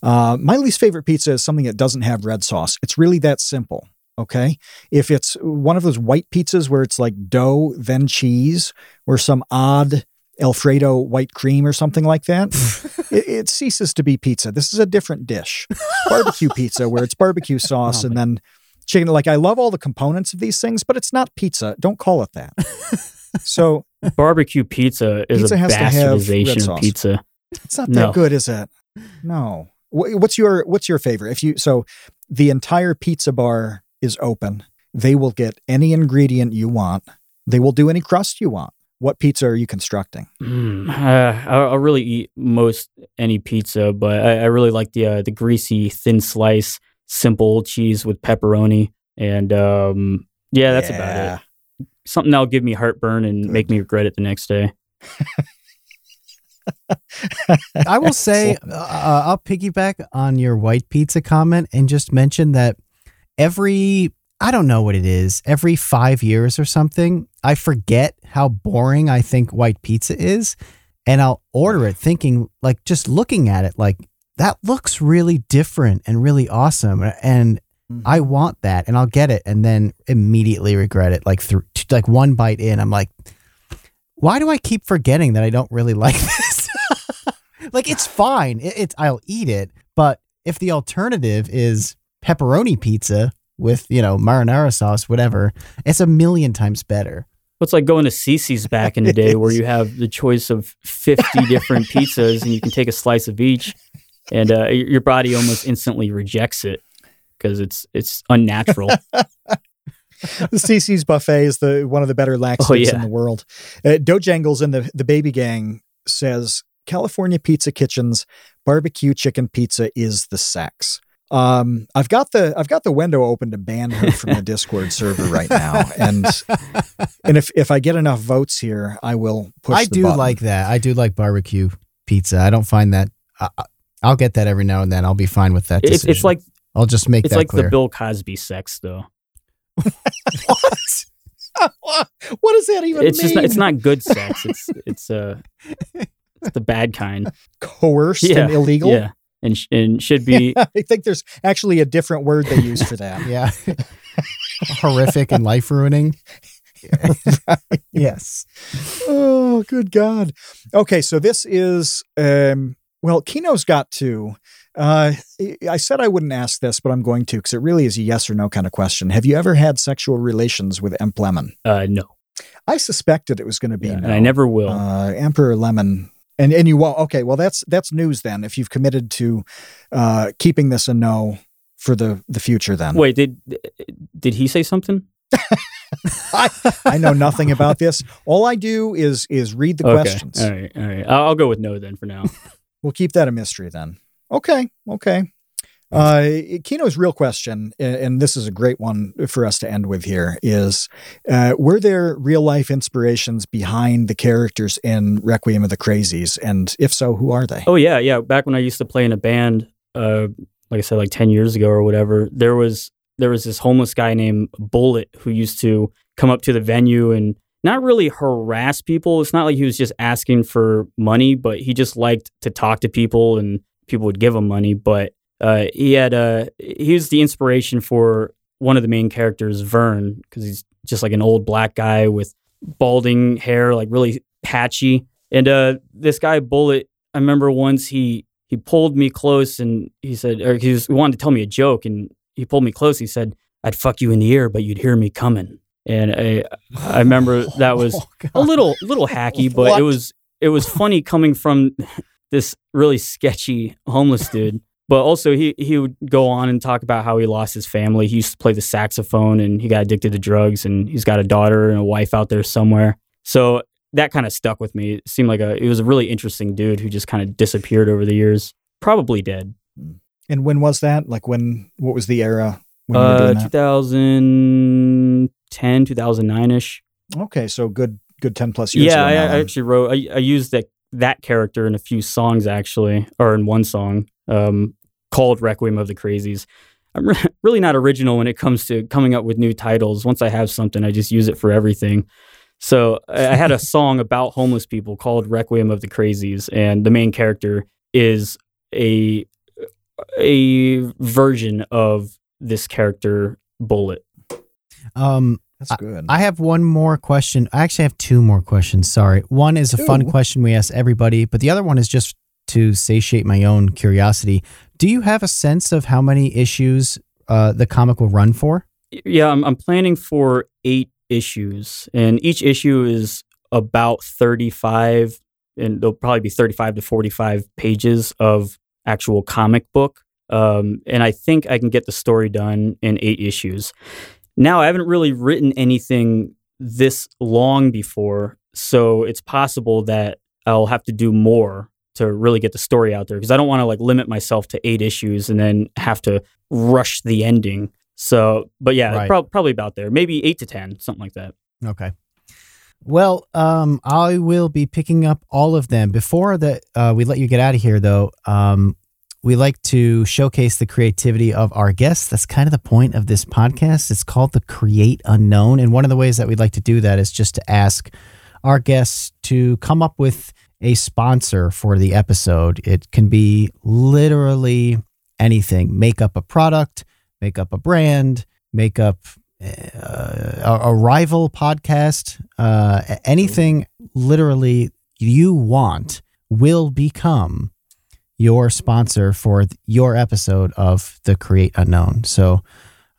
Uh, my least favorite pizza is something that doesn't have red sauce. It's really that simple. Okay, if it's one of those white pizzas where it's like dough then cheese, or some odd Alfredo white cream or something like that, it, it ceases to be pizza. This is a different dish. Barbecue pizza, where it's barbecue sauce Oh and then chicken. Like, I love all the components of these things, but it's not pizza. Don't call it that. So Barbecue pizza is Pizza a has to have red bastardization of pizza. it's not No. that good, is it? No. What's your What's your favorite? If you so, the entire pizza bar is open. They will get any ingredient you want. They will do any crust you want. What pizza are you constructing? Mm, uh, I'll, I'll really eat most any pizza, but I, I really like the uh, the greasy thin slice, simple cheese with pepperoni, and um, yeah, that's about it. Something that'll give me heartburn and Good. make me regret it the next day. I will say, uh, I'll piggyback on your white pizza comment and just mention that every, I don't know what it is, every five years or something, I forget how boring I think white pizza is. And I'll order it thinking, like, just looking at it, like, that looks really different and really awesome. And Mhm. I want that and I'll get it and then immediately regret it. Like, through, like one bite in, I'm like, why do I keep forgetting that I don't really like this? like it's fine. It, it's I'll eat it, but if the alternative is pepperoni pizza with you know marinara sauce, whatever, it's a million times better. It's like going to CiCi's back in the day, where you have the choice of fifty different pizzas, and you can take a slice of each, and uh, your body almost instantly rejects it because it's it's unnatural. the CiCi's buffet is the one of the better laxatives Oh, yeah. in the world. Uh, Dojangles in the the baby gang says California pizza kitchens barbecue chicken pizza is the sex. Um, I've got the I've got the window open to ban her from the Discord server right now, and and if if I get enough votes here, I will push. I the do button. like that. I do like barbecue pizza. I don't find that. I, I- I'll get that every now and then. I'll be fine with that. it's Decision. it's like I'll just make it's that like clear. the Bill Cosby sex, though. what? What does that even It's mean? just not, it's not good sex. It's it's uh it's the bad kind. coerced Yeah, and illegal. Yeah, and sh- and should be I think there's actually a different word they use for that. yeah, horrific and life ruining. Yes. oh, good God. Okay, so this is um well, Kino's got two. Uh, I said I wouldn't ask this, but I'm going to because it really is a yes or no kind of question. Have you ever had sexual relations with Emp Lemon? uh no, I suspected it was going to be Yeah, no. and I never will. Uh, Emperor Lemon, and and you won't. Okay, well that's that's news then. If you've committed to uh, keeping this a no for the the future, then Wait, did did he say something? I, I know nothing about this. All I do is is read the okay, questions. all right, all right. I'll, I'll go with no then for now. We'll keep that a mystery then. Okay, okay. Uh, Kino's real question, and this is a great one for us to end with here, is uh, were there real life inspirations behind the characters in Requiem of the Crazies? And if so, who are they? Oh yeah, yeah. Back when I used to play in a band, uh, like I said, like ten years ago or whatever, there was there was this homeless guy named Bullet who used to come up to the venue and not really harass people. It's not like he was just asking for money, but he just liked to talk to people and people would give him money. But uh, he had uh, he was the inspiration for one of the main characters, Vern, because he's just like an old black guy with balding hair, like really patchy. And uh, this guy Bullet, I remember once he he pulled me close and he said, or he, was, he wanted to tell me a joke, and he pulled me close. He said, "I'd fuck you in the ear, but you'd hear me coming." And I I remember that was Oh, a little little hacky, but What? it was it was funny coming from this really sketchy homeless dude. But also he he would go on and talk about how he lost his family. He used to play the saxophone and he got addicted to drugs and he's got a daughter and a wife out there somewhere. So that kind of stuck with me. It seemed like a it was a really interesting dude who just kind of disappeared over the years. Probably dead. And when was that? Like when? What was the era when Uh doing that? 2010, 2009ish. Okay, so good, good ten plus years. Yeah, I, I actually wrote. I, I used that that character in a few songs actually, or in one song um, called "Requiem of the Crazies." I'm re- really not original when it comes to coming up with new titles. Once I have something, I just use it for everything. So I I had a song about homeless people called "Requiem of the Crazies," and the main character is a a version of this character, Bullet. Um, That's good. I have one more question. I actually have two more questions. Sorry. One is a fun question we ask everybody, but the other one is just to satiate my own curiosity. Do you have a sense of how many issues uh, the comic will run for? Yeah, I'm, I'm planning for eight issues, and each issue is about 35, and there'll probably be 35 to 45 pages of actual comic book. Um, and I think I can get the story done in eight issues. Now, I haven't really written anything this long before, so it's possible that I'll have to do more to really get the story out there because I don't want to like limit myself to eight issues and then have to rush the ending. So, but yeah, Right. prob- probably about there, maybe eight to ten, something like that. Okay. Well, um, I will be picking up all of them. Before that, uh, we let you get out of here, though. Um, we like to showcase the creativity of our guests. That's kind of the point of this podcast. It's called the Create Unknown, and one of the ways that we'd like to do that is just to ask our guests to come up with a sponsor for the episode. It can be literally anything. Make up a product, make up a brand, make up uh, a, rival podcast, uh, anything literally you want will become your sponsor for th- your episode of the Create Unknown. So,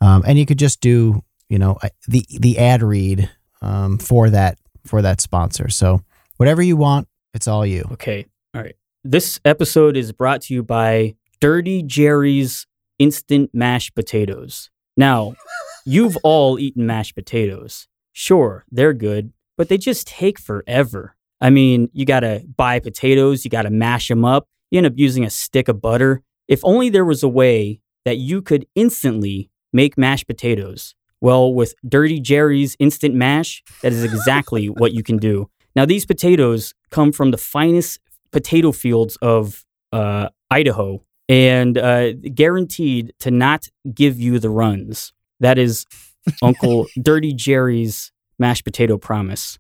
um, and you could just do, you know, the the ad read um, for that for that sponsor. So, whatever you want, it's all you. Okay. All right. This episode is brought to you by Dirty Jerry's Instant Mashed Potatoes. Now, you've all eaten mashed potatoes. Sure, they're good, but they just take forever. I mean, you got to buy potatoes, you got to mash them up, you end up using a stick of butter. If only there was a way that you could instantly make mashed potatoes. Well, with Dirty Jerry's Instant Mash, that is exactly what you can do. Now, these potatoes come from the finest potato fields of uh, Idaho and uh, guaranteed to not give you the runs. That is Uncle Dirty Jerry's mashed potato promise.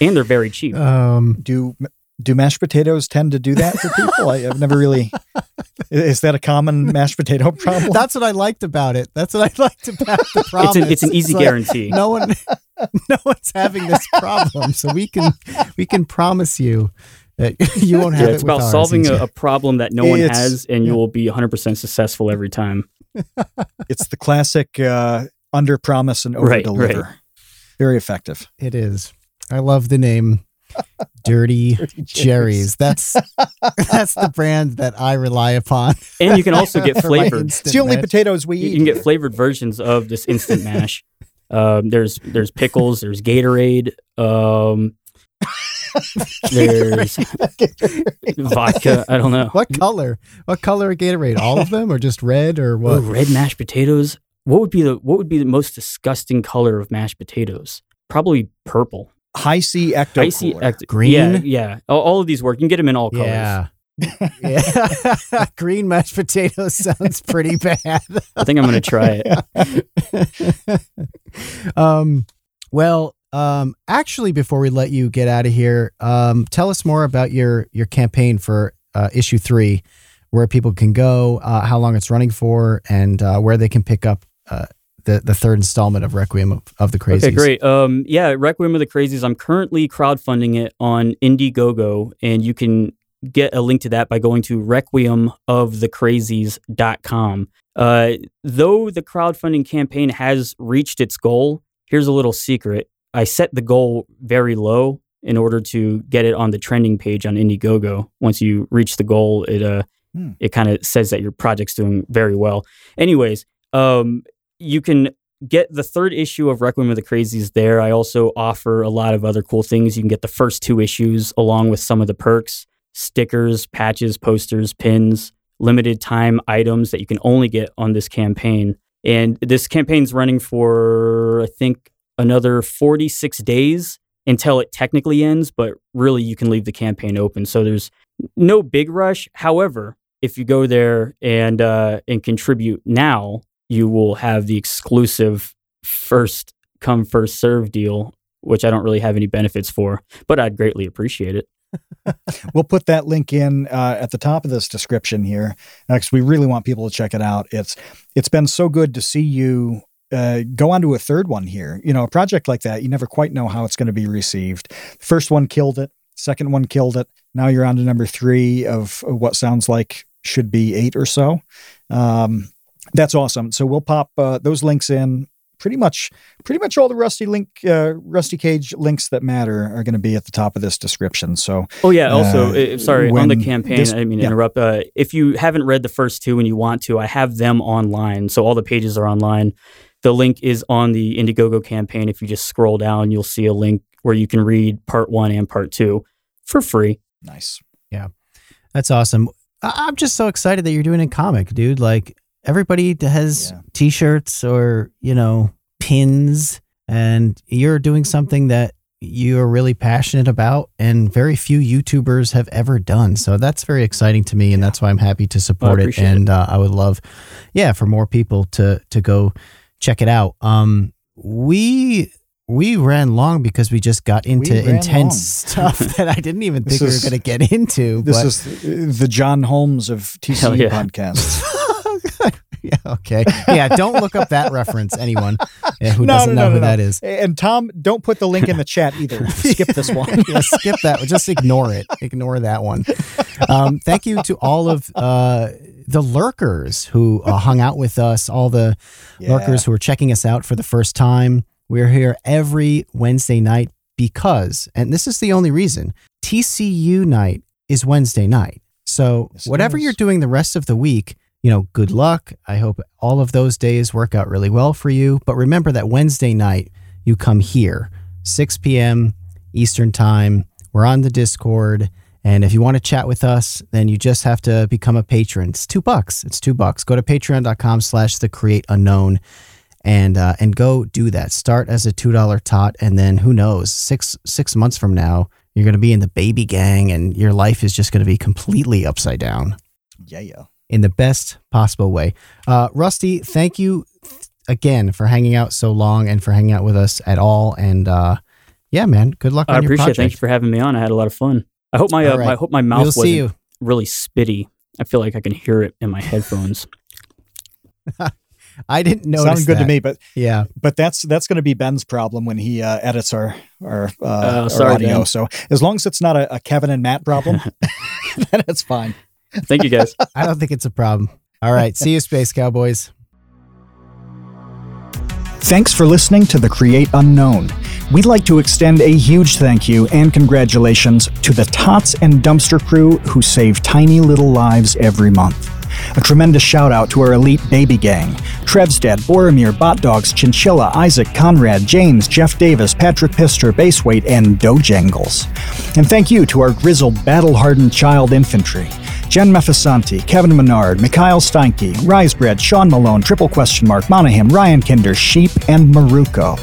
And they're very cheap. Um, Do do mashed potatoes tend to do that for people? I, I've never really. Is that a common mashed potato problem? that's what I liked about it. That's what I liked about the promise. it's, a, it's an easy like, guarantee. no one no one's having this problem so we can we can promise you that you won't have yeah, it it's about ours. solving a, a problem that no one It's- has, and you will be 100% successful every time. It's the classic uh, under promise and over Right, deliver. right. Very effective. it is i love the name dirty Dirty jerry's that's that's the brand that i rely upon And you can also get for flavored. It's the only mash. potatoes we you, eat. you can get flavored versions of this instant mash. Um, there's there's pickles, there's Gatorade, um, there's vodka. I don't know. what color what color of gatorade all of them or just red or what Ooh, red mashed potatoes. What would be the what would be the most disgusting color of mashed potatoes? Probably purple. Hi-C ecto act- Green? Yeah, yeah. All, all of these work. You can get them in all colors. yeah yeah green mashed potatoes sounds pretty bad I think I'm gonna try it. um, well, um, actually, before we let you get out of here, um, tell us more about your your campaign for uh, issue three, where people can go, uh, how long it's running for, and uh, where they can pick up uh, the the third installment of Requiem of, of the Crazies. Okay, great. Um, yeah, Requiem of the Crazies. I'm currently crowdfunding it on Indiegogo, and you can get a link to that by going to requiemofthecrazies.com. Uh, though the crowdfunding campaign has reached its goal, here's a little secret. I set the goal very low in order to get it on the trending page on Indiegogo. Once you reach the goal, it uh, Hmm. it kind of says that your project's doing very well. Anyways, um, you can get the third issue of Requiem of the Crazies there. I also offer a lot of other cool things. You can get the first two issues along with some of the perks stickers, patches, posters, pins, limited time items that you can only get on this campaign. And this campaign's running for, I think, another 46 days until it technically ends, but really you can leave the campaign open. So there's no big rush. However, if you go there and uh, and contribute now, you will have the exclusive first come first serve deal, which I don't really have any benefits for, but I'd greatly appreciate it. We'll put that link in uh, at the top of this description here because we really want people to check it out. It's it's been so good to see you uh, go on to a third one here. You know, a project like that, you never quite know how it's going to be received. First one killed it. Second one killed it. Now you're on to number three of what sounds like should be eight or so. Um, that's awesome. So we'll pop uh, those links in pretty much pretty much all the Rusty link uh, Rusty Cage links that matter are going to be at the top of this description. So Oh yeah. Also, Uh, uh, sorry on the campaign. this- I didn't mean yeah. interrupt. Uh, if you haven't read the first two and you want to, I have them online. So all the pages are online. The link is on the Indiegogo campaign. If you just scroll down, you'll see a link where you can read part one and part two for free. nice. Yeah, that's awesome. I- I'm just so excited that you're doing a comic, dude. Like everybody that has Yeah. t-shirts or, you know, pins and you're doing something that you're really passionate about and very few YouTubers have ever done. So that's very exciting to me and that's why I'm happy to support it it. and uh, I would love yeah, for more people to to go check it out. Um we we ran long because we just got into intense long. stuff that I didn't even This think we were going to get into. This but- is the John Holmes of Hell TCU yeah. podcasts. yeah, okay. Yeah, don't look up that reference, anyone yeah, who No, doesn't no, know no, who no, that And Tom, don't put the link in the chat either. Skip this one. yeah, skip that. Just ignore it. Ignore that one. Um, thank you to all of uh, the lurkers who uh, hung out with us, all the lurkers who are checking us out for the first time. We're here every Wednesday night because, and this is the only reason, TCU night is Wednesday night. So Yes, whatever is. you're doing the rest of the week, you know, good luck. I hope all of those days work out really well for you. But remember that Wednesday night, you come here, 6 p.m. Eastern Time. We're on the Discord. And if you want to chat with us, then you just have to become a patron. It's two bucks. It's two bucks. Go to patreon.com slash the create unknown and uh, and go do that. Start as a two dollar tot, and then who knows, six six months from now, you're gonna be in the baby gang and your life is just gonna be completely upside down Yeah, yeah. In the best possible way. Uh, Rusty, thank you again for hanging out so long and for hanging out with us at all. And uh, yeah, man, good luck I on your appreciate it. project. Thank you for having me on. I had a lot of fun. I hope my, uh, All right. my I hope my mouth we'll wasn't see you. really spitty. I feel like I can hear it in my headphones. I didn't notice. Sounds good to me, but Yeah. but that's that's going to be Ben's problem when he uh, edits our our, uh, Oh, our audio. Ben. So as long as it's not a, a Kevin and Matt problem, then it's fine. Thank you guys. I don't think it's a problem. All right. See you, Space Cowboys. Thanks for listening to The Create Unknown. We'd like to extend a huge thank you and congratulations to the Tots and Dumpster crew who save tiny little lives every month. A tremendous shout out to our elite baby gang Trevstead, Boromir, Bot Dogs, Chinchilla, Isaac, Conrad, James, Jeff Davis, Patrick Pister, Baseweight, and Dojangles. And thank you to our grizzled, battle hardened child infantry Jen Meffisanti, Kevin Menard, Mikhail Steinke, Risebread, Sean Malone, Triple Question Mark, Monahan, Ryan Kinder, Sheep, and Maruko.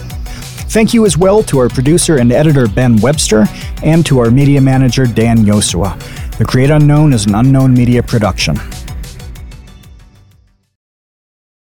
Thank you as well to our producer and editor Ben Webster and to our media manager Dan Yosua. The Create Unknown is an unknown media production.